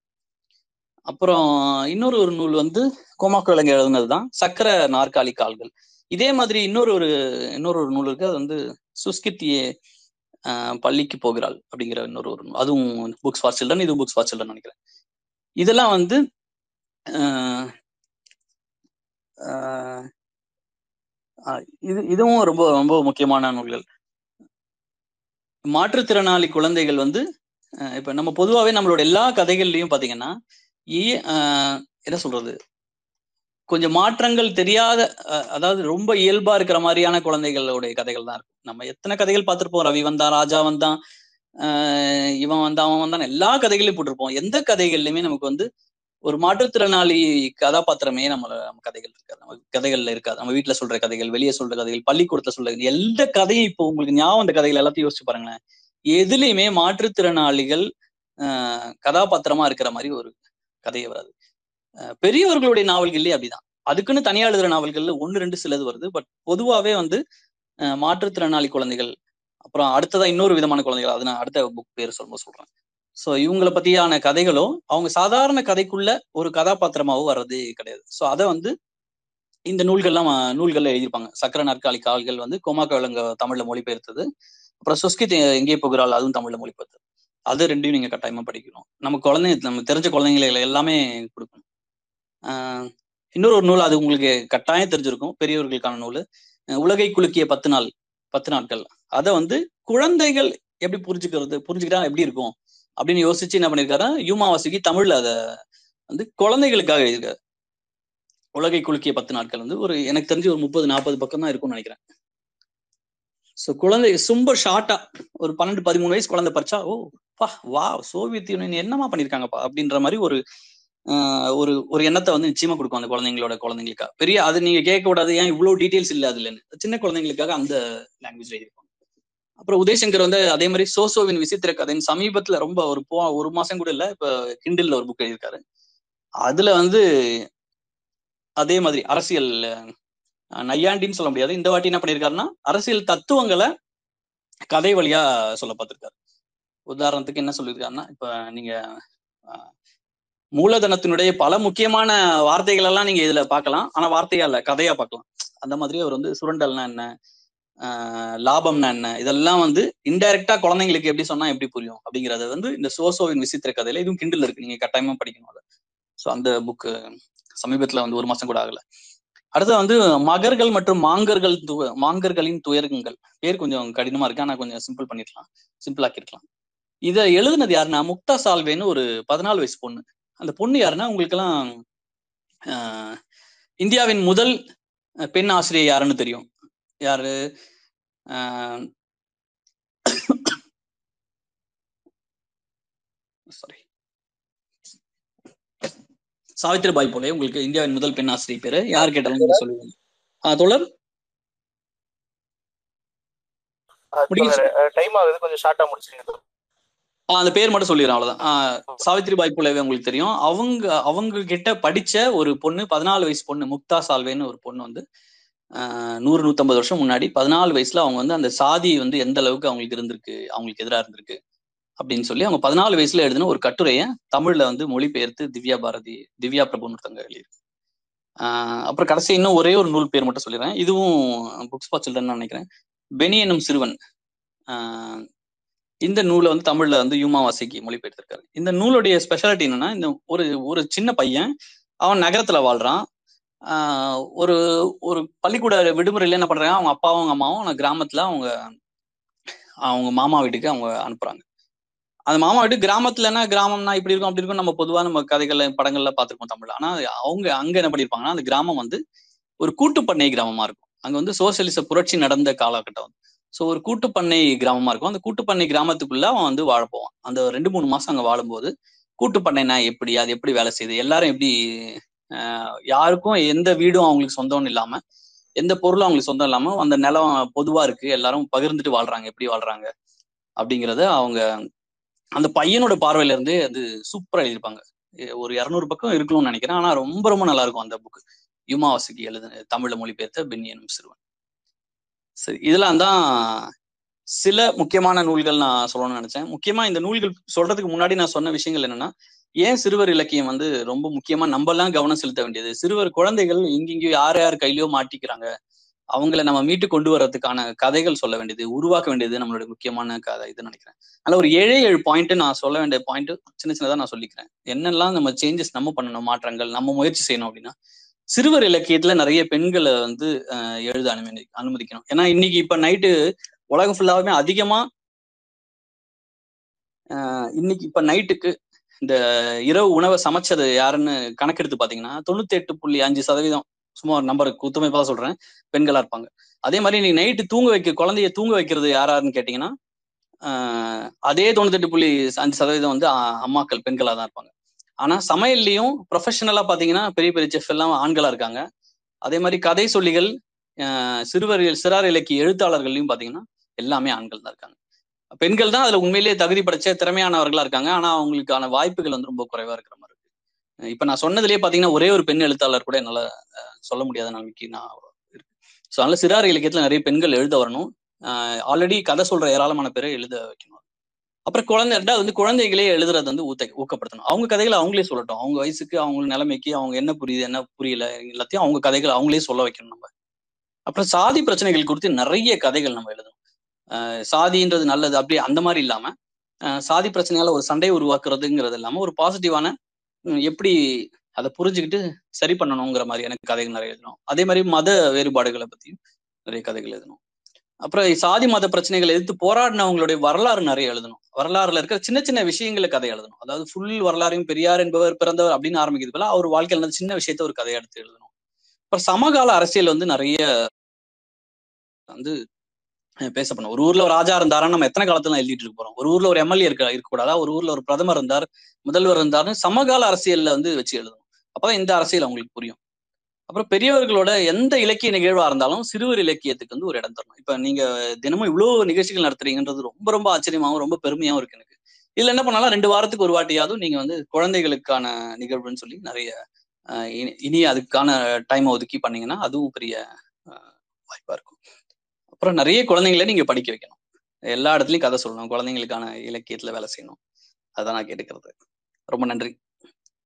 அப்புறம் இன்னொரு ஒரு நூல் வந்து கோமாக்கோ இளங்கோ எழுதுனதுதான் சக்கர நாற்காலி கால்கள். இதே மாதிரி இன்னொரு ஒரு இன்னொரு ஒரு நூல் இருக்கு அது வந்து சுஸ்கித்தியே ஆஹ் பள்ளிக்கு போகிறாள் அப்படிங்கிற இன்னொரு ஒரு அதுவும் புக்ஸ் ஃபார் சில்ட்ரன் இது புக்ஸ் ஃபார் சில்ட்ரன் நினைக்கிறேன். இதெல்லாம் வந்து இது இதுவும் ரொம்ப ரொம்ப முக்கியமான நூல்கள். மாற்றுத்திறனாளி குழந்தைகள் வந்து ஆஹ் இப்ப நம்ம பொதுவாவே நம்மளோட எல்லா கதைகள்லயும் பாத்தீங்கன்னா இ- ஆஹ் என்ன சொல்றது? கொஞ்சம் மாற்றங்கள் தெரியாத அஹ், அதாவது ரொம்ப இயல்பா இருக்கிற மாதிரியான குழந்தைகளுடைய கதைகள் தான் இருக்கும். நம்ம எத்தனை கதைகள் பார்த்துருப்போம் ரவி வந்தான் ராஜா வந்தான் ஆஹ் இவன் வந்தான் அவன் வந்தான் எல்லா கதைகளையும் போட்டிருப்போம். எந்த கதைகள்லயுமே நமக்கு வந்து ஒரு மாற்றுத்திறனாளி கதாபாத்திரமே நம்ம நம்ம கதைகள் இருக்காது. நம்ம கதைகள்ல இருக்காது. நம்ம வீட்டுல சொல்ற கதைகள் வெளியே சொல்ற கதைகள் பள்ளிக்கூடத்துல சொல்ற எந்த கதையும் இப்போ உங்களுக்கு ஞாபகம் அந்த கதைகள் எல்லாத்தையும் யோசிச்சு பாருங்களேன். எதுலயுமே மாற்றுத்திறனாளிகள் ஆஹ் கதாபாத்திரமா இருக்கிற மாதிரி ஒரு கதையே வராது. பெரியவர்களுடைய நாவல்கள்லயே அப்படிதான். அதுக்குன்னு தனியா எழுதுற நாவல்கள்ல ஒன்னு ரெண்டு சிலது வருது. பட் பொதுவாவே வந்து மாற்றுத்திறனாளி குழந்தைகள் அப்புறம் அடுத்ததா இன்னொரு விதமான குழந்தைகள் அது நான் அடுத்த புக் பேர் சொல்லும்போது சொல்றேன். ஸோ இவங்கள பத்தியான கதைகளும் அவங்க சாதாரண கதைக்குள்ள ஒரு கதாபாத்திரமாவோ வர்றதே கிடையாது. ஸோ அதை வந்து இந்த நூல்கள்லாம் நூல்கள்ல எழுதியிருப்பாங்க. சக்கர நாற்காலி கால்கள் வந்து கோமாக்க விலங்க தமிழ்ல மொழிபெயர்த்தது. அப்புறம் சுஸ்கித் எங்கே போகிறாள் அதுவும் தமிழ்ல மொழிபெயர்த்தது. அது ரெண்டையும் நீங்க கட்டாயமா படிக்கணும். நம்ம குழந்தைங்க நம்ம தெரிஞ்ச குழந்தைங்களை எல்லாமே கொடுக்கணும். ஆஹ் இன்னொரு ஒரு நூல் அது உங்களுக்கு கட்டாயம் தெரிஞ்சிருக்கும். பெரியவர்களுக்கான நூல். உலகை குலுக்கிய பத்து நாள் பத்து நாட்கள். அதை வந்து குழந்தைகள் எப்படி புரிஞ்சுக்கிறது புரிஞ்சுக்கிட்டா எப்படி இருக்கும்? அப்படின்னு யோசிச்சு என்ன பண்ணிருக்காரு யூமா வாசுகி தமிழ்ல அதை வந்து குழந்தைகளுக்காக எழுதியிருக்காரு. உலகை குலுக்கிய பத்து நாட்கள் வந்து ஒரு எனக்கு தெரிஞ்சு ஒரு முப்பது நாற்பது பக்கம் தான் இருக்கும்னு நினைக்கிறேன். ஸோ குழந்தை ரொம்ப ஷார்ட்டா ஒரு பன்னெண்டு பதிமூணு வயசு குழந்தை படிச்சா ஓ பா வா சோவியத் யூனியன் என்னமா பண்ணிருக்காங்கப்பா அப்படின்ற மாதிரி ஒரு ஆஹ் ஒரு ஒரு எண்ணத்தை வந்து நிச்சயமா கொடுக்கும் அந்த குழந்தைங்களோட குழந்தைங்களுக்கா. பெரிய அது நீங்க கேட்க கூடாது ஏன் இவ்வளவு டீட்டெயில்ஸ் இல்ல அதுல சின்ன குழந்தைங்களுக்காக அந்த லாங்குவேஜ் எழுதியிருப்பாங்க அப்புறம் உதயசங்கர் வந்து அதே மாதிரி சோசோவின் விசித்திர கதைன்னு சமீபத்துல ரொம்ப ஒரு போ ஒரு மாசம் கூட இல்ல இப்ப கிண்டில்ல ஒரு புக் எழுதியிருக்காரு. அதுல வந்து அதே மாதிரி அரசியல் நையாண்டின்னு சொல்ல முடியாது. இந்த வாட்டி என்ன பண்ணியிருக்காருன்னா அரசியல் தத்துவங்களை கதை வழியா சொல்ல பார்த்திருக்காரு. உதாரணத்துக்கு என்ன சொல்லியிருக்காருன்னா இப்ப நீங்க மூலதனத்தினுடைய பல முக்கியமான வார்த்தைகள் எல்லாம் நீங்க இதுல பார்க்கலாம். ஆனா வார்த்தையா இல்ல கதையா பார்க்கலாம். அந்த மாதிரி அவர் வந்து சுரண்டல்னா என்ன? லாபம்னா என்ன? இதெல்லாம் வந்து இன்டைரக்டா குழந்தைங்களுக்கு எப்படி சொன்னா எப்படி புரியும்? அப்படிங்கறது வந்து இந்த சோசோவின் விசித்திர கதையில இதுவும் கிண்டில் இருக்கு. நீங்க கட்டாயமா படிக்கணும் அதை. ஸோ அந்த புக்கு சமீபத்துல வந்து ஒரு மாசம் கூட ஆகல. அடுத்து வந்து மகர்கள் மற்றும் மாங்கர்கள் து மாங்கர்களின் துயரங்கள். பேர் கொஞ்சம் கடினமா இருக்கு. ஆனா கொஞ்சம் சிம்பிள் பண்ணிருக்கலாம் சிம்பிள் ஆக்கிருக்கலாம் இதை எழுதுனது யாருன்னா முக்தா சால்வேன்னு ஒரு பதினாலு வயசு பொண்ணு. அந்த பொண்ணு யாருன்னா உங்களுக்கெல்லாம் இந்தியாவின் முதல் பெண் ஆசிரியர் யாருன்னு தெரியும். யாரு? சாரி சாவித்திரிபாய் போலே உங்களுக்கு இந்தியாவின் முதல் பெண் ஆசிரியர் பேரு. யார் கேட்டாலும் நீங்க சொல்லுவீங்க ஆஹ் தோழர்? டைம் ஆகுது. கொஞ்சம் ஷார்ட்டா முடிச்சிருங்க. அந்த பேர் மட்டும் சொல்லிடுறேன் அவ்வளவுதான். ஆஹ் சாவித்திரிபாய் புலேவே உங்களுக்கு தெரியும். அவங்க அவங்க கிட்ட படிச்ச ஒரு பொண்ணு பதினாலு வயசு பொண்ணு முக்தா சால்வேன்னு ஒரு பொண்ணு வந்து நூறு நூத்தம்பது வருஷம் முன்னாடி பதினாலு வயசுல அவங்க வந்து அந்த சாதி வந்து எந்த அளவுக்கு அவங்களுக்கு இருந்திருக்கு அவங்களுக்கு எதிராக இருந்திருக்கு அப்படின்னு சொல்லி அவங்க பதினாலு வயசுல எழுதின ஒரு கட்டுரையை தமிழ்ல வந்து மொழிபெயர்த்து திவ்யா பாரதி திவ்யா பிரபுன்னு ஒருத்தவங்க எழுதியிருக்கு. அப்புறம் கடைசி இன்னும் ஒரே ஒரு நூல் பேர் மட்டும் சொல்லிடுறேன். இதுவும் புக்ஸ் ஃபார் சில்ட்ரன் நினைக்கிறேன். பெனி எனும் சிறுவன். இந்த நூலை வந்து தமிழ்ல வந்து யூமா வாசிக்கு மொழிபெயர்த்திருக்காரு. இந்த நூலுடைய ஸ்பெஷாலிட்டி என்னன்னா இந்த ஒரு ஒரு சின்ன பையன் அவன் நகரத்துல வாழ்றான். ஒரு ஒரு பள்ளிக்கூட விடுமுறையில் என்ன பண்றாங்க? அவங்க அப்பாவும் அவங்க அம்மாவும் அவங்க கிராமத்துல அவங்க அவங்க மாமா வீட்டுக்கு அவங்க அனுப்புறாங்க. அந்த மாமா வீட்டு கிராமத்துலன்னா கிராமம்னா இப்படி இருக்கும் அப்படி இருக்கும் நம்ம பொதுவா நம்ம கதைகள்ல படங்கள்ல பார்த்துருக்கோம் தமிழ்ல. ஆனா அவங்க அங்க என்ன பண்ணிருப்பாங்கன்னா அந்த கிராமம் வந்து ஒரு கூட்டுப்பண்ணை கிராமமா இருக்கும். அங்க வந்து சோசியலிச புரட்சி நடந்த காலகட்டம் ஸோ ஒரு கூட்டுப்பண்ணை கிராமமா இருக்கும். அந்த கூட்டுப்பண்ணை கிராமத்துக்குள்ள அவன் வந்து வாழ போவான். அந்த ரெண்டு மூணு மாசம் அங்க வாழும்போது கூட்டு பண்ணைனா எப்படி அது எப்படி வேலை செய்யுது எல்லாரும் எப்படி யாருக்கும் எந்த வீடும் அவங்களுக்கு சொந்தம்னு இல்லாம எந்த பொருளும் அவங்களுக்கு சொந்தம் இல்லாம அந்த நிலம் பொதுவா இருக்கு. எல்லாரும் பகிர்ந்துட்டு வாழ்றாங்க. எப்படி வாழ்றாங்க? அப்படிங்கறத அவங்க அந்த பையனோட பார்வையில இருந்து அது சூப்பரா எழுதியிருப்பாங்க. ஒரு இரநூறு பக்கம் இருக்கணும்னு நினைக்கிறேன். ஆனா ரொம்ப ரொம்ப நல்லா இருக்கும் அந்த புக் யுமாவாசிக்கு எழுது தமிழ்ல மொழிபெயர்த்த பெண்ணியனும் சிறுவன். சரி இதெல்லாம் தான் சில முக்கியமான நூல்கள் நான் சொல்லணும்னு நினைச்சேன். முக்கியமா இந்த நூல்கள் சொல்றதுக்கு முன்னாடி நான் சொன்ன விஷயங்கள் என்னன்னா ஏன் சிறுவர் இலக்கியம் வந்து ரொம்ப முக்கியமா நம்ம எல்லாம் கவனம் செலுத்த வேண்டியது? சிறுவர் குழந்தைகள் இங்கெங்கயோ யார் யார் கையிலயோ மாட்டிக்கிறாங்க. அவங்கள நம்ம மீட்டு கொண்டு வர்றதுக்கான கதைகள் சொல்ல வேண்டியது உருவாக்க வேண்டியது நம்மளுடைய முக்கியமான கதை இதுன்னு நினைக்கிறேன். அதனால ஒரு ஏழே ஏழு பாயிண்ட் நான் சொல்ல வேண்டிய பாயிண்ட் சின்ன சின்னதா நான் சொல்லிக்கிறேன். என்னெல்லாம் நம்ம சேஞ்சஸ் நம்ம பண்ணணும் மாற்றங்கள் நம்ம முயற்சி செய்யணும் அப்படின்னா சிறுவர் இலக்கியத்துல நிறைய பெண்களை வந்து எழுத அனுமதி அனுமதிக்கணும். ஏன்னா இன்னைக்கு இப்ப நைட்டு உலகம் ஃபுல்லாவுமே அதிகமா இன்னைக்கு இப்ப நைட்டுக்கு இந்த இரவு உணவை சமைச்சது யாருன்னு கணக்கெடுத்து பாத்தீங்கன்னா தொண்ணூத்தி எட்டு புள்ளி அஞ்சு சதவீதம். சும்மா ஒரு நம்பருக்கு ஒத்துமைப்பா சொல்றேன். பெண்களா இருப்பாங்க. அதே மாதிரி நீ நைட்டு தூங்க வைக்க குழந்தைய தூங்க வைக்கிறது யாராருன்னு கேட்டீங்கன்னா அதே தொண்ணூத்தெட்டு புள்ளி அஞ்சு சதவீதம் வந்து அம்மாக்கள் பெண்களா தான் இருப்பாங்க. ஆனா சமையல்லையும் ப்ரொஃபஷனலா பாத்தீங்கன்னா பெரிய பெரிய செஃப் எல்லாம் ஆண்களா இருக்காங்க. அதே மாதிரி கதை சொல்லிகள் சிறுவர்கள் சிறார் இலக்கிய எழுத்தாளர்கள்லையும் பாத்தீங்கன்னா எல்லாமே ஆண்கள் தான் இருக்காங்க. பெண்கள் தான் அதுல உண்மையிலேயே தகுதி படைச்ச திறமையானவர்களா இருக்காங்க. ஆனா அவங்களுக்கான வாய்ப்புகள் வந்து ரொம்ப குறைவா இருக்கிற மாதிரி இருக்கு. இப்ப நான் சொன்னதுலயே பாத்தீங்கன்னா ஒரே ஒரு பெண் எழுத்தாளர் கூட என்னால சொல்ல முடியாத நிலைமைக்கு நான் ஸோ அதனால சிறார் இலக்கியத்துல நிறைய பெண்கள் எழுத வரணும். ஆல்ரெடி கதை சொல்ற ஏராளமான பேரை எழுத வைக்கணும். அப்புறம் குழந்தை ரெண்டாவது வந்து குழந்தைகளே எழுதுறது வந்து ஊத்த ஊக்கப்படுத்தணும். அவங்க கதைகளை அவங்களே சொல்லட்டும். அவங்க வயசுக்கு அவங்க நிலைமைக்கு அவங்க என்ன புரியுது என்ன புரியல எல்லாத்தையும் அவங்க கதைகளை அவங்களே சொல்ல வைக்கணும் நம்ம. அப்புறம் சாதி பிரச்சனைகள் குறித்து நிறைய கதைகள் நம்ம எழுதணும். சாதின்றது நல்லது அப்படி அந்த மாதிரி இல்லாம சாதி பிரச்சனையால ஒரு சண்டை உருவாக்குறதுங்கிறது இல்லாம ஒரு பாசிட்டிவான எப்படி அதை புரிஞ்சுக்கிட்டு சரி பண்ணணுங்கிற எனக்கு கதைகள் நிறைய எழுதணும். அதே மாதிரி மத வேறுபாடுகளை பத்தியும் நிறைய கதைகள் எழுதணும். அப்புறம் சாதி மத பிரச்சனைகளை எதிர்த்து போராடினவங்களுடைய வரலாறு நிறைய எழுதணும். வரலாறுல இருக்கிற சின்ன சின்ன விஷயங்களை கதை எழுதணும். அதாவது ஃபுல் வரலாறையும் பெரியார் என்பவர் பிறந்தவர் அப்படின்னு ஆரம்பிக்கிறது போல அவர் வாழ்க்கையில் நடந்த சின்ன விஷயத்த ஒரு கதையை எடுத்து எழுதணும். அப்புறம் சமகால அரசியல் வந்து நிறைய வந்து பேசப்படும் ஒரு ஊர்ல ஒரு ராஜா இருந்தாருன்னா நம்ம எத்தனை காலத்துல எழுதிட்டு இருக்க போறோம்? ஒரு ஊர்ல ஒரு எம்எல்ஏ இருக்க இருக்கக்கூடாதா? ஒரு ஊர்ல ஒரு பிரதமர் இருந்தார் முதல்வர் இருந்தாருன்னு சமகால அரசியல்ல வந்து வச்சு எழுதணும். அப்பதான் இந்த அரசியல் அவங்களுக்கு புரியும். அப்புறம் பெரியவர்களோட எந்த இலக்கிய நிகழ்வா இருந்தாலும் சிறுவர் இலக்கியத்துக்கு வந்து ஒரு இடம் தரணும். இப்ப நீங்க தினமும் இவ்வளவு நிகழ்ச்சிகள் நடத்துறீங்கன்றது ரொம்ப ரொம்ப ஆச்சரியமாவும் ரொம்ப பெருமையாவும் இருக்கு எனக்கு. இதுல என்ன பண்ணாலும்? ரெண்டு வாரத்துக்கு ஒரு வாட்டியாவது நீங்க வந்து குழந்தைகளுக்கான நிகழ்வுன்னு சொல்லி நிறைய இனி அதுக்கான டைம் ஒதுக்கி பண்ணீங்கன்னா அதுவும் பெரிய வாய்ப்பா இருக்கும். அப்புறம் நிறைய குழந்தைங்களை நீங்க படிக்க வைக்கணும். எல்லா இடத்துலயும் கதை சொல்லணும். குழந்தைங்களுக்கான இலக்கியத்துல வேலை செய்யணும். அதான் நான் கேட்டுக்கிறது. ரொம்ப நன்றி.